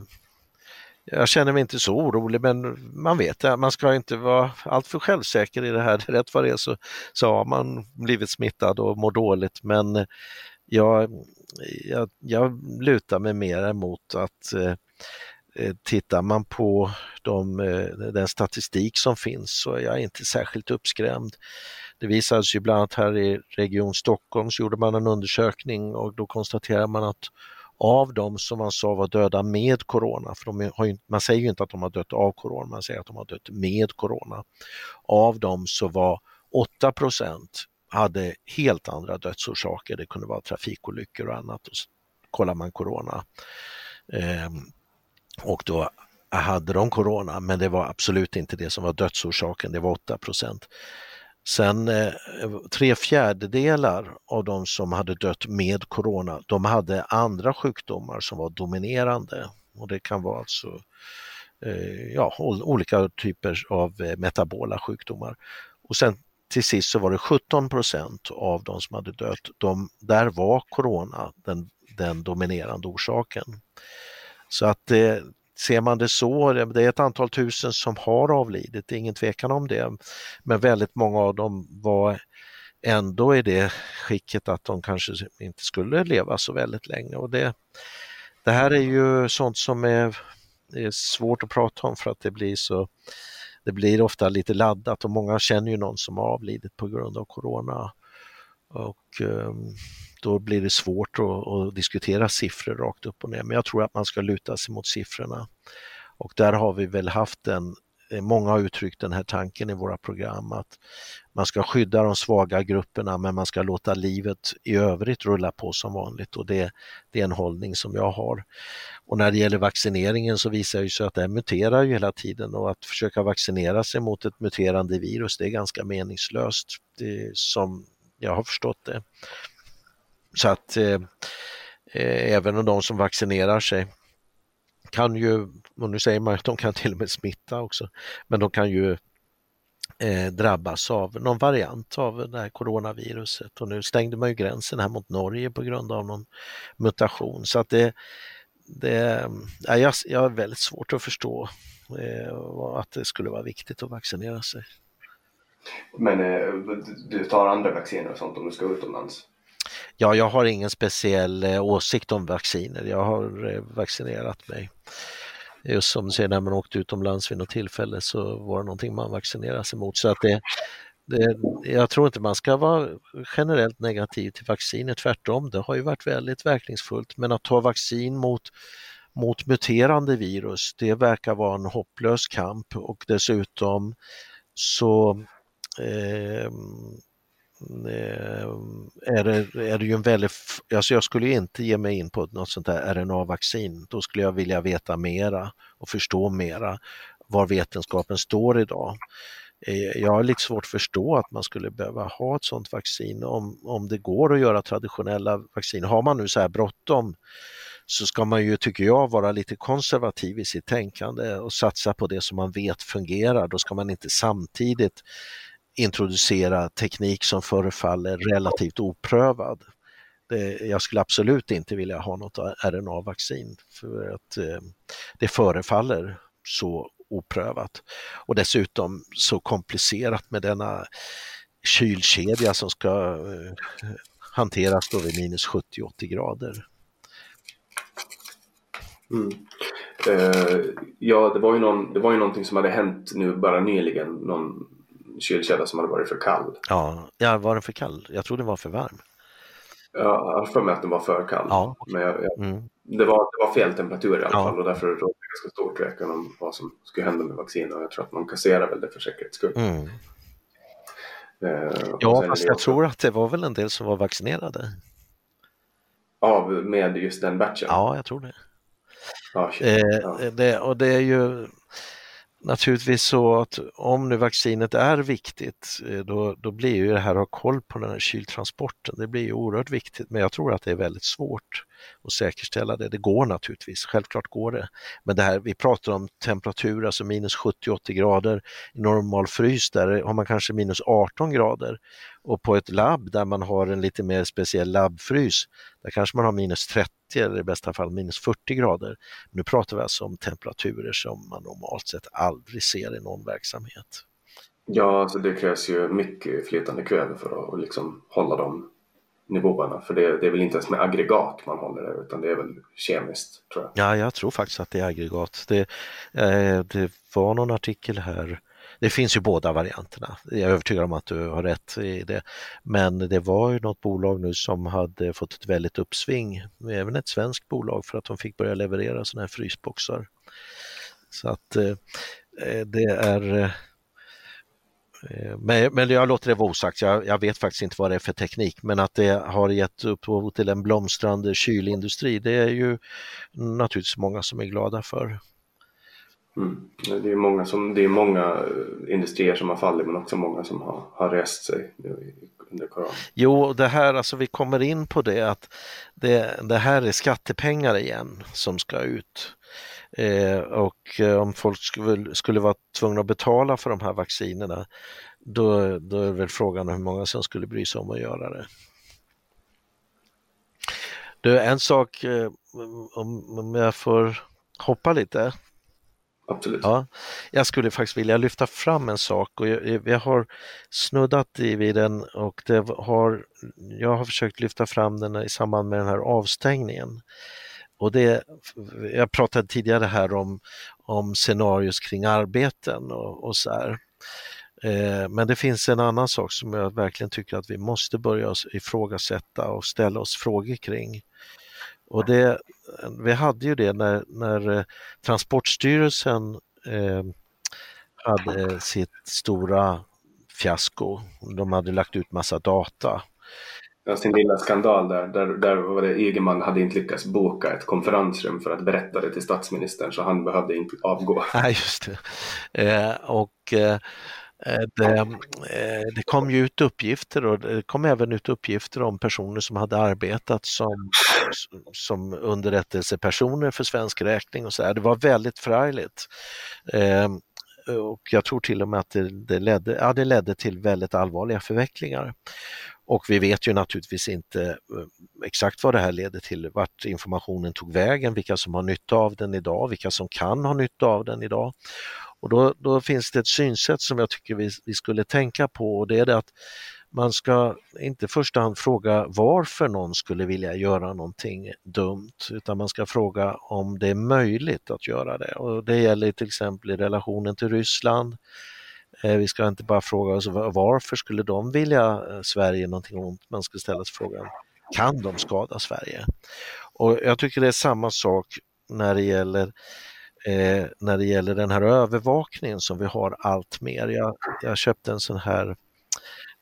Speaker 4: jag känner mig inte så orolig men man vet att man ska inte vara alltför självsäker i det här. Rätt vad det är så, så har man blivit smittad och mår dåligt men jag, jag, jag lutar mig mer emot att eh, eh tittar man på de, eh, den statistik som finns så är jag inte särskilt uppskrämd. Det visades ju bland annat här i Region Stockholm så gjorde man en undersökning och då konstaterar man att av de som man sa var döda med corona, för de har ju, man säger ju inte att de har dött av corona, man säger att de har dött med corona. Av dem så var 8% hade helt andra dödsorsaker, det kunde vara trafikolyckor och annat. Och så kollar man corona. eh, och då hade de corona, men det var absolut inte det som var dödsorsaken, det var 8 Sen eh, tre fjärdedelar av de som hade dött med corona, de hade andra sjukdomar som var dominerande. Och det kan vara alltså eh, ja, olika typer av eh, metabola sjukdomar. Och sen till sist så var det 17 procent av de som hade dött, de, där var corona den, den dominerande orsaken. Så att eh, ser man det så, det är ett antal tusen som har avlidit, det är ingen tvekan om det. Men väldigt många av dem var ändå i det skicket att de kanske inte skulle leva så väldigt länge. Och det, det här är ju sånt som är, är svårt att prata om för att det blir så det blir ofta lite laddat och många känner ju någon som har avlidit på grund av corona. Och ehm, då blir det svårt att, att, diskutera siffror rakt upp och ner. Men jag tror att man ska luta sig mot siffrorna. Och där har vi väl haft en, många har uttryckt den här tanken i våra program att man ska skydda de svaga grupperna men man ska låta livet i övrigt rulla på som vanligt och det, det är en hållning som jag har. Och när det gäller vaccineringen så visar det sig att den muterar ju hela tiden och att försöka vaccinera sig mot ett muterande virus det är ganska meningslöst det som jag har förstått det. Så att eh, eh, även om de som vaccinerar sig kan ju, och nu säger man att de kan till och med smitta också, men de kan ju eh, drabbas av någon variant av det här coronaviruset och nu stängde man ju gränsen här mot Norge på grund av någon mutation så att det, det ja, jag, jag har väldigt svårt att förstå eh, att det skulle vara viktigt att vaccinera sig.
Speaker 3: Men eh, du tar andra vacciner och sånt om du ska utomlands?
Speaker 4: Ja, jag har ingen speciell eh, åsikt om vacciner. Jag har eh, vaccinerat mig. Just som du säger, när man åkte utomlands vid något tillfälle så var det någonting man vaccinerade sig mot. Så att det, det, jag tror inte man ska vara generellt negativ till vacciner, tvärtom. Det har ju varit väldigt verkningsfullt. Men att ta vaccin mot, mot muterande virus, det verkar vara en hopplös kamp och dessutom så Eh, Eh, är det, är det ju en väldigt, alltså jag skulle inte ge mig in på något sånt här RNA-vaccin. Då skulle jag vilja veta mera och förstå mera var vetenskapen står idag. Eh, jag har lite svårt att förstå att man skulle behöva ha ett sånt vaccin om, om det går att göra traditionella vaccin. Har man nu så här bråttom så ska man ju, tycker jag, vara lite konservativ i sitt tänkande och satsa på det som man vet fungerar. Då ska man inte samtidigt introducera teknik som förefaller relativt oprövad. Det, jag skulle absolut inte vilja ha något RNA-vaccin för att eh, det förefaller så oprövat och dessutom så komplicerat med denna kylkedja som ska eh, hanteras då vid minus 70-80 grader.
Speaker 3: Mm. Eh, ja, det var, ju någon, det var ju någonting som hade hänt nu bara nyligen, någon kylkedja som hade varit för kall.
Speaker 4: Ja, ja var den för kall? Jag tror den var för varm.
Speaker 3: Ja, jag för mig att den var för kall.
Speaker 4: Ja.
Speaker 3: Men jag, jag, mm. det, var, det var fel temperatur i alla ja. fall och därför rådde det ganska stor tvekan om vad som skulle hända med vaccinet. Och jag tror att man kasserar väl det för säkerhets skull.
Speaker 4: Mm. Eh, ja, fast jag tror att det var väl en del som var vaccinerade.
Speaker 3: Av med just den batchen?
Speaker 4: Ja, jag tror det.
Speaker 3: Ja,
Speaker 4: eh, ja. Det, och det är ju naturligtvis så att om nu vaccinet är viktigt, eh, då, då blir ju det här att ha koll på den här kyltransporten, det blir ju oerhört viktigt. Men jag tror att det är väldigt svårt och säkerställa det. Det går naturligtvis, självklart går det. Men det här, vi pratar om temperatur, alltså minus 70-80 grader. I normal frys där har man kanske minus 18 grader och på ett labb där man har en lite mer speciell labbfrys, där kanske man har minus 30 eller i bästa fall minus 40 grader. Nu pratar vi alltså om temperaturer som man normalt sett aldrig ser i någon verksamhet.
Speaker 3: Ja, alltså det krävs ju mycket flytande kväve för att liksom hålla dem nivåerna. För det, det är väl inte ens med aggregat man håller det utan det är väl kemiskt tror jag.
Speaker 4: Ja, jag tror faktiskt att det är aggregat. Det, eh, det var någon artikel här det finns ju båda varianterna. Jag är övertygad om att du har rätt i det. Men det var ju något bolag nu som hade fått ett väldigt uppsving, även ett svenskt bolag, för att de fick börja leverera sådana här frysboxar. Så att eh, eh det är eh, men, men jag låter det vara osagt, jag, jag, vet faktiskt inte vad det är för teknik, men att det har gett upphov till en blomstrande kylindustri, det är ju naturligtvis många som är glada för.
Speaker 3: Mm. Det, är många som, det är många eh, industrier som har fallit men också många som har, har rest sig under corona.
Speaker 4: Jo, det här, alltså vi kommer in på det att det, det här är skattepengar igen som ska ut. Eh, och eh, om folk skulle, skulle vara tvungna att betala för de här vaccinerna då, då är väl frågan hur många som skulle bry sig om att göra det. Du, en sak, eh, om, om jag får hoppa lite
Speaker 3: Absolut.
Speaker 4: Ja, jag skulle faktiskt vilja lyfta fram en sak och jag, jag har snuddat vid den och det har, jag har försökt lyfta fram den i samband med den här avstängningen. Och det, jag pratade tidigare här om, om scenarios kring arbeten och, och så här. Eh, men det finns en annan sak som jag verkligen tycker att vi måste börja ifrågasätta och ställa oss frågor kring. Och det, vi hade ju det när, när eh, Transportstyrelsen eh, hade sitt stora fiasko. De hade lagt ut massa data.
Speaker 3: Ja, sin lilla skandal där, där, där var det Ygeman hade inte lyckats boka ett konferensrum för att berätta det till statsministern så han behövde inte avgå.
Speaker 4: Nej, just det. Eh, och eh, Eh, det, eh, det, kom ju ut uppgifter och det kom även ut uppgifter om personer som hade arbetat som, som underrättelsepersoner för svensk räkning och så här. Det var väldigt förargligt. Eh, och jag tror till och med att det, det, ledde, ja, det ledde till väldigt allvarliga förvecklingar. Och vi vet ju naturligtvis inte eh, exakt vad det här leder till, vart informationen tog vägen, vilka som har nytta av den idag, vilka som kan ha nytta av den idag. Och då, då finns det ett synsätt som jag tycker vi, vi skulle tänka på och det är det att man ska inte i första hand fråga varför någon skulle vilja göra någonting dumt utan man ska fråga om det är möjligt att göra det. Och Det gäller till exempel i relationen till Ryssland. Eh, vi ska inte bara fråga oss varför skulle de vilja eh, Sverige någonting ont, man ska ställa sig frågan kan de skada Sverige? Och Jag tycker det är samma sak när det gäller eh, när det gäller den här övervakningen som vi har allt mer. Jag, jag köpte en sån här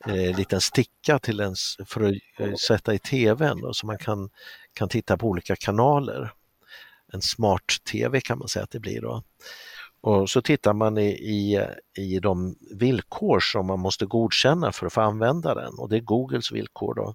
Speaker 4: eh, liten sticka till en, för att eh, sätta i tvn och så man kan, kan titta på olika kanaler. En smart-tv kan man säga att det blir då. Och så tittar man i, i, i de villkor som man måste godkänna för att få använda den och det är Googles villkor. Då.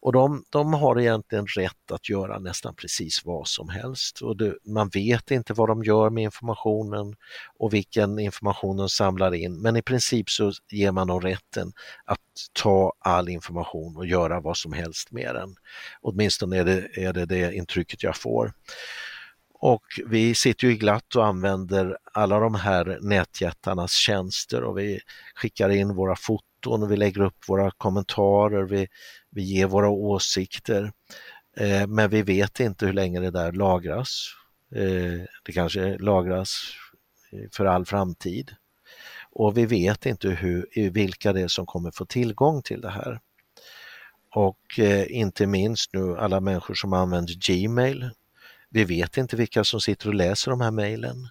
Speaker 4: Och de, de har egentligen rätt att göra nästan precis vad som helst och det, man vet inte vad de gör med informationen och vilken information de samlar in men i princip så ger man dem rätten att ta all information och göra vad som helst med den. Åtminstone är det är det, det intrycket jag får. Och vi sitter ju glatt och använder alla de här nätjättarnas tjänster och vi skickar in våra foton vi lägger upp våra kommentarer, vi, vi ger våra åsikter. Eh, men vi vet inte hur länge det där lagras. Eh, det kanske lagras för all framtid. Och vi vet inte hur, vilka det är som kommer få tillgång till det här. Och eh, inte minst nu alla människor som använder Gmail vi vet inte vilka som sitter och läser de här mejlen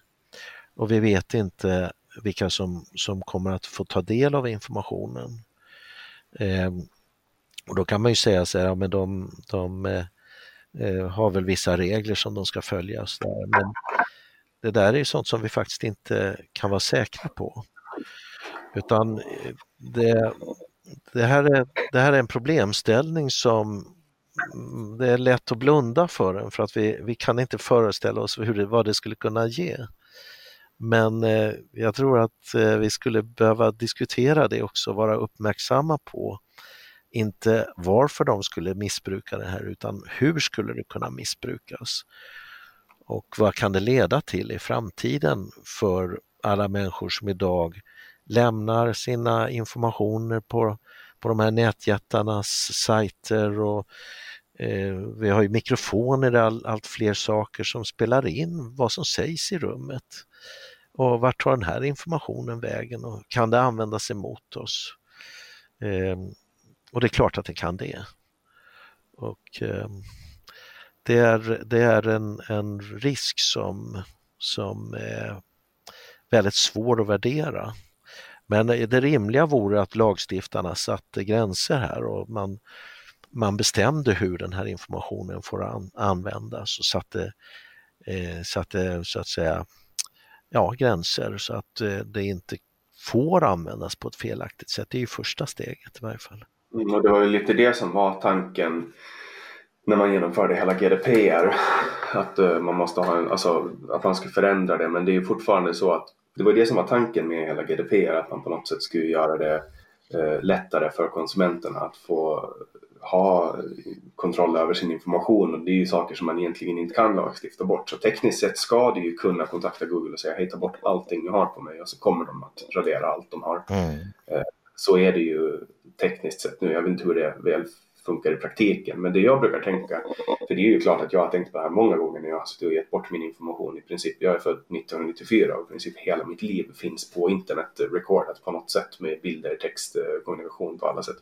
Speaker 4: och vi vet inte vilka som, som kommer att få ta del av informationen. Eh, och då kan man ju säga så här, ja, men de, de eh, har väl vissa regler som de ska följa. Där. Men det där är ju sånt som vi faktiskt inte kan vara säkra på. Utan eh, det, det, här, är, det här är en problemställning som det är lätt att blunda för den för att vi, vi kan inte föreställa oss hur det, vad det skulle kunna ge. Men eh, jag tror att eh, vi skulle behöva diskutera det också, vara uppmärksamma på inte varför de skulle missbruka det här utan hur skulle det kunna missbrukas? Och vad kan det leda till i framtiden för alla människor som idag lämnar sina informationer på på de här nätjättarnas sajter och Eh, vi har ju mikrofoner all, allt fler saker som spelar in vad som sägs i rummet. Och vart tar den här informationen vägen och kan det användas emot oss? Eh, och det är klart att det kan det. Och eh, det är, det är en, en risk som, som är väldigt svår att värdera. Men det rimliga vore att lagstiftarna satte gränser här och man, man bestämde hur den här informationen får an, användas och satte, eh, satte så att säga ja, gränser så att eh, det inte får användas på ett felaktigt sätt. Det är ju första steget i varje fall.
Speaker 3: Mm, och det var ju lite det som var tanken när man genomförde hela GDPR. Att uh, man måste ha en, alltså att man ska förändra det men det är fortfarande så att det var det som var tanken med hela GDPR att man på något sätt skulle göra det uh, lättare för konsumenterna att få ha kontroll över sin information och det är ju saker som man egentligen inte kan lagstifta bort. Så tekniskt sett ska du ju kunna kontakta Google och säga hej ta bort allting jag har på mig och så kommer de att radera allt de har. Mm. Uh, så är det ju tekniskt sett nu. Jag vet inte hur det väl funkar i praktiken. Men det jag brukar tänka, för det är ju klart att jag har tänkt på det här många gånger när jag har suttit och gett bort min information. I princip, jag är född 1994 och i princip hela mitt liv finns på internet recordat på något sätt med bilder, text, eh, kommunikation på alla sätt.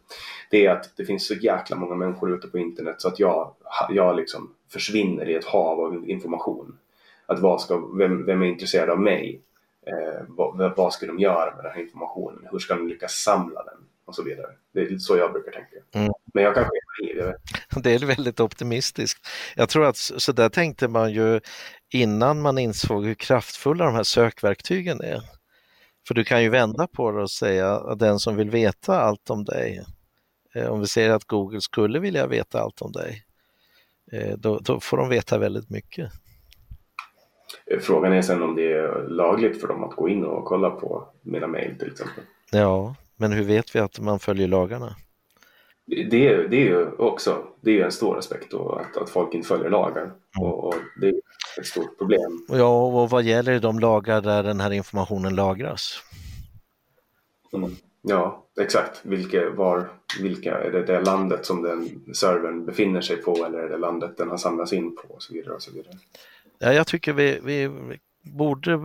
Speaker 3: Det är att det finns så jäkla många människor ute på internet så att jag, jag liksom försvinner i ett hav av information. Att vad ska, vem, vem är intresserad av mig? Eh, vad, vad ska de göra med den här informationen? Hur ska de lyckas samla den? Och så vidare. Det är så jag brukar tänka. Mm. Men jag kanske är naiv.
Speaker 4: Det är väldigt optimistiskt. Jag tror att så där tänkte man ju innan man insåg hur kraftfulla de här sökverktygen är. För du kan ju vända på det och säga att den som vill veta allt om dig, eh, om vi säger att Google skulle vilja veta allt om dig, eh, då, då får de veta väldigt mycket.
Speaker 3: Frågan är sen om det är lagligt för dem att gå in och kolla på mina mejl till exempel.
Speaker 4: Ja, men hur vet vi att man följer lagarna?
Speaker 3: Det är, det är ju också det är en stor aspekt då, att, att folk inte följer lagar. Mm. Och, och, det är ett stort problem.
Speaker 4: Ja, och vad gäller de lagar där den här informationen lagras?
Speaker 3: Mm. Ja, exakt. Vilka, var, vilka, är det det landet som den servern befinner sig på eller är det landet den har samlats in på och så vidare. Och så vidare.
Speaker 4: Ja, jag tycker vi, vi borde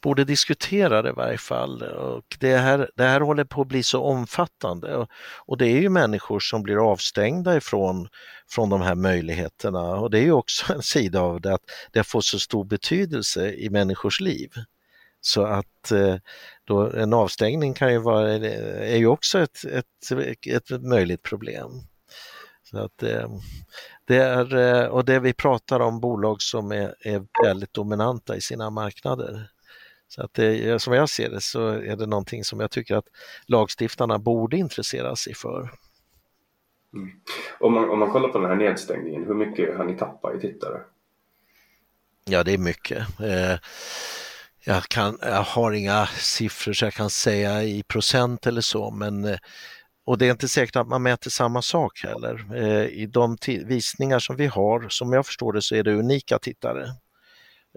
Speaker 4: borde diskutera det i varje fall. Och det, här, det här håller på att bli så omfattande och, och det är ju människor som blir avstängda ifrån från de här möjligheterna och det är ju också en sida av det att det får så stor betydelse i människors liv. Så att eh, då, en avstängning kan ju vara, eh, är ju också ett, ett, ett möjligt problem. Så att, eh, det är, och det vi pratar om bolag som är, är väldigt dominanta i sina marknader. Så att det, som jag ser det så är det någonting som jag tycker att lagstiftarna borde intressera sig för.
Speaker 3: Mm. Om, man, om man kollar på den här nedstängningen, hur mycket har ni tappat i tittare?
Speaker 4: Ja, det är mycket. Eh, jag, kan, jag har inga siffror så jag kan säga i procent eller så, men eh, och det är inte säkert att man mäter samma sak heller. Eh, I de visningar som vi har, som jag förstår det, så är det unika tittare.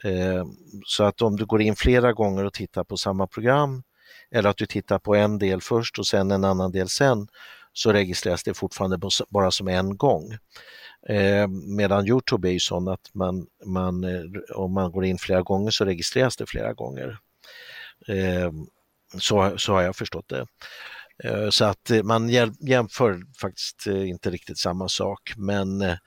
Speaker 4: Eh, så att om du går in flera gånger och tittar på samma program eller att du tittar på en del först och sen en annan del sen så registreras det fortfarande bara som en gång. Eh, medan Youtube är ju sån att man, man, eh, om man går in flera gånger så registreras det flera gånger. Eh, så, så har jag förstått det. Så att man jämför faktiskt inte riktigt samma sak men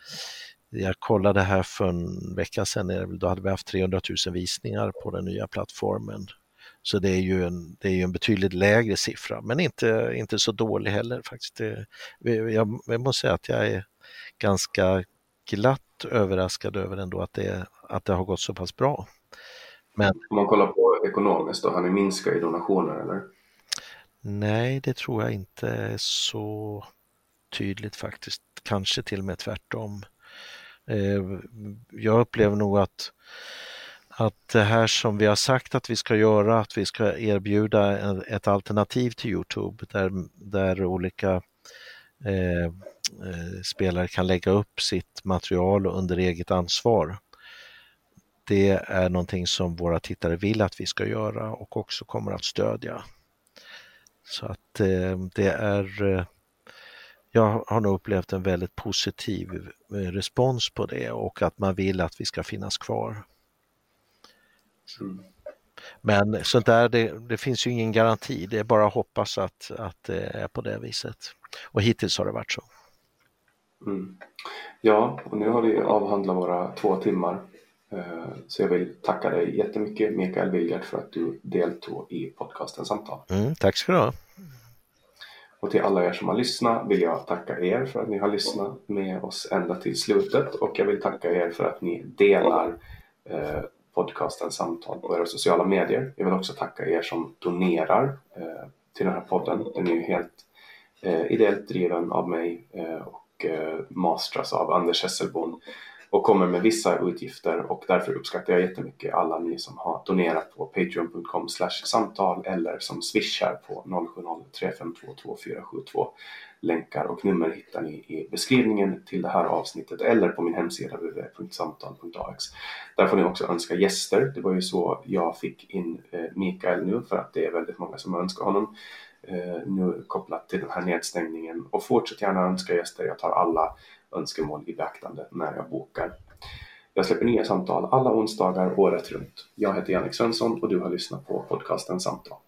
Speaker 4: jag kollade här för en vecka sedan, då hade vi haft 300 000 visningar på den nya plattformen. Så det är ju en, det är en betydligt lägre siffra, men inte, inte så dålig heller faktiskt. Det, jag, jag måste säga att jag är ganska glatt överraskad över ändå att det, att det har gått så pass bra.
Speaker 3: Men, Om man kollar på ekonomiskt då, har ni minskat i donationer eller?
Speaker 4: Nej, det tror jag inte är så tydligt faktiskt. Kanske till och med tvärtom. Eh, jag upplever nog att, att det här som vi har sagt att vi ska göra, att vi ska erbjuda ett alternativ till Youtube där, där olika eh, eh, spelare kan lägga upp sitt material under eget ansvar. Det är någonting som våra tittare vill att vi ska göra och också kommer att stödja. Så att eh, det är eh, jag har nog upplevt en väldigt positiv eh, respons på det och att man vill att vi ska finnas kvar. Mm. Men sånt där, det, det, finns ju ingen garanti, det är bara att hoppas att, att det är på det viset. Och hittills har det varit så.
Speaker 3: Mm. Ja, och nu har vi avhandlat våra två timmar. Eh, så jag vill tacka dig jättemycket Mikael Wilgert för att du deltog i podcasten Samtal.
Speaker 4: Mm, tack ska du ha.
Speaker 3: Och till alla er som har lyssnat vill jag tacka er för att ni har lyssnat med oss ända till slutet och jag vill tacka er för att ni delar eh, podcasten Samtal på era sociala medier. Jag vill också tacka er som donerar eh, till den här podden. Den är ju helt eh, ideellt driven av mig eh, och eh, mastras av Anders Hesselbon och kommer med vissa utgifter och därför uppskattar jag jättemycket alla ni som har donerat på patreon.com samtal eller som swishar på 070-352 Länkar och nummer hittar ni i beskrivningen till det här avsnittet eller på min hemsida www.samtal.ax. Där får ni också önska gäster. Det var ju så jag fick in eh, Mikael nu för att det är väldigt många som önskar honom eh, nu kopplat till den här nedstängningen och fortsätt gärna önska gäster. Jag tar alla önskemål i beaktande när jag bokar. Jag släpper nya samtal alla onsdagar året runt. Jag heter Jannik Svensson och du har lyssnat på podcasten Samtal.